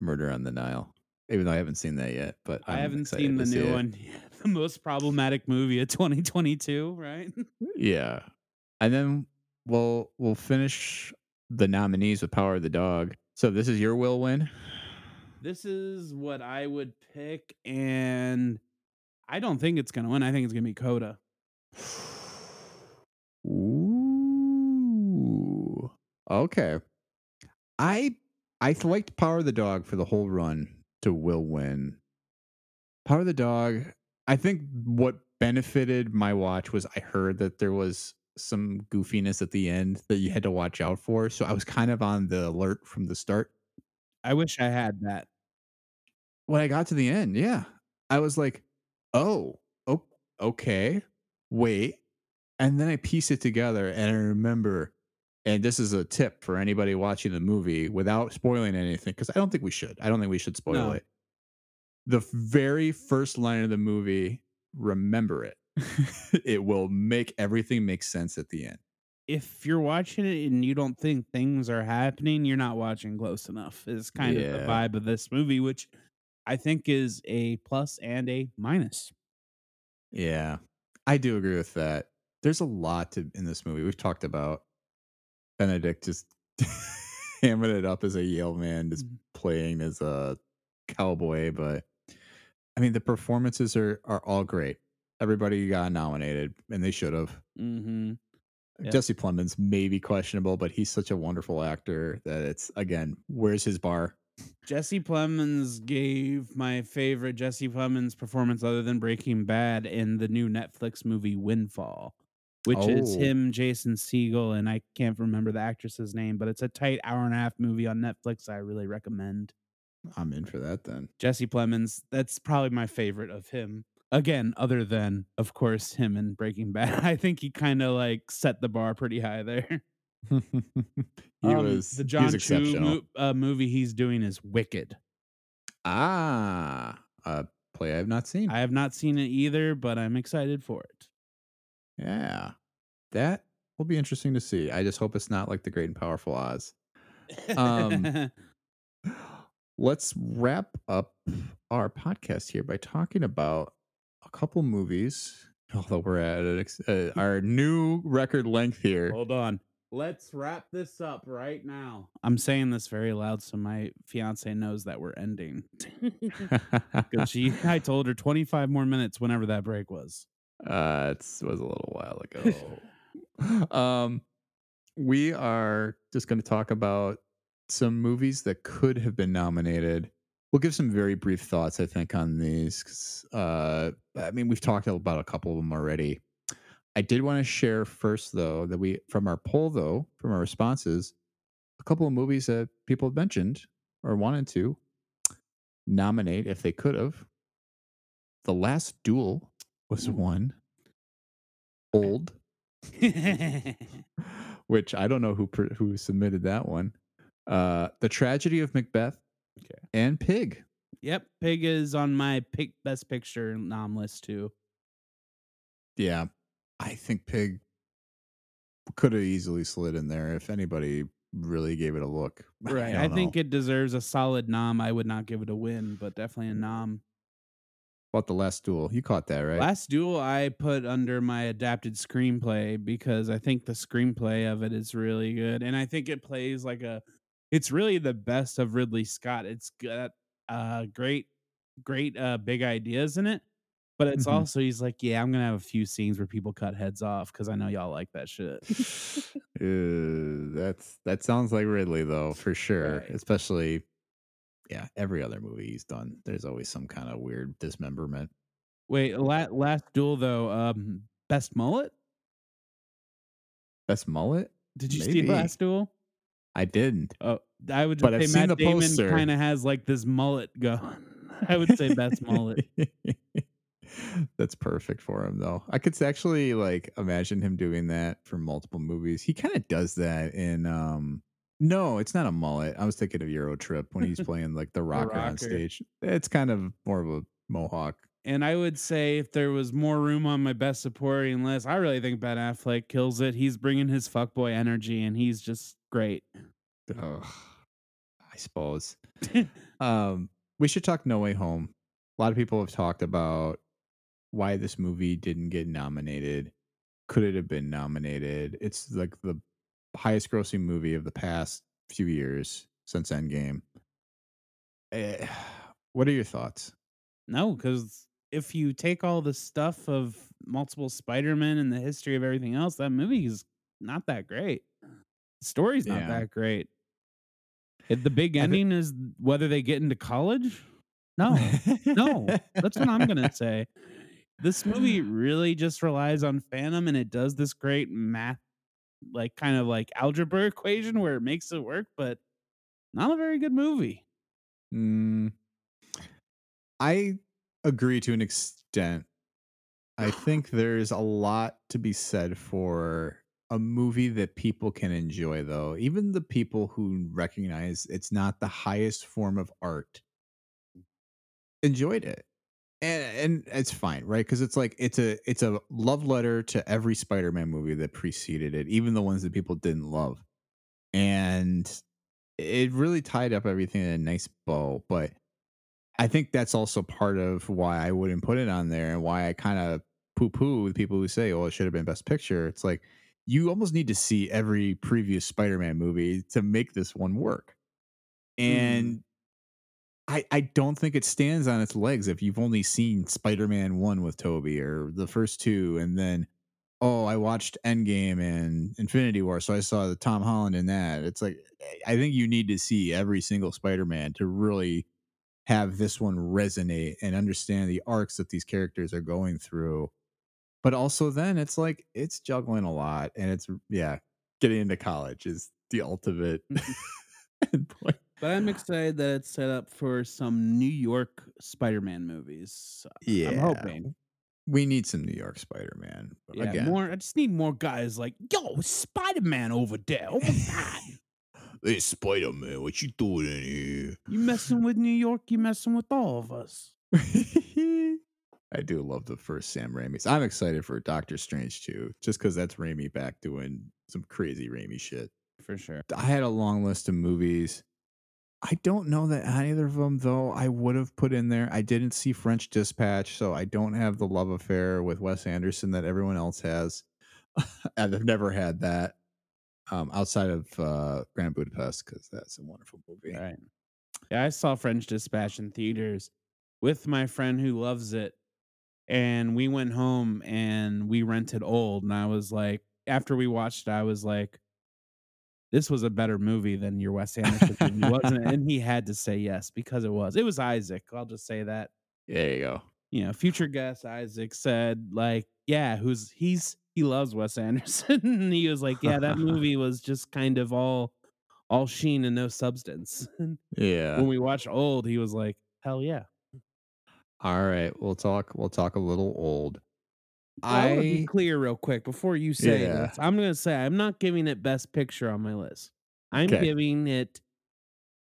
[SPEAKER 1] Murder on the Nile. Even though I haven't seen that yet, but
[SPEAKER 2] I
[SPEAKER 1] I'm
[SPEAKER 2] haven't seen the new
[SPEAKER 1] it.
[SPEAKER 2] one. The most problematic movie of 2022, right?
[SPEAKER 1] Yeah. And then we'll we'll finish the nominees with Power of the Dog. So this is your will win.
[SPEAKER 2] This is what I would pick, and I don't think it's gonna win. I think it's gonna be Coda.
[SPEAKER 1] Ooh. Okay. I I liked Power of the Dog for the whole run to will win. Power of the Dog. I think what benefited my watch was I heard that there was some goofiness at the end that you had to watch out for. So I was kind of on the alert from the start.
[SPEAKER 2] I wish I had that.
[SPEAKER 1] When I got to the end, yeah, I was like, oh, oh okay, wait. And then I piece it together and I remember, and this is a tip for anybody watching the movie without spoiling anything, because I don't think we should. I don't think we should spoil
[SPEAKER 2] No.
[SPEAKER 1] it. The very first line of the movie, remember it. it will make everything make sense at the end.
[SPEAKER 2] If you're watching it and you don't think things are happening, you're not watching close enough. Is kind of the vibe of this movie, which I think is a plus and a minus.
[SPEAKER 1] Yeah, I do agree with that. There's a lot to in this movie. We've talked about Benedict just hamming it up as a Yale man, just
[SPEAKER 2] Mhm.
[SPEAKER 1] playing as a cowboy. But I mean, the performances are are all great. Everybody got nominated, and they should have.
[SPEAKER 2] Mm-hmm. Yeah.
[SPEAKER 1] Jesse Plemons may be questionable, but he's such a wonderful actor that it's again, where's his bar?
[SPEAKER 2] Jesse Plemons gave my favorite Jesse Plemons performance other than Breaking Bad in the new Netflix movie Windfall, which is
[SPEAKER 1] Oh.
[SPEAKER 2] him, Jason Segel, and I can't remember the actress's name, but it's a tight hour and a half movie on Netflix. I really recommend.
[SPEAKER 1] I'm in for that then.
[SPEAKER 2] Jesse Plemons, that's probably my favorite of him. Again, other than, of course, him in Breaking Bad. I think he kind of like set the bar pretty high there.
[SPEAKER 1] he
[SPEAKER 2] Um,
[SPEAKER 1] was
[SPEAKER 2] the
[SPEAKER 1] he
[SPEAKER 2] John
[SPEAKER 1] was
[SPEAKER 2] Chu mo- uh, movie he's doing is Wicked.
[SPEAKER 1] Ah, a play I have not seen.
[SPEAKER 2] I have not seen it either, but I'm excited for it.
[SPEAKER 1] Yeah. That will be interesting to see. I just hope it's not like the great and powerful Oz. Um, Let's wrap up our podcast here by talking about couple movies. Although we're at an ex- uh, our new record length here.
[SPEAKER 2] Hold on. Let's wrap this up right now. I'm saying this very loud so my fiance knows that we're ending. Because she, I told her 25 more minutes whenever that break was.
[SPEAKER 1] uh, it was a little while ago. um, we are just going to talk about some movies that could have been nominated. We'll give some very brief thoughts, I think, on these. Uh, I mean, we've talked about a couple of them already. I did want to share first, though, that we from our poll, though, from our responses, a couple of movies that people have mentioned or wanted to nominate if they could have. The Last Duel was
[SPEAKER 2] Ooh.
[SPEAKER 1] one. Old, which I don't know who who submitted that one. Uh, the Tragedy of Macbeth,
[SPEAKER 2] Okay.
[SPEAKER 1] and Pig.
[SPEAKER 2] yep. Pig is on my pick best picture nom list too.
[SPEAKER 1] Yeah, I think Pig could have easily slid in there if anybody really gave it a look.
[SPEAKER 2] Right. I, think it deserves a solid nom. I would not give it a win, but definitely a mm. nom.
[SPEAKER 1] about the Last Duel. You caught that right?
[SPEAKER 2] Last Duel I put under my adapted screenplay because I think the screenplay of it is really good. And I think it plays like a it's really the best of Ridley Scott. It's got uh great great uh big ideas in it. But it's
[SPEAKER 1] Mhm.
[SPEAKER 2] also he's like, yeah, I'm gonna have a few scenes where people cut heads off because I know y'all like that shit.
[SPEAKER 1] Uh, that's that sounds like Ridley though, for sure.
[SPEAKER 2] Right.
[SPEAKER 1] Especially, yeah, every other movie he's done, there's always some kind of weird dismemberment.
[SPEAKER 2] Wait, la- last duel though, um, best mullet?
[SPEAKER 1] Best mullet?
[SPEAKER 2] Did you
[SPEAKER 1] Maybe.
[SPEAKER 2] see last duel?
[SPEAKER 1] I didn't.
[SPEAKER 2] Oh, I would just
[SPEAKER 1] But I've
[SPEAKER 2] say
[SPEAKER 1] seen
[SPEAKER 2] Matt
[SPEAKER 1] the
[SPEAKER 2] Damon
[SPEAKER 1] poster.
[SPEAKER 2] kind of has like this mullet going. I would say best mullet.
[SPEAKER 1] That's perfect for him though. I could actually like imagine him doing that for multiple movies. He kind of does that in um no, it's not a mullet. I was thinking of Euro Trip when he's playing like the rocker, on
[SPEAKER 2] rocker.
[SPEAKER 1] stage. It's kind of more of a mohawk.
[SPEAKER 2] And I would say if there was more room on my best supporting list, I really think Ben Affleck kills it. He's bringing his fuckboy energy, and he's just great.
[SPEAKER 1] I suppose. um, we should talk No Way Home. A lot of people have talked about why this movie didn't get nominated. Could it have been nominated? It's like the highest grossing movie of the past few years since Endgame. Eh, what are your thoughts?
[SPEAKER 2] No, because if you take all the stuff of multiple Spider-Man and the history of everything else, that movie is not that great. The story's not
[SPEAKER 1] Yeah.
[SPEAKER 2] that great. It- the big ending is whether they get into college. No, no, that's what I'm gonna say. This movie really just relies on Phantom, and it does this great math, like kind of like algebra equation where it makes it work, but not a very good movie.
[SPEAKER 1] Mm, I agree to an extent. I think there's a lot to be said for a movie that people can enjoy, though. Even the people who recognize it's not the highest form of art enjoyed it. And, and it's fine, right? Because it's like it's a it's a love letter to every Spider-Man movie that preceded it, even the ones that people didn't love. And it really tied up everything in a nice bow. But I think that's also part of why I wouldn't put it on there and why I kind of poo poo the people who say, oh, it should have been Best Picture. It's like you almost need to see every previous Spider Man movie to make this one work. Mm. And I, I don't think it stands on its legs if you've only seen Spider Man 1 with Tobey or the first two, and then, oh, I watched Endgame and Infinity War, so I saw the Tom Holland in that. It's like, eh, I think you need to see every single Spider Man to really have this one resonate and understand the arcs that these characters are going through. But also, then it's like, it's juggling a lot, and it's, yeah, getting into college is the ultimate mm-hmm. endpoint.
[SPEAKER 2] But I'm excited that it's set up for some New York Spider-Man movies.
[SPEAKER 1] Yeah.
[SPEAKER 2] I'm hoping.
[SPEAKER 1] We need some New York Spider Man.
[SPEAKER 2] Yeah,
[SPEAKER 1] Again,
[SPEAKER 2] more. I just need more guys like, yo, Spider-Man over there. Oh my god,
[SPEAKER 1] hey, Spider Man, what you doing in here?
[SPEAKER 2] you messing with New York? You messing with all of us?
[SPEAKER 1] I do love the first Sam Raimi's. I'm excited for Doctor Strange too, just because that's Raimi back doing some crazy Raimi shit.
[SPEAKER 2] For sure.
[SPEAKER 1] I had a long list of movies. I don't know that either of them, though, I would have put in there. I didn't see French Dispatch, so I don't have the love affair with Wes Anderson that everyone else has. and I've never had that um, outside of uh, Grand Budapest because that's a wonderful movie.
[SPEAKER 2] Right. Yeah, I saw French Dispatch in theaters with my friend who loves it. And we went home and we rented old. And I was like, after we watched it, I was like, this was a better movie than your Wes Anderson movie, wasn't it? And he had to say yes because it was. It was Isaac. I'll just say that.
[SPEAKER 1] There you go.
[SPEAKER 2] You know, future guest Isaac said, like, yeah, who's he's he loves Wes Anderson. and he was like, yeah, that movie was just kind of all all sheen and no substance.
[SPEAKER 1] Yeah.
[SPEAKER 2] when we watched old, he was like, hell yeah.
[SPEAKER 1] All right. We'll talk. We'll talk a little old.
[SPEAKER 2] I want to be clear real quick before you say
[SPEAKER 1] Yeah.
[SPEAKER 2] this. I'm gonna say I'm not giving it best picture on my list. I'm
[SPEAKER 1] Okay.
[SPEAKER 2] giving it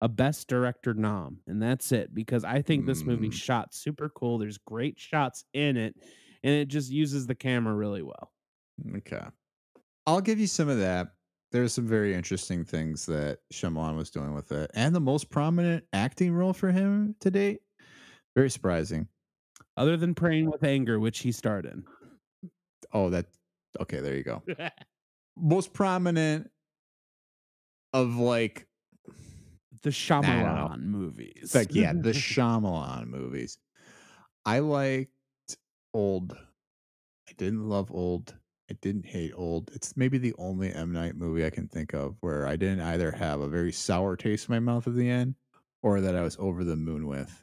[SPEAKER 2] a best director nom, and that's it because I think this movie
[SPEAKER 1] Mm.
[SPEAKER 2] shot super cool. There's great shots in it, and it just uses the camera really well.
[SPEAKER 1] Okay. I'll give you some of that. There's some very interesting things that Shyamalan was doing with it. And the most prominent acting role for him to date. Very surprising.
[SPEAKER 2] Other than praying with anger, which he starred in.
[SPEAKER 1] Oh, that okay, there you go. Most prominent of like
[SPEAKER 2] the. Shyamalan movies.
[SPEAKER 1] It's like yeah, the Shyamalan movies. I liked old. I didn't love old. I didn't hate old. It's maybe the only M Night movie I can think of where I didn't either have a very sour taste in my mouth at the end, or that I was over the moon with.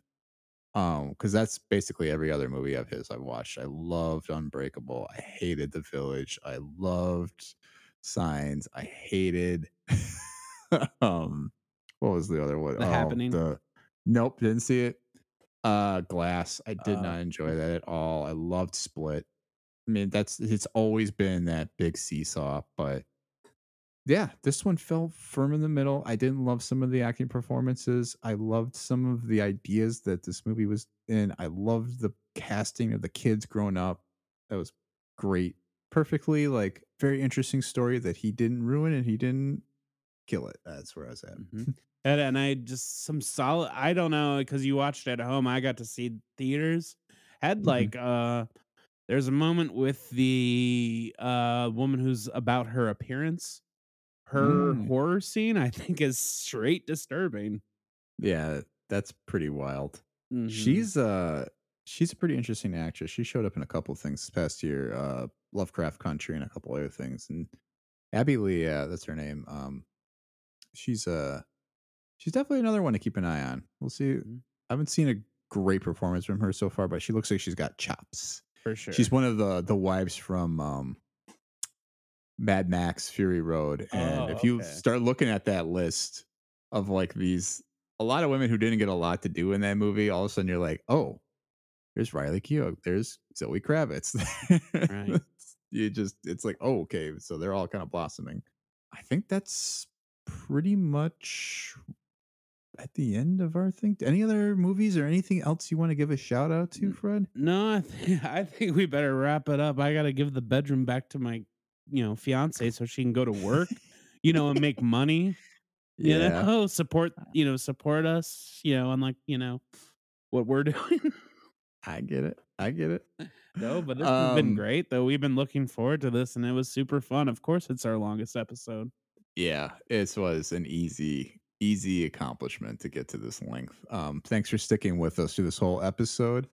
[SPEAKER 1] Um, because that's basically every other movie of his I've watched. I loved Unbreakable. I hated The Village. I loved Signs. I hated. um, what was the other one?
[SPEAKER 2] The Happening?
[SPEAKER 1] The nope, didn't see it. Uh, Glass. I did
[SPEAKER 2] Uh,
[SPEAKER 1] not enjoy that at all. I loved Split. I mean, that's it's always been that big seesaw, but yeah, this one fell firm in the middle. I didn't love some of the acting performances. I loved some of the ideas that this movie was in. I loved the casting of the kids growing up. That was great. Perfectly like very interesting story that he didn't ruin and he didn't kill it. That's where I was at.
[SPEAKER 2] Mhm. And, and I just some solid. I don't know because you watched at home. I got to see theaters. Had
[SPEAKER 1] Mhm.
[SPEAKER 2] like uh, there's a moment with the uh woman who's about her appearance. Her
[SPEAKER 1] Mm.
[SPEAKER 2] horror scene, I think, is straight disturbing.
[SPEAKER 1] Yeah, that's pretty wild.
[SPEAKER 2] Mhm.
[SPEAKER 1] She's uh she's a pretty interesting actress. She showed up in a couple of things this past year, uh Lovecraft Country and a couple other things. And Abbey Lee, yeah, that's her name. Um she's uh she's definitely another one to keep an eye on. We'll see.
[SPEAKER 2] Mhm.
[SPEAKER 1] I haven't seen a great performance from her so far, but she looks like she's got chops.
[SPEAKER 2] for sure.
[SPEAKER 1] She's one of the the wives from um, Mad Max Fury Road, and
[SPEAKER 2] Oh,
[SPEAKER 1] if you
[SPEAKER 2] okay.
[SPEAKER 1] start looking at that list of like these, a lot of women who didn't get a lot to do in that movie, all of a sudden you're like, oh, there's Riley Keough, there's Zoe Kravitz.
[SPEAKER 2] Right.
[SPEAKER 1] you just, it's like, oh, okay, so they're all kind of blossoming. I think that's pretty much at the end of our thing. Any other movies or anything else you want to give a shout out to, Fred?
[SPEAKER 2] no, I, th- I think we better wrap it up. I got to give the bedroom back to my, you know, fiance so she can go to work, you know, and make money. You know, support, you know, support us, you know, unlike, you know, what we're doing.
[SPEAKER 1] I get it. I get it.
[SPEAKER 2] no, but this has been
[SPEAKER 1] Um,
[SPEAKER 2] great though. We've been looking forward to this and it was super fun. Of course, it's our longest episode.
[SPEAKER 1] Yeah, it was an easy, easy accomplishment to get to this length. Um, thanks for sticking with us through this whole episode.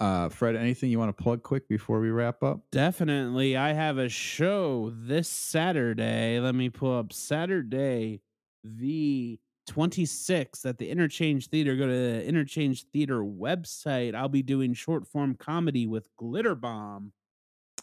[SPEAKER 1] Uh, Fred, anything you want to plug quick before we wrap up?
[SPEAKER 2] Definitely. I have a show this Saturday. Let me pull up Saturday, the 26th at the Interchange Theater. Go to the Interchange Theater website. I'll be doing short form comedy with Glitter Bomb.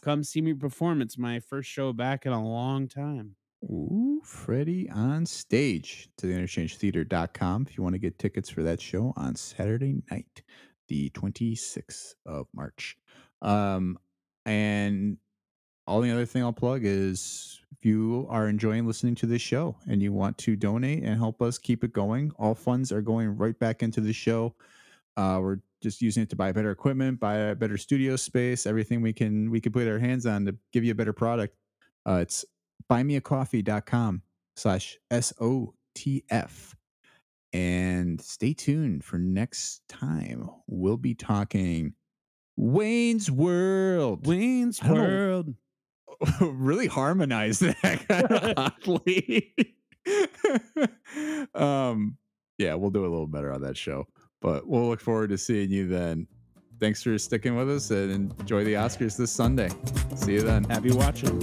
[SPEAKER 2] Come see me perform. It's my first show back in a long time.
[SPEAKER 1] Ooh, Freddie on stage to the interchangetheater.com if you want to get tickets for that show on Saturday night, the 26th of March. Um, and all the other thing I'll plug is if you are enjoying listening to this show and you want to donate and help us keep it going, all funds are going right back into the show. Uh, we're just using it to buy better equipment, buy a better studio space, everything we can we can put our hands on to give you a better product. Uh, it's buymeacoffee.com slash SOTF. And stay tuned for next time. We'll be talking Wayne's World.
[SPEAKER 2] Wayne's
[SPEAKER 1] I don't know.
[SPEAKER 2] World.
[SPEAKER 1] really harmonize that kind of oddly. um, yeah, we'll do a little better on that show. But we'll look forward to seeing you then. Thanks for sticking with us and enjoy the Oscars this Sunday. See you then.
[SPEAKER 2] Happy watching.